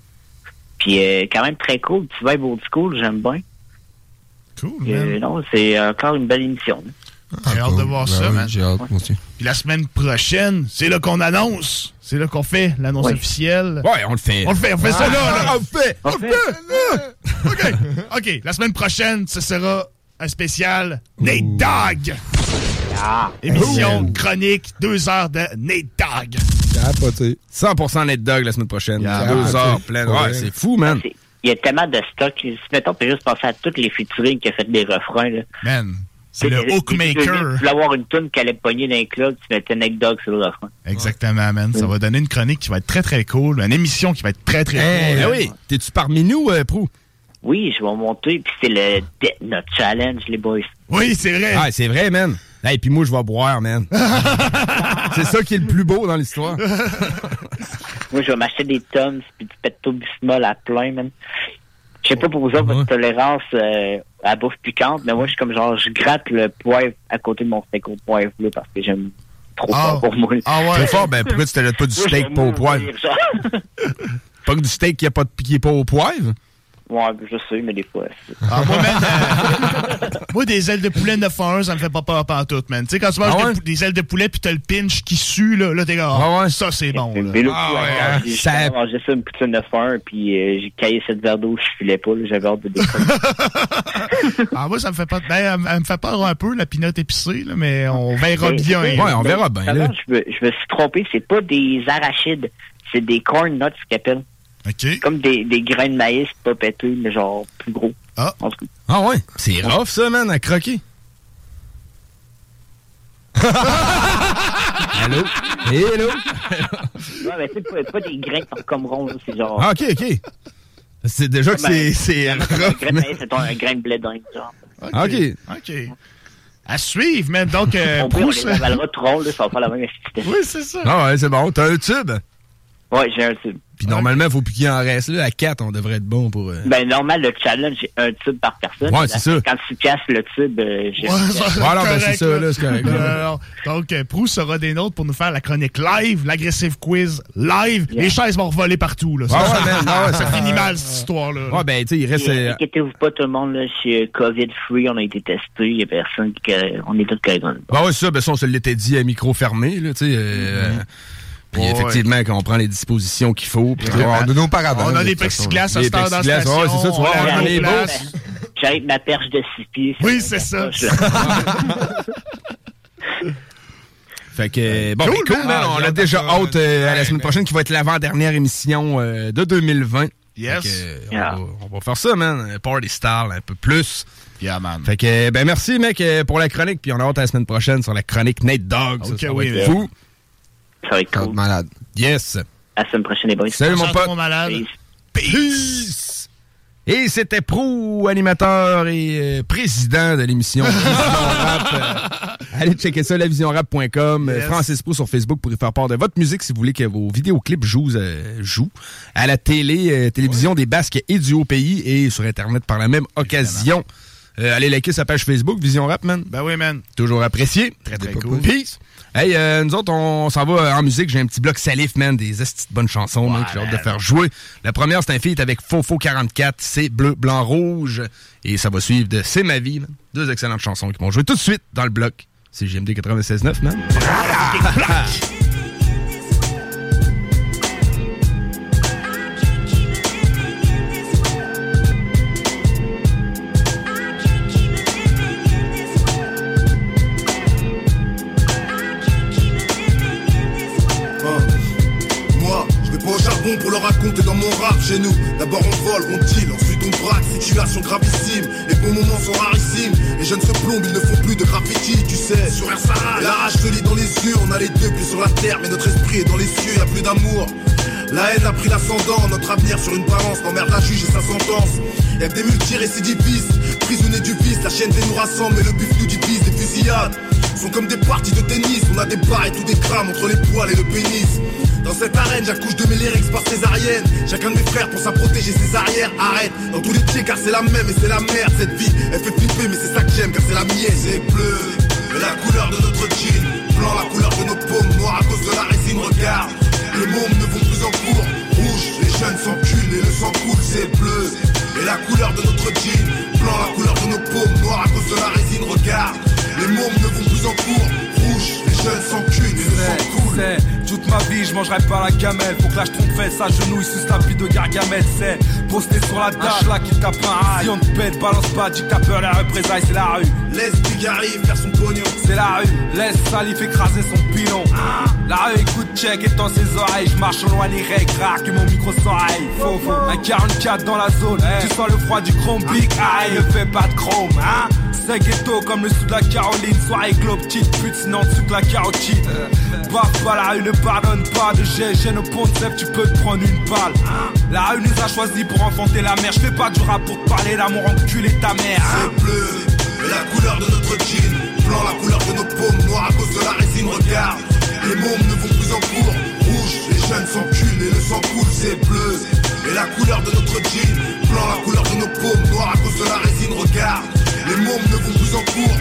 [SPEAKER 49] Puis euh, quand même très cool. Tu vas old school, j'aime bien.
[SPEAKER 7] Cool,
[SPEAKER 49] Euh, non, c'est encore une belle émission.
[SPEAKER 7] J'ai hâte de voir
[SPEAKER 6] Ben
[SPEAKER 7] ça,
[SPEAKER 6] oui,
[SPEAKER 7] man.
[SPEAKER 6] J'ai hâte, moi aussi.
[SPEAKER 7] Puis la semaine prochaine, c'est là qu'on annonce. C'est là qu'on fait l'annonce officielle.
[SPEAKER 5] Ouais, on le fait.
[SPEAKER 7] On le fait, on fait ça là, là.
[SPEAKER 5] Ah, on le fait,
[SPEAKER 7] on le fait. OK, OK. La semaine prochaine, ce sera un spécial Nate Dogg. Émission chronique, deux heures de Nate Dogg.
[SPEAKER 6] Capoté.
[SPEAKER 5] 100% Net Dog la semaine prochaine.
[SPEAKER 7] Yeah.
[SPEAKER 5] Deux
[SPEAKER 7] Ah,
[SPEAKER 5] heures pleines.
[SPEAKER 7] Ouais.
[SPEAKER 5] C'est fou, man.
[SPEAKER 49] Il y a tellement de stock. Si, mettons, on peut juste penser à toutes les featuring qui a fait des refrains. Là.
[SPEAKER 7] Man, c'est le hookmaker.
[SPEAKER 49] Tu voulais avoir une tune qui allait pogner dans un club, tu mettais Nate Dogg sur le refrain.
[SPEAKER 7] Exactement, man. Ça va donner une chronique qui va être très, très cool. Une émission qui va être très, très
[SPEAKER 5] Hey,
[SPEAKER 7] cool.
[SPEAKER 5] ben oui. T'es-tu parmi nous, euh, Prou?
[SPEAKER 49] Oui, je vais monter, puis c'est le Death Note Challenge, les boys.
[SPEAKER 7] Oui, c'est vrai.
[SPEAKER 5] Ah, c'est vrai, man. Hey, puis moi, je vais boire, man. c'est ça qui est le plus beau dans l'histoire.
[SPEAKER 49] Moi, je vais m'acheter des Toms puis du Petto Bismol à plein, man. Je sais pas pour vous autres, votre tolérance euh, à la bouffe piquante, mais moi, je suis comme genre, je gratte le poivre à côté de mon steak au poivre, là, parce que j'aime trop
[SPEAKER 5] Ah.
[SPEAKER 49] fort pour moi.
[SPEAKER 5] Trop fort, ben pourquoi tu te pas du steak pas au poivre? Pas que du steak qui, a pas de, qui est pas au poivre?
[SPEAKER 49] Ouais, je sais, mais des fois. c'est-
[SPEAKER 7] Ah, moi, man, euh, moi, des ailes de poulet 9 à 1, ça me fait pas peur pantoute, man. Tu sais, quand tu manges
[SPEAKER 5] Ah ouais?
[SPEAKER 7] des, des ailes de poulet puis t'as le pinch qui sue, là, là t'es comme, ah, ça, c'est bon, là.
[SPEAKER 49] Mais là,
[SPEAKER 7] Ah,
[SPEAKER 49] ouais,
[SPEAKER 7] ouais,
[SPEAKER 49] j'ai
[SPEAKER 7] ça-
[SPEAKER 49] mangé ça une poutine de faim, puis euh, j'ai caillé cette verre d'eau, je filais pas, là, j'avais hâte de.
[SPEAKER 7] Ah, moi, ça me fait pas. Ben, elle, elle me fait peur un peu, la pinotte épicée, là, mais on verra
[SPEAKER 49] Mais-
[SPEAKER 7] bien. là.
[SPEAKER 49] mais- alors, Je me, je me suis trompé, c'est pas des arachides, c'est des corn nuts qu'ils appellent. Comme des, des grains de maïs pas pétés, mais genre plus gros.
[SPEAKER 7] Ah,
[SPEAKER 5] ah ouais? C'est rough, ça, man, à croquer. Allô? Hello?
[SPEAKER 49] Ouais, mais c'est pas, pas des grains qui comme ronds, c'est genre.
[SPEAKER 5] Ah, ok, ok. C'est déjà que c'est- c'est
[SPEAKER 49] Un
[SPEAKER 5] rough,
[SPEAKER 49] grain de
[SPEAKER 5] mais-
[SPEAKER 49] maïs, c'est un grain de blé d'Inde, genre.
[SPEAKER 5] Ok.
[SPEAKER 7] OK. À suivre, man. Donc, euh,
[SPEAKER 49] Au pire, on
[SPEAKER 7] Bruce-
[SPEAKER 49] les avalera rond, là, ça va faire la même efficacité.
[SPEAKER 7] Oui, c'est ça.
[SPEAKER 5] Ah ouais, c'est bon. T'as un tube?
[SPEAKER 49] Ouais, j'ai un tube.
[SPEAKER 5] Puis normalement, faut plus qu'il en reste là. À 4, on devrait être bon pour. euh,
[SPEAKER 49] Ben, normal, le challenge, c'est un tube par personne.
[SPEAKER 5] Ouais, c'est ça.
[SPEAKER 49] Quand tu casses le tube, euh, j'ai.
[SPEAKER 5] Voilà, ben, c'est ça, là, c'est correct.
[SPEAKER 7] Euh, donc, euh, Proust sera des nôtres pour nous faire la chronique live, l'agressive quiz live. Les chaises vont revoler partout. Là.
[SPEAKER 5] Ouais, ouais, ouais, ouais,
[SPEAKER 7] ça
[SPEAKER 5] ça-
[SPEAKER 7] finit mal, cette histoire-là.
[SPEAKER 5] Ouais, ben, tu sais, il reste.
[SPEAKER 49] Inquiétez-vous pas, tout le monde, là, chez COVID-free, on a été testé, il y a personne qui. On est tous corrects.
[SPEAKER 5] Ben ouais, ça, ben ça, on se l'était dit à micro fermé, là, tu sais. euh, Puis
[SPEAKER 49] Ouais.
[SPEAKER 5] effectivement, quand on prend les dispositions qu'il faut. Puis
[SPEAKER 6] Ouais, on a nos
[SPEAKER 7] On a
[SPEAKER 6] de
[SPEAKER 7] des plexiglas à heure dans la station.
[SPEAKER 5] ouais, c'est ça, tu vois,
[SPEAKER 7] on
[SPEAKER 5] on
[SPEAKER 7] nos
[SPEAKER 5] est
[SPEAKER 7] places.
[SPEAKER 49] J'arrive ma perche de 6 pieds.
[SPEAKER 7] Oui, c'est ça.
[SPEAKER 5] Fait que, bon,
[SPEAKER 7] Cool,
[SPEAKER 5] ben, cool,
[SPEAKER 7] man.
[SPEAKER 5] man.
[SPEAKER 7] Ah,
[SPEAKER 5] On
[SPEAKER 7] j'ai
[SPEAKER 5] a
[SPEAKER 7] hâte
[SPEAKER 5] déjà hâte euh, à la semaine prochaine qui va être l'avant-dernière émission euh, de 2020.
[SPEAKER 7] Yes.
[SPEAKER 5] Fait que, on, va, on va faire ça, man. Party style, un peu plus.
[SPEAKER 7] Yeah, man.
[SPEAKER 5] Fait que, ben, merci, mec, euh, pour la chronique. Puis on a hâte à la semaine prochaine sur la chronique Nate Dogg. Ça,
[SPEAKER 49] Ok,
[SPEAKER 5] ça va
[SPEAKER 49] oui,
[SPEAKER 5] être
[SPEAKER 49] mais-
[SPEAKER 5] fou.
[SPEAKER 49] Ça va être cool.
[SPEAKER 6] malade.
[SPEAKER 5] Yes.
[SPEAKER 49] À la semaine prochaine, les boys.
[SPEAKER 5] Salut, mon pote.
[SPEAKER 49] Peace.
[SPEAKER 5] Peace. Et c'était Pro, animateur et euh, président de l'émission Vision Rap. Euh, allez checker ça, lavisionrap.com.
[SPEAKER 7] Yes.
[SPEAKER 5] Francis Pro sur Facebook pour y faire part de votre musique si vous voulez que vos vidéoclips jouent, euh, jouent à la télé, euh, télévision des Basques et du Haut-Pays et sur Internet par la même occasion. Euh, allez liker sa page Facebook, Vision Rap, man.
[SPEAKER 7] Ben oui, man.
[SPEAKER 5] Toujours apprécié. Très, très cool. Peace. Hey, euh, nous autres, on s'en va euh, en musique. J'ai un petit bloc salif, man. Des estis de bonnes chansons, man, que j'ai hâte de faire jouer. La première, c'est un feat avec Fofo 44. C'est bleu, blanc, rouge. Et ça va suivre de C'est ma vie, man. Deux excellentes chansons qui vont jouer tout de suite dans le bloc. C'est JMD 96.9, man.
[SPEAKER 15] Pour leur raconter dans mon rap chez. D'abord on vole, on deal, ensuite on braque, situation gravissime. Les bons moments sont rarissimes. Les jeunes se plombent, ils ne font plus de graffiti, tu sais. Sur un sarrage, la rage se lit dans les yeux. On a les deux pieds sur la terre, mais notre esprit est dans les cieux, y a plus d'amour. La haine a pris l'ascendant, notre avenir sur une balance, n'emmerde la juge et sa sentence. Y'a des multirécidivistes, prisonniers du vice, la chaîne des nous rassemble, mais le bif nous divise, des fusillades sont comme des parties de tennis, on a des barres et tout des crames entre les poils et le pénis. Dans cette arène, j'accouche de mes lyrics par césarienne. Chacun de mes frères pense à protéger ses arrières. Arrête, dans tous les pieds car c'est la même et c'est la merde. Cette vie, elle fait flipper, mais c'est ça que j'aime car c'est la mienne. C'est bleu, et la couleur de notre jean. Blanc, la couleur de nos paumes. Noir à cause de la résine, regarde. Les mômes ne vont plus en cours. Rouge, les jeunes s'enculent et le sang coule, c'est bleu. Et la couleur de notre jean. Blanc, la couleur de nos paumes. Noir à cause de la résine, regarde. Les mômes ne vont plus en cours. Les jeunes sang coule.
[SPEAKER 50] C'est toute ma vie, je mangerai pas la gamelle. Faut que là je trompe fesse à genoux, sous la vie de Gargamel. C'est posté sur la dash, là qui tape un rail. Si on te pète, balance pas, dis que t'as peur, la représailles, c'est la rue.
[SPEAKER 15] Laisse Big arrive faire son pognon.
[SPEAKER 50] C'est la rue, laisse Salif écraser son pilon. La rue écoute check étend ses oreilles. Je marche loin les règles, rare que mon micro s'oreille. Faux, faux. Un 44 dans la zone, tu sens le froid du chrome big. Aïe, ne fais pas de chrome, hein. C'est ghetto comme le sud de la Caroline. Soirée globe, petite pute, sinon dessous de la carotide. Baf pas, la rue ne pardonne pas de GG, de Sèvres, tu peux te prendre une balle. La rue nous a choisi pour enfanter la mer. Je fais pas du rap pour te parler d'amour, enculer ta mère.
[SPEAKER 15] C'est bleu, et la couleur de notre jean, blanc la couleur de nos paumes, noir à cause de la résine, regarde. Les mômes ne vont plus en cours, rouge, les jeunes s'enculent et le sang coule, c'est bleu. Et la couleur de notre jean, blanc la couleur de nos paumes, noir à cause de la résine, regarde. Les mômes ne vont plus en cours,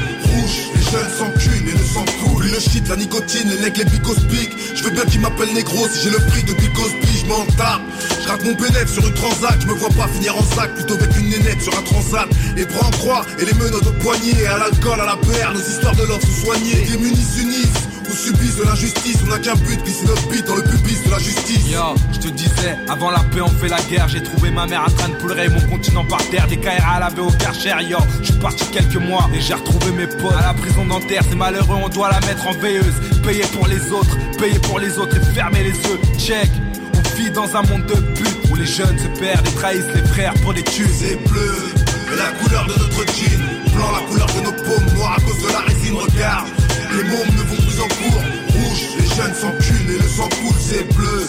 [SPEAKER 15] jeunes s'enculent et ne s'en coulent. Le shit, la nicotine, les legs, les bicospiques. Je veux bien qu'ils m'appellent négro si j'ai le prix de Bill Cosby, je m'en tape. Je rate mon bénéfice sur une transac, je me vois pas finir en sac, plutôt avec une nénette sur un transat. Les bras en croix et les menottes au poignet, à l'alcool, à la paire, nos histoires de love sont soignées. Démunis s'unissent ou subissent de l'injustice, on n'a qu'un but, glisser notre bite dans le pubis de la justice.
[SPEAKER 5] Yo, je te disais, avant la paix on fait la guerre. J'ai trouvé ma mère en train de pleurer mon continent par terre. Des KRA à laver au karcher, yo. Je suis parti quelques mois et j'ai retrouvé mes potes. À la prison dentaire, c'est malheureux, on doit la mettre en veilleuse. Payer pour les autres, payer pour les autres et fermer les yeux. Check, on vit dans un monde de putes Où les jeunes se perdent et trahissent les frères pour des thunes.
[SPEAKER 15] C'est bleu, et la couleur de notre jean. Blanc la couleur de nos paumes, noir à cause de la résine, regarde. Les mômes ne vont en cours, rouge, les jeunes s'enculent et le sang coule, c'est bleu.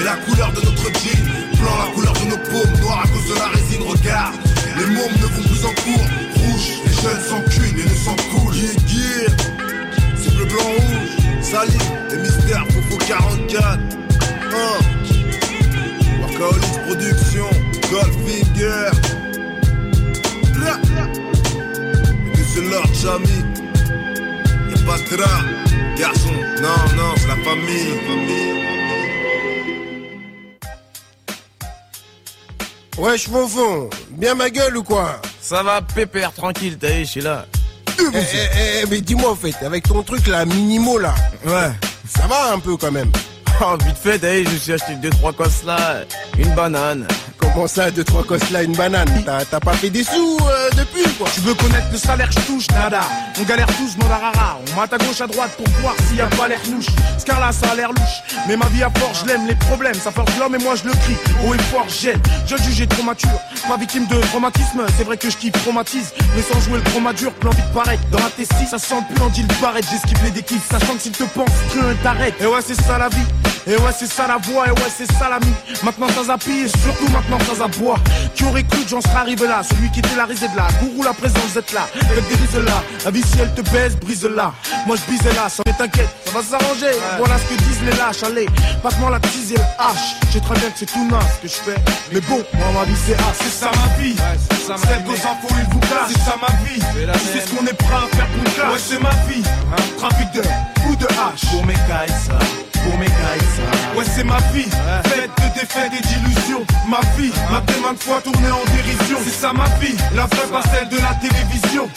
[SPEAKER 15] Et la couleur de notre jean, blanc la couleur de nos paumes, noir à cause de la résine, regarde. Les mômes ne vont plus en cours, rouge, les jeunes s'enculent et le sang coule. Yeah, yeah, c'est bleu, blanc, rouge, Sali et Mystère, Fofo 44 Hein Workaholics Production, Goldfinger puis c'est Lord Chami. Y'a pas de garçon, non, non, c'est la famille, famille.
[SPEAKER 51] Wesh mon fond, bien ma gueule ou quoi?
[SPEAKER 35] Ça va, pépère, tranquille, t'as vu, je suis là.
[SPEAKER 51] Eh, eh, eh, mais dis-moi en fait, avec ton truc là, minimo là.
[SPEAKER 35] Ouais.
[SPEAKER 51] Ça va un peu quand même.
[SPEAKER 35] Oh, vite fait, t'as vu, je me suis acheté deux, trois cosses là, une banane.
[SPEAKER 51] Comment ça, deux, trois cosses là, une banane. T'as pas fait des sous euh, depuis quoi.
[SPEAKER 16] Tu veux connaître le salaire je touche, nada. On galère tous, mon rara. On mate à gauche, à droite pour voir s'il y a pas l'air louche. Scarla, ça a l'air louche. Mais ma vie à fort, je l'aime, les problèmes Ça force l'homme et moi je le crie. Haut et fort, j'aime Je juge trop mature Pas victime de traumatisme C'est vrai que je kiffe, traumatise. Mais sans jouer le chroma dur, plein de paraître. Dans la tessie, ça sent plus en deal paraître. J'esquive les déquilles, sachant que s'il te pense, cru t'arrête. Et ouais, c'est ça la vie. Et ouais c'est ça la voix, et ouais c'est ça l'ami Maintenant ça et surtout maintenant ça zaboie Qui aurait cru que j'en serais arrivé là. Celui qui était la risée de là, gourou la présence vous êtes là. Avec des là, la vie si elle te baisse, brise là. Moi je bise là, ça mais t'inquiète, ça va s'arranger. Voilà ce que disent les lâches, allez, passe-moi la tease et le hache. Je sais très bien que c'est tout naze ce que je fais. Mais bon, moi ma vie c'est ah, c'est ça ma vie. Celle qu'aux infos il vous casse, c'est ça ma vie. C'est ce qu'on est prêt à faire pour le Ouais c'est ma vie, trafic de ou de hache.
[SPEAKER 35] Pour mes cailles, ça
[SPEAKER 16] Ouais c'est ma vie, faite de défaites et d'illusions. Ma vie, m'a tellement maintes fois tournée en dérision. C'est ça ma vie, la vraie pas celle de la télévision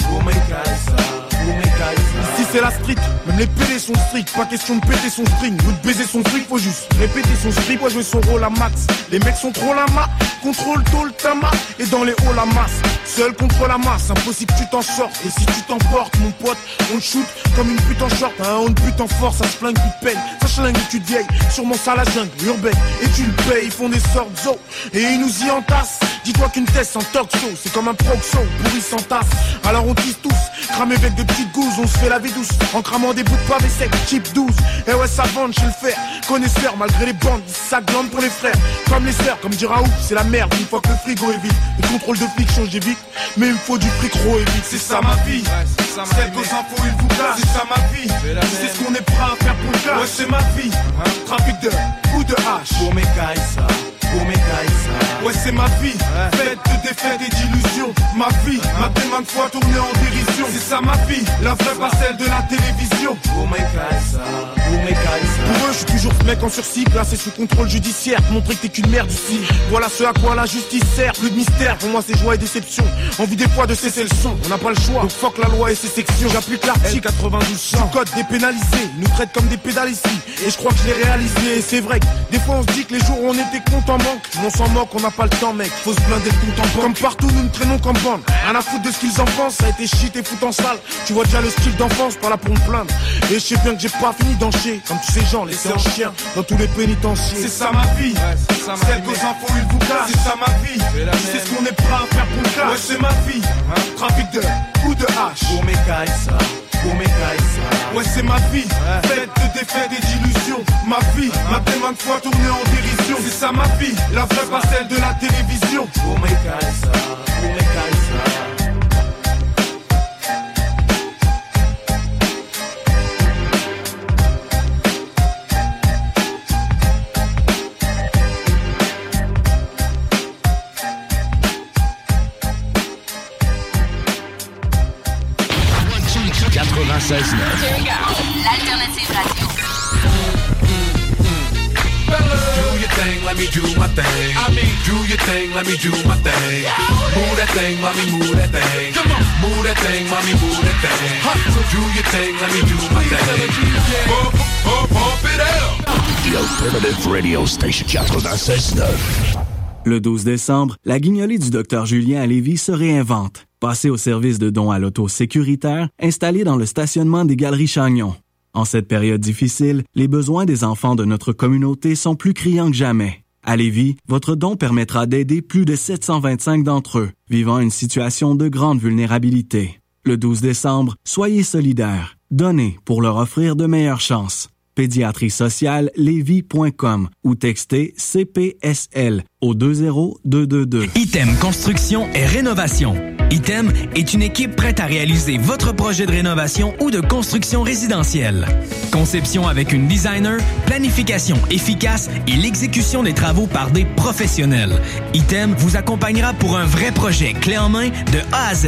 [SPEAKER 16] Ici c'est la street, même les PD sont stricts Pas question de péter son string ou de baiser son fric Faut juste répéter son strip, ouais jouer son rôle à max Les mecs sont trop la main, contrôle tôt le tama. Et dans les hauts la masse, seul contre la masse. Impossible tu t'en sortes, et si tu t'emportes mon pote On te shoot comme une pute en short. Hein, On te bute en force, ça se flingue, tu te peines Ça chlingue tu te vieilles, sûrement ça la jungle urbaine. Et tu le payes, ils font des sortes zo Et ils nous y entassent. Dis-toi qu'une thèse sans talk show, c'est comme un proxo, pourri sans tasse. Alors on tisse tous, cramé avec de petites gousses, on se fait la vie douce, en cramant des bouts de pavé sec, cheap 12. Et ouais, ça vend chez le fer, connaisseur, malgré les bandes, ça glande pour les frères. Comme les sœurs, comme dit Raoult, c'est la merde, une fois que le frigo est vide. Le contrôle de flic change vite, mais il me faut du fric trop et vite, c'est ça ma vie. Celle qu'aux infos il vous casse, c'est ça ma vie. C'est ce qu'on est prêt à faire pour le cash. Ouais, c'est ma vie. Trafic de ou de hache.
[SPEAKER 35] Pour mes cailles, ça. Pour mes cailles, ça.
[SPEAKER 16] Ouais, c'est ma vie. Faite de défaites et d'illusions. Ma vie, m'a tellement de fois tourné en dérision. C'est ça ma vie. La vraie pas celle de la télévision.
[SPEAKER 35] Cailles, ça. Pour mes cailles, ça.
[SPEAKER 16] Pour eux, je suis toujours mec en sursis, placé sous contrôle judiciaire. Montrer que t'es qu'une merde ici. Voilà ce à quoi la justice sert. Plus de mystère. Pour moi, c'est joie et déception. Envie des fois de cesser le son. On n'a pas le choix. Donc fuck la loi et ses sections. J'applique l'article 92 Le code dépénalisé. Nous traite comme des pédales ici. Et je crois que je l'ai réalisé. Et c'est vrai que des fois, on se dit que les jours où on était content manquent. Mais on s'en moque, on n'a pas le temps, mec. Faut se blinder compte en banque. Comme partout, nous ne traînons qu'en bande. Rien à foutre de ce qu'ils en pensent. Ça a été shit et fout en salle. Tu vois déjà le style d'enfance, pas là pour me plaindre. Et je sais bien que j'ai pas fini d'encher. Comme tous ces gens, laissés en chien dans tous les pénitenciers. C'est ça ma vie. Celle qu'aux infos, ils vous cassent. C'est ça ma vie. C'est ce qu'on est prêt à faire pour le cash. Ouais, c'est ma vie. Trafic de ou de hache.
[SPEAKER 35] Pour mes cailles, ça.
[SPEAKER 16] Ouais c'est ma vie, faite de défaites et d'illusions Ma vie m'a tellement de fois tourné en dérision. C'est ça ma vie, la vraie parcelle de la télévision.
[SPEAKER 30] Le 12 décembre, la guignolée du docteur Julien à se réinvente. Passez au service de dons à l'auto sécuritaire installé dans le stationnement des Galeries Chagnon. En cette période difficile, les besoins des enfants de notre communauté sont plus criants que jamais. À Lévis, votre don permettra d'aider plus de 725 d'entre eux vivant une situation de grande vulnérabilité. Le 12 décembre, soyez solidaires. Donnez pour leur offrir de meilleures chances. Pédiatrie sociale lévis.com ou textez CPSL au 20222.
[SPEAKER 52] Item Construction et Rénovation. Item est une équipe prête à réaliser votre projet de rénovation ou de construction résidentielle. Conception avec une designer, planification efficace et l'exécution des travaux par des professionnels. Item vous accompagnera pour un vrai projet clé en main de A à Z.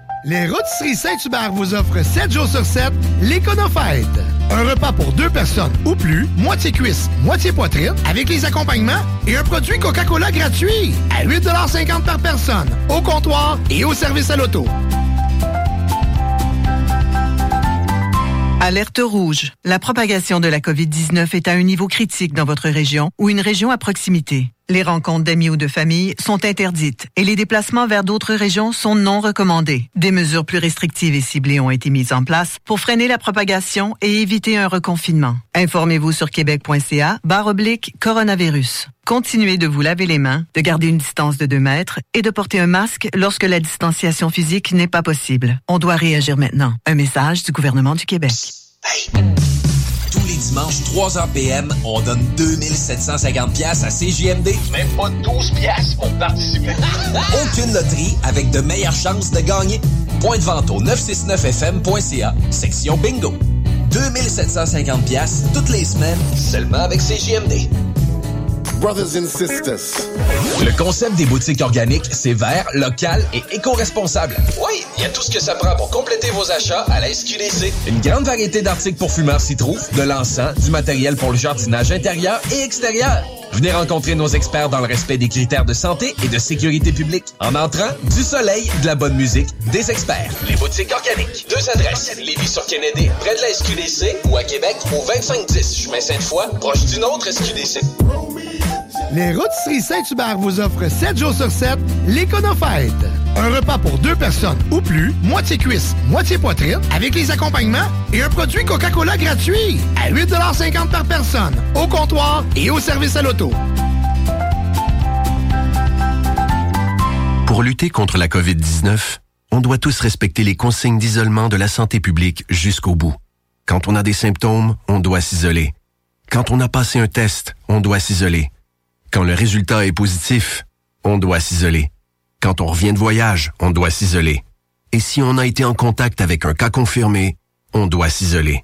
[SPEAKER 20] Les Rôtisseries Saint-Hubert vous offrent 7 jours sur 7 l'Éconofête. Un repas pour deux personnes ou plus, moitié cuisse, moitié poitrine, avec les accompagnements et un produit Coca-Cola gratuit à 8,50 par personne, au comptoir et au service à l'auto.
[SPEAKER 32] Alerte rouge. La propagation de la COVID-19 est à un niveau critique dans votre région ou une région à proximité. Les rencontres d'amis ou de famille sont interdites et les déplacements vers d'autres régions sont non recommandés. Des mesures plus restrictives et ciblées ont été mises en place pour freiner la propagation et éviter un reconfinement. Informez-vous sur québec.ca barre oblique coronavirus. Continuez de vous laver les mains, de garder une distance de 2 mètres et de porter un masque lorsque la distanciation physique n'est pas possible. On doit réagir maintenant. Un message du gouvernement du Québec.
[SPEAKER 19] Tous les dimanches, 3h PM, on donne 2750 pièces à CJMD. Même pas 12 pièces pour participer. Aucune loterie avec de meilleures chances de gagner. Point de vente au 969fm.ca, section bingo. 2750 pièces toutes les semaines, seulement avec CJMD.
[SPEAKER 53] Brothers and sisters.
[SPEAKER 19] Le concept des boutiques organiques, c'est vert, local et éco-responsable. Oui, il y a tout ce que ça prend pour compléter vos achats à la SQDC. Une grande variété d'articles pour fumeurs s'y trouve, de l'encens, du matériel pour le jardinage intérieur et extérieur. Venez rencontrer nos experts dans le respect des critères de santé et de sécurité publique. En entrant, du soleil, de la bonne musique, des experts. Les boutiques organiques. Deux adresses. Lévis sur Kennedy, près de la SQDC, ou à Québec, au 2510 chemin Sainte-Foy, proche d'une autre SQDC.
[SPEAKER 20] Les Rôtisseries Saint-Hubert vous offrent 7 jours sur 7 l'Éconofête. Un repas pour deux personnes ou plus, moitié cuisse, moitié poitrine, avec les accompagnements et un produit Coca-Cola gratuit à 8,50 par personne, au comptoir et au service à l'auto.
[SPEAKER 21] Pour lutter contre la COVID-19, on doit tous respecter les consignes d'isolement de la santé publique jusqu'au bout. Quand on a des symptômes, on doit s'isoler. Quand on a passé un test, on doit s'isoler. Quand le résultat est positif, on doit s'isoler. Quand on revient de voyage, on doit s'isoler. Et si on a été en contact avec un cas confirmé, on doit s'isoler.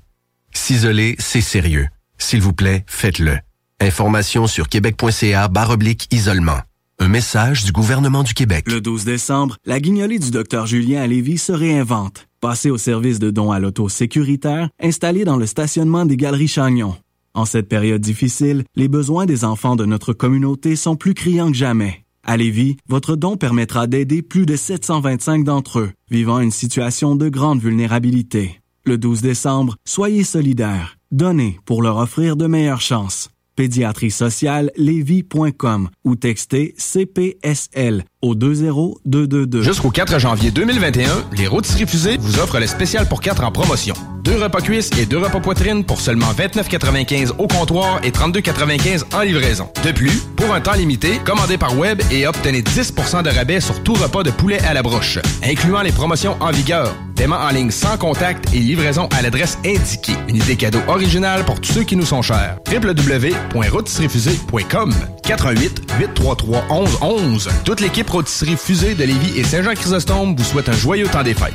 [SPEAKER 21] S'isoler, c'est sérieux. S'il vous plaît, faites-le. Information sur québec.ca oblique isolement. Un message du gouvernement du Québec.
[SPEAKER 30] Le 12 décembre, la guignolée du Dr Julien à se réinvente. Passez au service de dons à l'auto sécuritaire installé dans le stationnement des Galeries Chagnon. En cette période difficile, les besoins des enfants de notre communauté sont plus criants que jamais. À Lévis, votre don permettra d'aider plus de 725 d'entre eux vivant une situation de grande vulnérabilité. Le 12 décembre, soyez solidaires. Donnez pour leur offrir de meilleures chances. Pédiatrie sociale lévis.com ou textez CPSL au 20222.
[SPEAKER 5] Jusqu'au 4 janvier 2021, les Rôtisseries Fusées vous offrent le spécial pour 4 en promotion. Deux repas cuisses et deux repas poitrine pour seulement 29,95 au comptoir et 32,95 en livraison. De plus, pour un temps limité, commandez par web et obtenez 10% de rabais sur tout repas de poulet à la broche, incluant les promotions en vigueur. Paiement en ligne sans contact et livraison à l'adresse indiquée. Une idée cadeau originale pour tous ceux qui nous sont chers. www.rotisseriefusée.com 88 833 11 Toute l'équipe Rotisserie Fusée de Lévis et Saint-Jean-Chrysostome vous souhaite un joyeux temps des fêtes.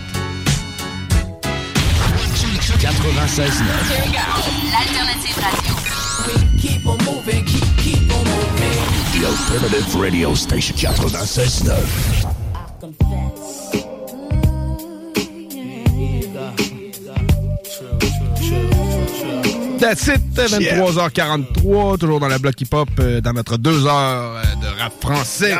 [SPEAKER 13] 96
[SPEAKER 54] L'alternative radio.
[SPEAKER 13] Keep on moving, keep, keep on moving. The Alternative Radio Station 96
[SPEAKER 5] That's it, 23h43, toujours dans la bloc hip-hop, euh, dans notre deux heures euh, de rap français.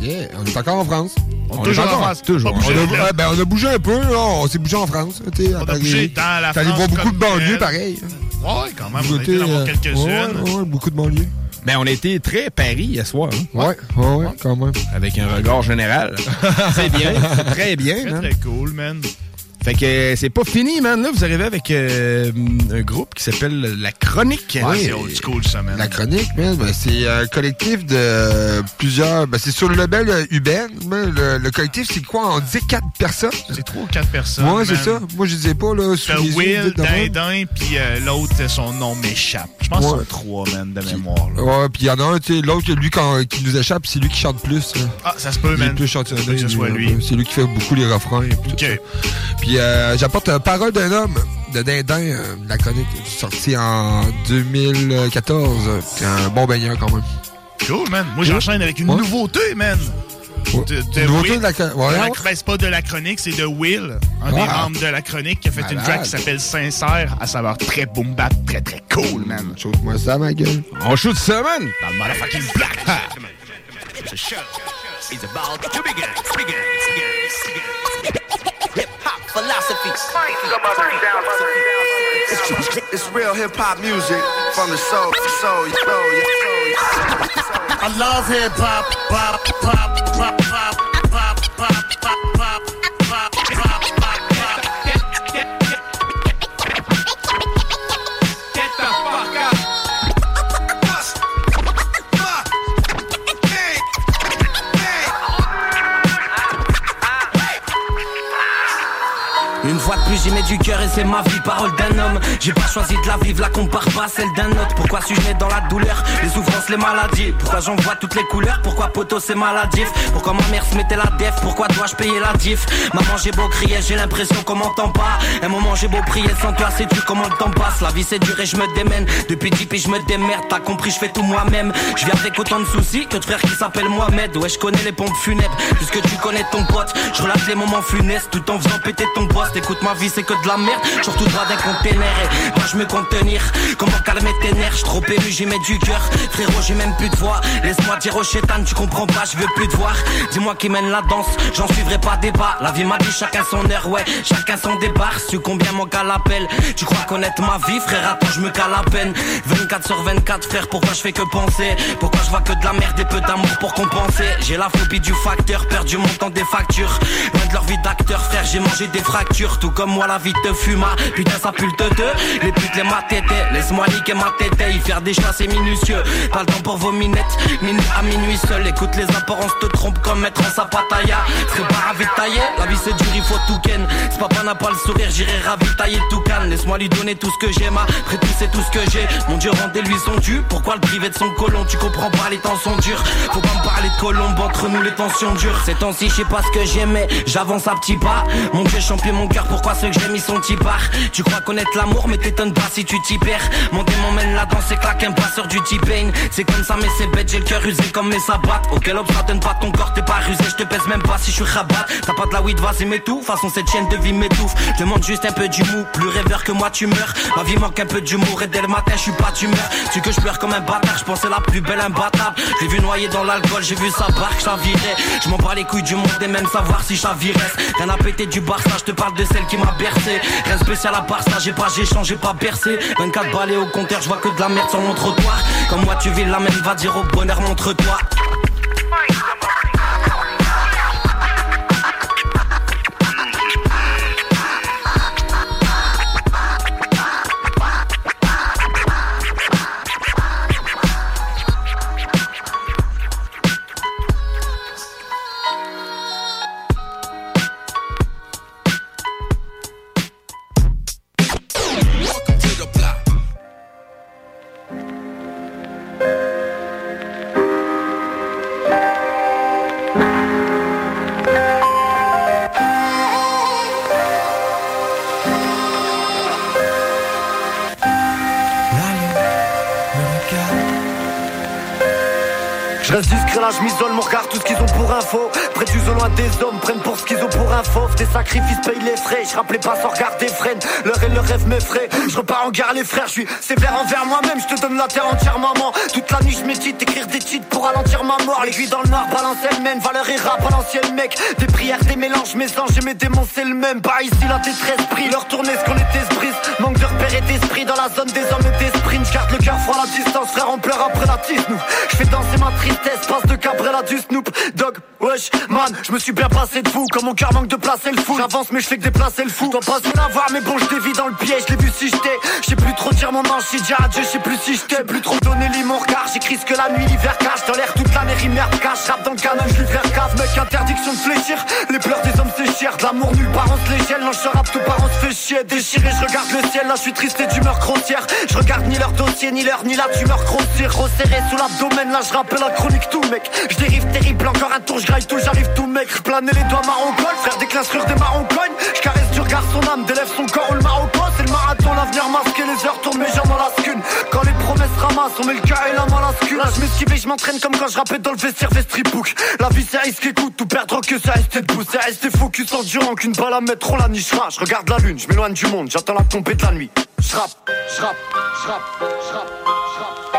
[SPEAKER 6] Yeah, on est encore en France.
[SPEAKER 5] On est toujours en France, toujours.
[SPEAKER 6] On a, ouais, ben, on a bougé un peu, là. On s'est bougé en France. On
[SPEAKER 7] a bougé dans la
[SPEAKER 6] T'es allé
[SPEAKER 7] France
[SPEAKER 6] voir beaucoup de banlieues,
[SPEAKER 7] telle.
[SPEAKER 6] pareil.
[SPEAKER 7] Ouais, quand même,
[SPEAKER 6] Vous
[SPEAKER 7] on a été dans
[SPEAKER 6] euh,
[SPEAKER 7] quelques-unes.
[SPEAKER 6] ouais, ouais, beaucoup de banlieues.
[SPEAKER 5] Mais on a été très Paris hier soir. hein.
[SPEAKER 6] Ouais, ouais, ouais, quand même.
[SPEAKER 5] Avec un regard général. c'est bien, c'est très bien.
[SPEAKER 7] Très,
[SPEAKER 5] man.
[SPEAKER 7] très cool, man.
[SPEAKER 5] Fait que euh, c'est pas fini, man. Là, vous arrivez avec euh, un groupe qui s'appelle La Chronique.
[SPEAKER 6] Ouais, c'est old school, ça, La chronique, man, ben, c'est un collectif de euh, plusieurs. Ben, c'est sur le label Uben. Ben, Le, le collectif, c'est quoi? On disait quatre personnes
[SPEAKER 7] C'est trois ou quatre personnes.
[SPEAKER 6] Ouais, c'est
[SPEAKER 7] man.
[SPEAKER 6] ça. Moi, je disais pas, là. sous les
[SPEAKER 7] Will. Dindin, puis euh, l'autre, son nom m'échappe. Je pense
[SPEAKER 6] Ouais.
[SPEAKER 7] que c'est trois, man, de mémoire. là.
[SPEAKER 6] Ouais, puis il y en a un, tu sais, l'autre, lui, quand, qui nous échappe, c'est lui qui chante plus. là.
[SPEAKER 7] Ah, ça se peut,
[SPEAKER 6] Il est
[SPEAKER 7] man.
[SPEAKER 6] plus chanteur.
[SPEAKER 7] Ça se peut que ce soit lui.
[SPEAKER 6] C'est lui qui fait beaucoup les refrains. et puis tout ça. Puis euh, j'apporte euh, Parole d'un homme de Dindin, euh, la chronique, sortie en 2014. C'est un bon baigneur quand même.
[SPEAKER 7] Cool, man. Moi, j'enchaîne avec une
[SPEAKER 6] Ouais.
[SPEAKER 7] nouveauté, man. De, de
[SPEAKER 6] nouveauté
[SPEAKER 7] Will.
[SPEAKER 6] de la chron- ouais,
[SPEAKER 7] la- ben, c'est pas de la chronique, c'est de Will, un des
[SPEAKER 6] Ah.
[SPEAKER 7] membres de la chronique qui a fait une track qui s'appelle Sincère, à savoir très boom bap, très très cool, man.
[SPEAKER 6] Shoot-moi ça, ma gueule.
[SPEAKER 5] On shoot ça, man.
[SPEAKER 7] Dans le motherfucking black.
[SPEAKER 55] The show is about to begin. begin, begin, Hip hop philosophy.
[SPEAKER 56] It's, it's real hip hop music from the soul, soul, soul, soul.
[SPEAKER 57] I love hip hop, pop, pop, pop, pop, pop,
[SPEAKER 10] fois de plus j'y mets du cœur et c'est ma vie, parole d'un homme. J'ai pas choisi de la vivre, la compare pas celle d'un autre. Pourquoi suis-je né dans la douleur, les souffrances, les maladies. Pourquoi j'en vois toutes les couleurs, pourquoi poteau c'est maladif? Pourquoi ma mère se mettait la def, pourquoi dois-je payer la diff? Maman j'ai beau crier, j'ai l'impression qu'on m'entend pas. Un moment j'ai beau prier sans toi, sais-tu comment le temps passe. La vie c'est dur et je me démène, depuis 10 piges je me démerde. T'as compris, je fais tout moi-même. Je vis avec autant de soucis que de frères qui s'appellent Mohamed. Ouais je connais les pompes funèbres, puisque tu connais ton pote Je relate les moments funestes. Tout en faisant péter ton poste. Écoute ma vie c'est que de la merde, je tout droit d'un container Et moi je me compte tenir, comment calmer tes nerfs? J'suis trop ému, j'y mets du cœur. Frérot j'ai même plus de voix, laisse-moi dire au chétan Tu comprends pas, je veux plus te voir. Dis-moi qui mène la danse, j'en suivrai pas débat La vie m'a dit chacun son heure, ouais, chacun son départ. Su combien mon gars l'appelle? Tu crois connaître ma vie frère, attends je me cale à peine. 24 sur 24 frère, pourquoi je fais que penser? Pourquoi je vois que de la merde et peu d'amour pour compenser? J'ai la phobie du facteur, peur du montant des factures. Loin de leur vie d'acteur frère, j'ai mangé des fractures comme moi la vie te fuma, putain ça pue le teuteux. Les putes les matétés, laisse-moi niquer ma tête Y faire des choix c'est minutieux, pas le temps pour vos minettes. Minuit à minuit seul, écoute les apparences te trompent comme mettre en sapataya Serais pas ravitaillé, la vie c'est dur il faut tout ken. Si papa n'a pas le sourire j'irai ravitailler tout canne Laisse-moi lui donner tout ce que j'aime, après tout c'est tout ce que j'ai. Mon dieu rendez-lui son dû, pourquoi le priver de son colon? Tu comprends pas les temps sont durs, faut pas me parler de colombe Entre nous les tensions durent, ces temps-ci je sais pas ce que j'aimais. J'avance à petits pas, mon dieu champion mon cœur Pourquoi ceux que j'aime ils sont part Tu crois connaître l'amour mais t'étonnes pas si tu t'y perds. Mon démon mène la danse et claque un pas sur du T-Pain C'est comme ça mais c'est bête j'ai le cœur usé comme mes sabbats. Auquel obstacle donne pas ton corps t'es pas rusé. Je te pèse même pas si je suis rabat. T'as pas de la weed vas-y mais tout Façon cette chaîne de vie m'étouffe. Je demande juste un peu du mou Plus rêveur que moi tu meurs. Ma vie manque un peu d'humour. Et dès le matin je suis pas d'humeur. Tu que je pleure comme un bâtard. Je pensais la plus belle imbattable. J'ai vu noyer dans l'alcool j'ai vu sa barque chavirer Je m'en bats les couilles du monde et même savoir si chavirais Rien à péter du Barça je te parle de qui m'a bercé. Rien spécial à part ça j'ai pas j'ai changé pas bercé. 24 balais au compteur je vois que de la merde sur mon trottoir. Comme moi tu vis la même va dire au bonheur montre-toi
[SPEAKER 58] m'isole, mon regard, tout ce qu'ils ont pour info. Près du loin des hommes, prennent pour ce qu'ils ont pour info. Tes sacrifices payent les frais, je rappelais pas sans regarder freine. Leur et le rêve m'effraie, je repars en gare les frères, je suis sévère envers moi-même, je te donne la terre entière, maman. Toute la nuit, je médite, écrire des titres pour ralentir ma mort. L'aiguille dans le noir, balance elle-même, valeur et rap à l'ancienne mec. Des prières, des mélanges, mes anges et mes démons, c'est le même. Pas ici, la détresse pris, leur tournée, ce qu'on était se brise. Manque de repères et d'esprit dans la zone des hommes et des sprints. Je garde le cœur froid à la distance, frère, on pleure après la tisse, nous. Je fais danser ma tristesse, passe de Cabrella du Snoop. Dog, wesh, man, je me suis bien passé de vous. Comme mon cœur manque de place et le fou. J'avance, mais je fais que déplacer le fou. T'en pas rien à voir, mais bon, je dévie dans le piège. L'ai vu si j'étais. J'ai plus trop dire mon manche, j'ai adieu, sais plus si j'étais. Plus trop donner regard. J'écris que la nuit, l'hiver cache. Dans l'air, toute l'année, rime cache. Rap dans le canon, je vers cave. Mec, interdiction de fléchir. Les pleurs des hommes, cher. De l'amour nulle part, on se l'échelle. Non, je tout part, on se fait chier. Déchiré, je regarde le ciel. Là, je suis triste et d'humeur grossière. Je regarde ni leur dossier, ni leur, ni la tumeur grossière. Resserré sous l'abdomen, là, je rappelle la chronique tout, mec. Je dérive terrible, encore un tour, je tout, j'arrive tout, mec. Planais les doigts marron col, frère des sur des marrons cognes. Je caresse du regard son âme, délève son corps ou le marocain. C'est le marathon, l'avenir masqué, les heures tournent, mes jambes en la scune. Quand les promesses ramassent, on met le cœur et la main la Là, je m'esquive et je m'entraîne comme quand je rappelle dans le vestiaire vestripook. La vie, c'est risque écoute, tout perdre que c'est rester debout. C'est rester focus endurant qu'une balle à mettre, trop la niche Je regarde la lune, je m'éloigne du monde, j'attends la tombée de la nuit. Je rappe, je rappe, je rappe, je rappe, je rappe.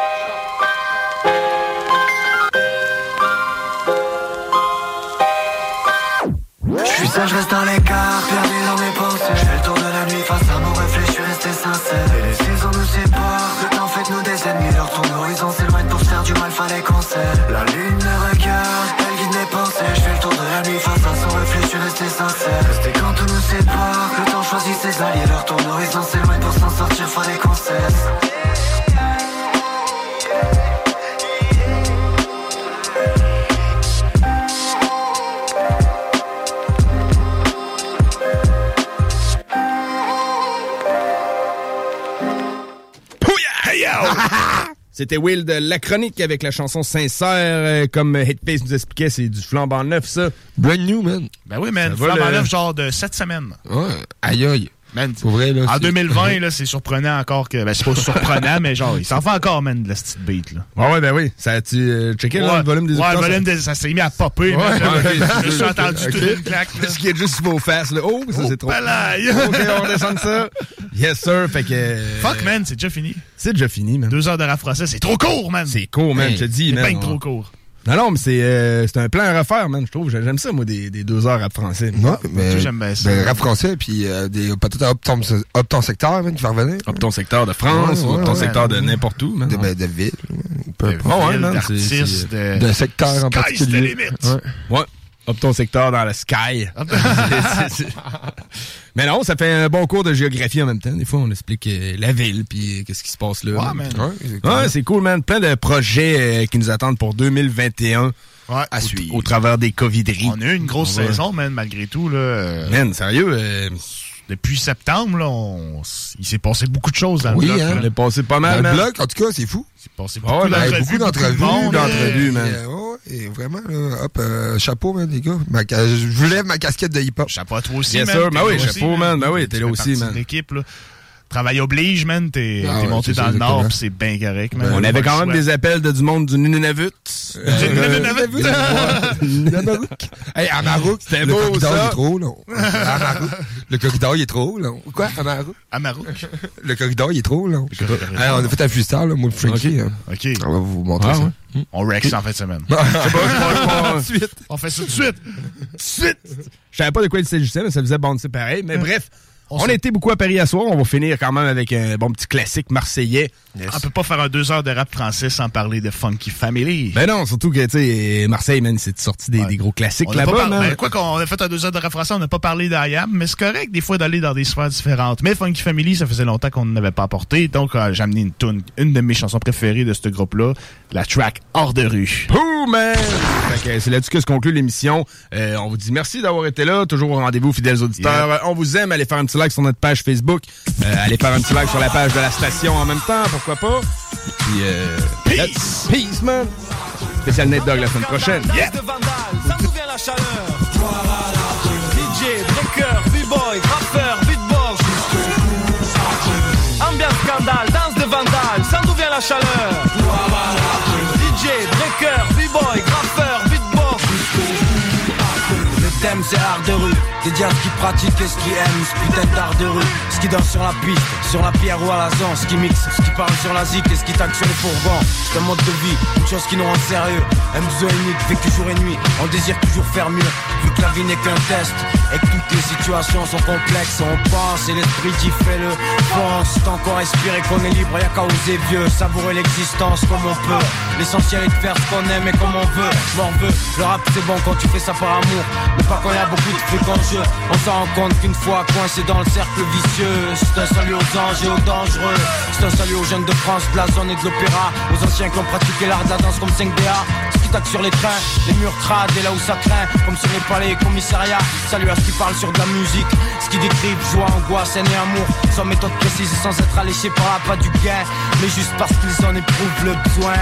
[SPEAKER 59] Je reste dans l'écart, perdu dans mes pensées. Je fais le tour de la nuit face à mon reflet, je suis resté sincère. Et les saisons nous séparent, le temps fait nous des ennemis. Leur tourne l'horizon s'éloigne pour se faire du mal, fallait qu'on. La lune me regarde, elle guide mes pensées. Je fais le tour de la nuit face à son reflet, je suis resté sincère. Rester quand tout nous sépare, le temps choisit ses alliés. Leur tourne l'horizon s'éloigne pour s'en sortir, fallait qu'on cesse.
[SPEAKER 5] C'était Will de La Chronique avec la chanson Sincère. euh, Comme Hitface nous expliquait, c'est du flambant neuf, ça.
[SPEAKER 6] Brand new, man.
[SPEAKER 7] Ben oui, man.
[SPEAKER 5] Le-
[SPEAKER 7] neuf, genre de 7 semaines.
[SPEAKER 6] Ouais, aïe aïe.
[SPEAKER 7] Man,
[SPEAKER 6] Pour vrai, là.
[SPEAKER 7] en
[SPEAKER 6] c'est-
[SPEAKER 7] 2020, là, c'est surprenant encore que. Ben, c'est pas surprenent, mais genre, il s'en fait encore, man, de la petite beat, là.
[SPEAKER 5] Ouais, ouais, ben oui. Ça a-tu euh, checké là, le volume des
[SPEAKER 7] Ouais, le volume
[SPEAKER 5] ça-
[SPEAKER 7] des- ça s'est mis à popper,
[SPEAKER 5] Ouais.
[SPEAKER 7] Je me suis entendu
[SPEAKER 5] Ok.
[SPEAKER 7] tout d'une claque, là.
[SPEAKER 5] Ce qui est juste vos faces, là. Oh, ça, c'est trop. OK, on descend de ça. Yes, sir. Fait que. euh,
[SPEAKER 7] Fuck, man, c'est déjà fini.
[SPEAKER 5] C'est déjà fini, man.
[SPEAKER 7] Deux heures de rap français, c'est trop court, man.
[SPEAKER 5] C'est court, man, je te dis,
[SPEAKER 7] c'est
[SPEAKER 5] man.
[SPEAKER 7] que trop court.
[SPEAKER 5] Non, non, mais c'est euh, c'est un plan à refaire, man, je trouve. J'aime ça, moi, des, des deux heures rap français.
[SPEAKER 6] Ouais, mais,
[SPEAKER 7] j'aime bien ça.
[SPEAKER 6] ben, rap français, puis euh, des peut-être Up ton, Up ton secteur, man, qui va revenir.
[SPEAKER 5] Up ton secteur de France,
[SPEAKER 6] Ouais,
[SPEAKER 5] ou ton
[SPEAKER 6] ouais.
[SPEAKER 5] secteur de n'importe où, man.
[SPEAKER 6] De, ben, de ville. Peu
[SPEAKER 7] De
[SPEAKER 6] importe.
[SPEAKER 7] ville,
[SPEAKER 5] man,
[SPEAKER 7] de-
[SPEAKER 6] D'un secteur en
[SPEAKER 7] Sky's the
[SPEAKER 6] particulier.
[SPEAKER 7] limit.
[SPEAKER 6] Ouais.
[SPEAKER 5] Ouais. Up ton secteur dans le sky. Mais non, ça fait un bon cours de géographie en même temps. Des fois, on explique euh, la ville, puis euh, qu'est-ce qui se passe là.
[SPEAKER 7] Ouais, man.
[SPEAKER 6] Ouais,
[SPEAKER 5] c'est cool, man. Plein de projets euh, qui nous attendent pour 2021
[SPEAKER 7] Ouais.
[SPEAKER 5] à suivre. Au travers des covideries.
[SPEAKER 7] On a eu une grosse
[SPEAKER 5] Ouais.
[SPEAKER 7] saison, man, malgré tout, là.
[SPEAKER 5] Man, sérieux, euh,
[SPEAKER 7] Depuis septembre, là, on- il s'est passé beaucoup de choses dans
[SPEAKER 6] Oui,
[SPEAKER 7] le bloc.
[SPEAKER 6] hein.
[SPEAKER 7] là.
[SPEAKER 5] on est passé pas
[SPEAKER 6] Dans
[SPEAKER 5] mal,
[SPEAKER 6] le
[SPEAKER 5] man.
[SPEAKER 6] bloc, en tout cas, c'est fou.
[SPEAKER 7] Il s'est passé
[SPEAKER 5] Ah
[SPEAKER 7] beaucoup
[SPEAKER 5] ben,
[SPEAKER 7] d'entrevues.
[SPEAKER 6] beaucoup d'entrevues,
[SPEAKER 5] d'entrevues,
[SPEAKER 6] Et,
[SPEAKER 5] man.
[SPEAKER 6] euh, ouais, et vraiment, là, hop, euh, chapeau, man, les gars. Ma je vous lève ma casquette de hip-hop.
[SPEAKER 7] Chapeau à toi aussi,
[SPEAKER 5] Yes,
[SPEAKER 7] man. T'es
[SPEAKER 5] Ben oui, chapeau, man. Ben oui, t'es là aussi, man.
[SPEAKER 7] l'équipe, là. Travail oblige, man. T'es
[SPEAKER 6] Ah ouais,
[SPEAKER 7] monté dans
[SPEAKER 6] ça,
[SPEAKER 7] le Nord, c'est bien correct, man.
[SPEAKER 5] On avait
[SPEAKER 7] le
[SPEAKER 5] quand même des appels de du monde du Nunavut.
[SPEAKER 6] Yamarouk. Hey, Amarouk.
[SPEAKER 5] C'était
[SPEAKER 6] le
[SPEAKER 5] beau,
[SPEAKER 6] corridor,
[SPEAKER 5] ça.
[SPEAKER 6] il est trop long. Amarouk. Le corridor, il est trop long. Quoi, Amarouk?
[SPEAKER 7] Amarouk.
[SPEAKER 6] Le corridor, il est trop long. On a fait un freestyle, là, moi, le Frankie. hein.
[SPEAKER 7] OK.
[SPEAKER 6] On va vous montrer
[SPEAKER 5] Ah,
[SPEAKER 6] ça.
[SPEAKER 7] On rex ça en fin de semaine.
[SPEAKER 5] Ensuite.
[SPEAKER 7] On fait ça tout de suite.
[SPEAKER 5] suite. Je savais pas de quoi il s'agissait, mais ça faisait bon, c'est pareil. Mais bref,
[SPEAKER 7] On
[SPEAKER 5] on,
[SPEAKER 7] s'est-
[SPEAKER 5] a été beaucoup à Paris à soir. On va finir quand même avec un bon petit classique marseillais.
[SPEAKER 7] On peut pas faire un deux heures de rap français sans parler de Funky Family.
[SPEAKER 5] Ben non, surtout que, tu sais, Marseille, man, c'est sorti des, des gros classiques là-bas,
[SPEAKER 7] ben, quoi qu'on a fait un deux heures de rap français, on n'a pas parlé d'IAM, mais c'est correct des fois d'aller dans des sphères différentes. Mais Funky Family, ça faisait longtemps qu'on n'avait pas apporté, donc euh, j'ai amené une tune, une de mes chansons préférées de ce groupe-là, la track Hors de rue.
[SPEAKER 5] Man! C'est là-dessus que se conclut l'émission. Euh, on vous dit merci d'avoir été là. Toujours au rendez-vous, fidèles auditeurs.
[SPEAKER 7] Yeah.
[SPEAKER 5] On vous aime. Allez faire un petit like sur notre page Facebook. Euh, allez faire un petit like sur la page de la station en même temps. Pourquoi pas? Puis, euh,
[SPEAKER 7] Peace!
[SPEAKER 5] Peace, man! Spécial Nate Dog la semaine prochaine.
[SPEAKER 7] Yeah!
[SPEAKER 60] de Vandal, ça nous vient la chaleur. DJ, breaker, b-boy, rappeur, beatbox. Ambiance scandale, danse de Vandal, ça nous vient la chaleur.
[SPEAKER 9] C'est art de rue. À ce qui pratique et ce qui aime Ce putain d'art de rue. Ce qui danse sur la piste, sur la pierre ou à la zone. Ce qui mixe, ce qui parle sur la zik et ce qui tague sur les fourgons. C'est un mode de vie, une chose qui nous rend sérieux. M2 unique, vécu jour et nuit. On désire toujours faire mieux Vu que la vie n'est qu'un test. Et que toutes les situations sont complexes. On pense et l'esprit qui fait le pense Tant qu'on respire qu'on est libre, y'a qu'à oser vieux. Savourer l'existence comme on peut L'essentiel est de faire ce qu'on aime et comme on veut. M'en veut, le rap c'est bon quand tu fais ça par amour. Mais pas quand y a beaucoup de trucs en jeu On s'en rend compte qu'une fois coincé dans le cercle vicieux C'est un salut aux anges et aux dangereux. C'est un salut aux jeunes de France, de la zone et de l'opéra. Aux anciens qui ont pratiqué l'art de la danse comme 5DA Ce qui taque sur les trains, les murs crades et là où ça craint. Comme sur les palais et commissariats. Salut à ceux qui parlent sur de la musique. Ce qui décrivent joie, angoisse, haine et amour. Sans méthode précise et sans être alléché par la pas du gain. Mais juste parce qu'ils en éprouvent le besoin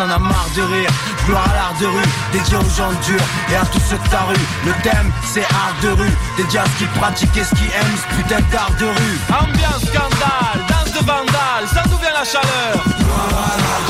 [SPEAKER 9] en a marre de rire Gloire à l'art de rue, dédié aux gens durs et à tous ceux de ta rue. Le thème, c'est art de rue, dédié à ce qui pratique et ce qui aime ce putain d'art de rue.
[SPEAKER 12] Ambiance scandale, danse de vandale, ça d'où vient la chaleur DJ,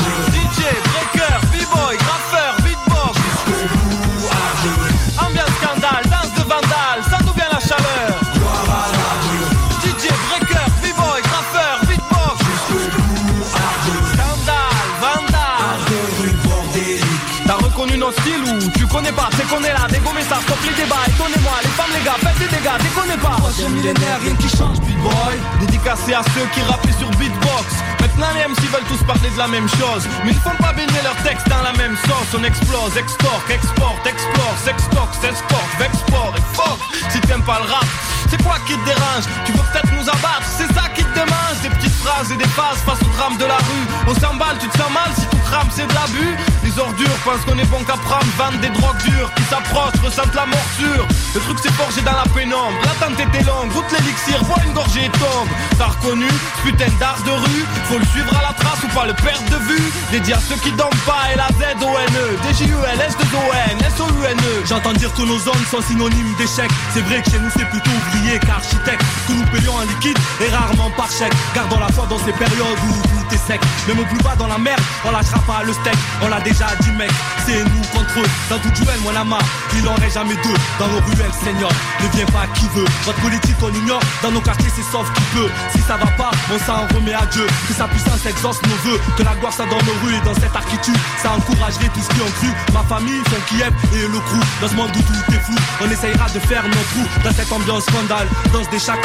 [SPEAKER 12] tu connais pas C'est qu'on est là, dégommer ça, stop les débats. Étonnez-moi, les femmes, les gars, faites des dégâts, déconnez pas. Troisième millénaire, rien qui change, beatboy Dédicacé à ceux qui rappaient sur beatbox. Maintenant les MC veulent tous parler de la même chose. Mais ils font pas baigner leurs textes dans la même sauce. On explose, extorque, exporte, explore, sextoque, s'escorte, vexport et fuck Si t'aimes pas le rap, c'est quoi qui te dérange? Tu veux peut-être nous abattre, c'est ça qui te démange Des petites phrases et des phases face au drame de la rue. On s'emballe, tu te sens mal si tout crame, c'est de l'abus. Les ordures pensent qu'on est bon qu'à prendre Vendent des drogues dures qui s'approchent, ressentent la morsure. Le truc s'est forgé dans la pénombre L'attente était longue, goûte l'élixir, bois une gorgée et tombe T'as reconnu putain d'art de rue. Faut le suivre à la trace ou pas le perdre de vue. Dédié à ceux qui dorment pas et la Z-O-N-E D-J-U-L, S-2-O-N, S-O-U-N-E
[SPEAKER 7] J'entends dire que nos zones sont synonymes d'échec C'est vrai que chez nous c'est plutôt ouvrier qu'architecte. Que nous payons en liquide et rarement par chèque Gardons la foi dans ces périodes où tout est sec. Même au plus bas dans la merde, on lâchera pas le steak. On l'a déjà dit mec, c'est nous contre eux. Dans tout duel, moi la marre, il en reste jamais deux. Dans nos ruelles, seigneur, ne viens pas qui veut. Votre politique on ignore, dans nos quartiers c'est sauf qui peut. Si ça va pas, on s'en remet à Dieu. Que sa puissance exauce nos voeux. Que la gloire soit dans nos rues et dans cette architecture Ça encouragerait tous qui ont cru. Ma famille, son Kiev et le crew. Dans ce monde où tout est flou, on essayera de faire nos trous. Dans cette ambiance vandale, danse des chacals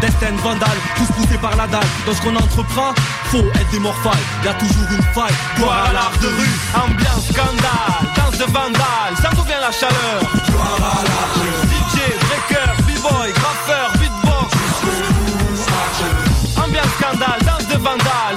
[SPEAKER 7] Destin vandale, tous poussés par la dalle Dans ce qu'on entreprend, faut être des morphales. Y'a toujours une faille, gloire à l'art de rue
[SPEAKER 12] Ambiance scandale, danse de vandale, ça d'où vient la chaleur. DJ, breaker, b-boy, graffeur, beatbox. Ambiance scandale, danse de vandale,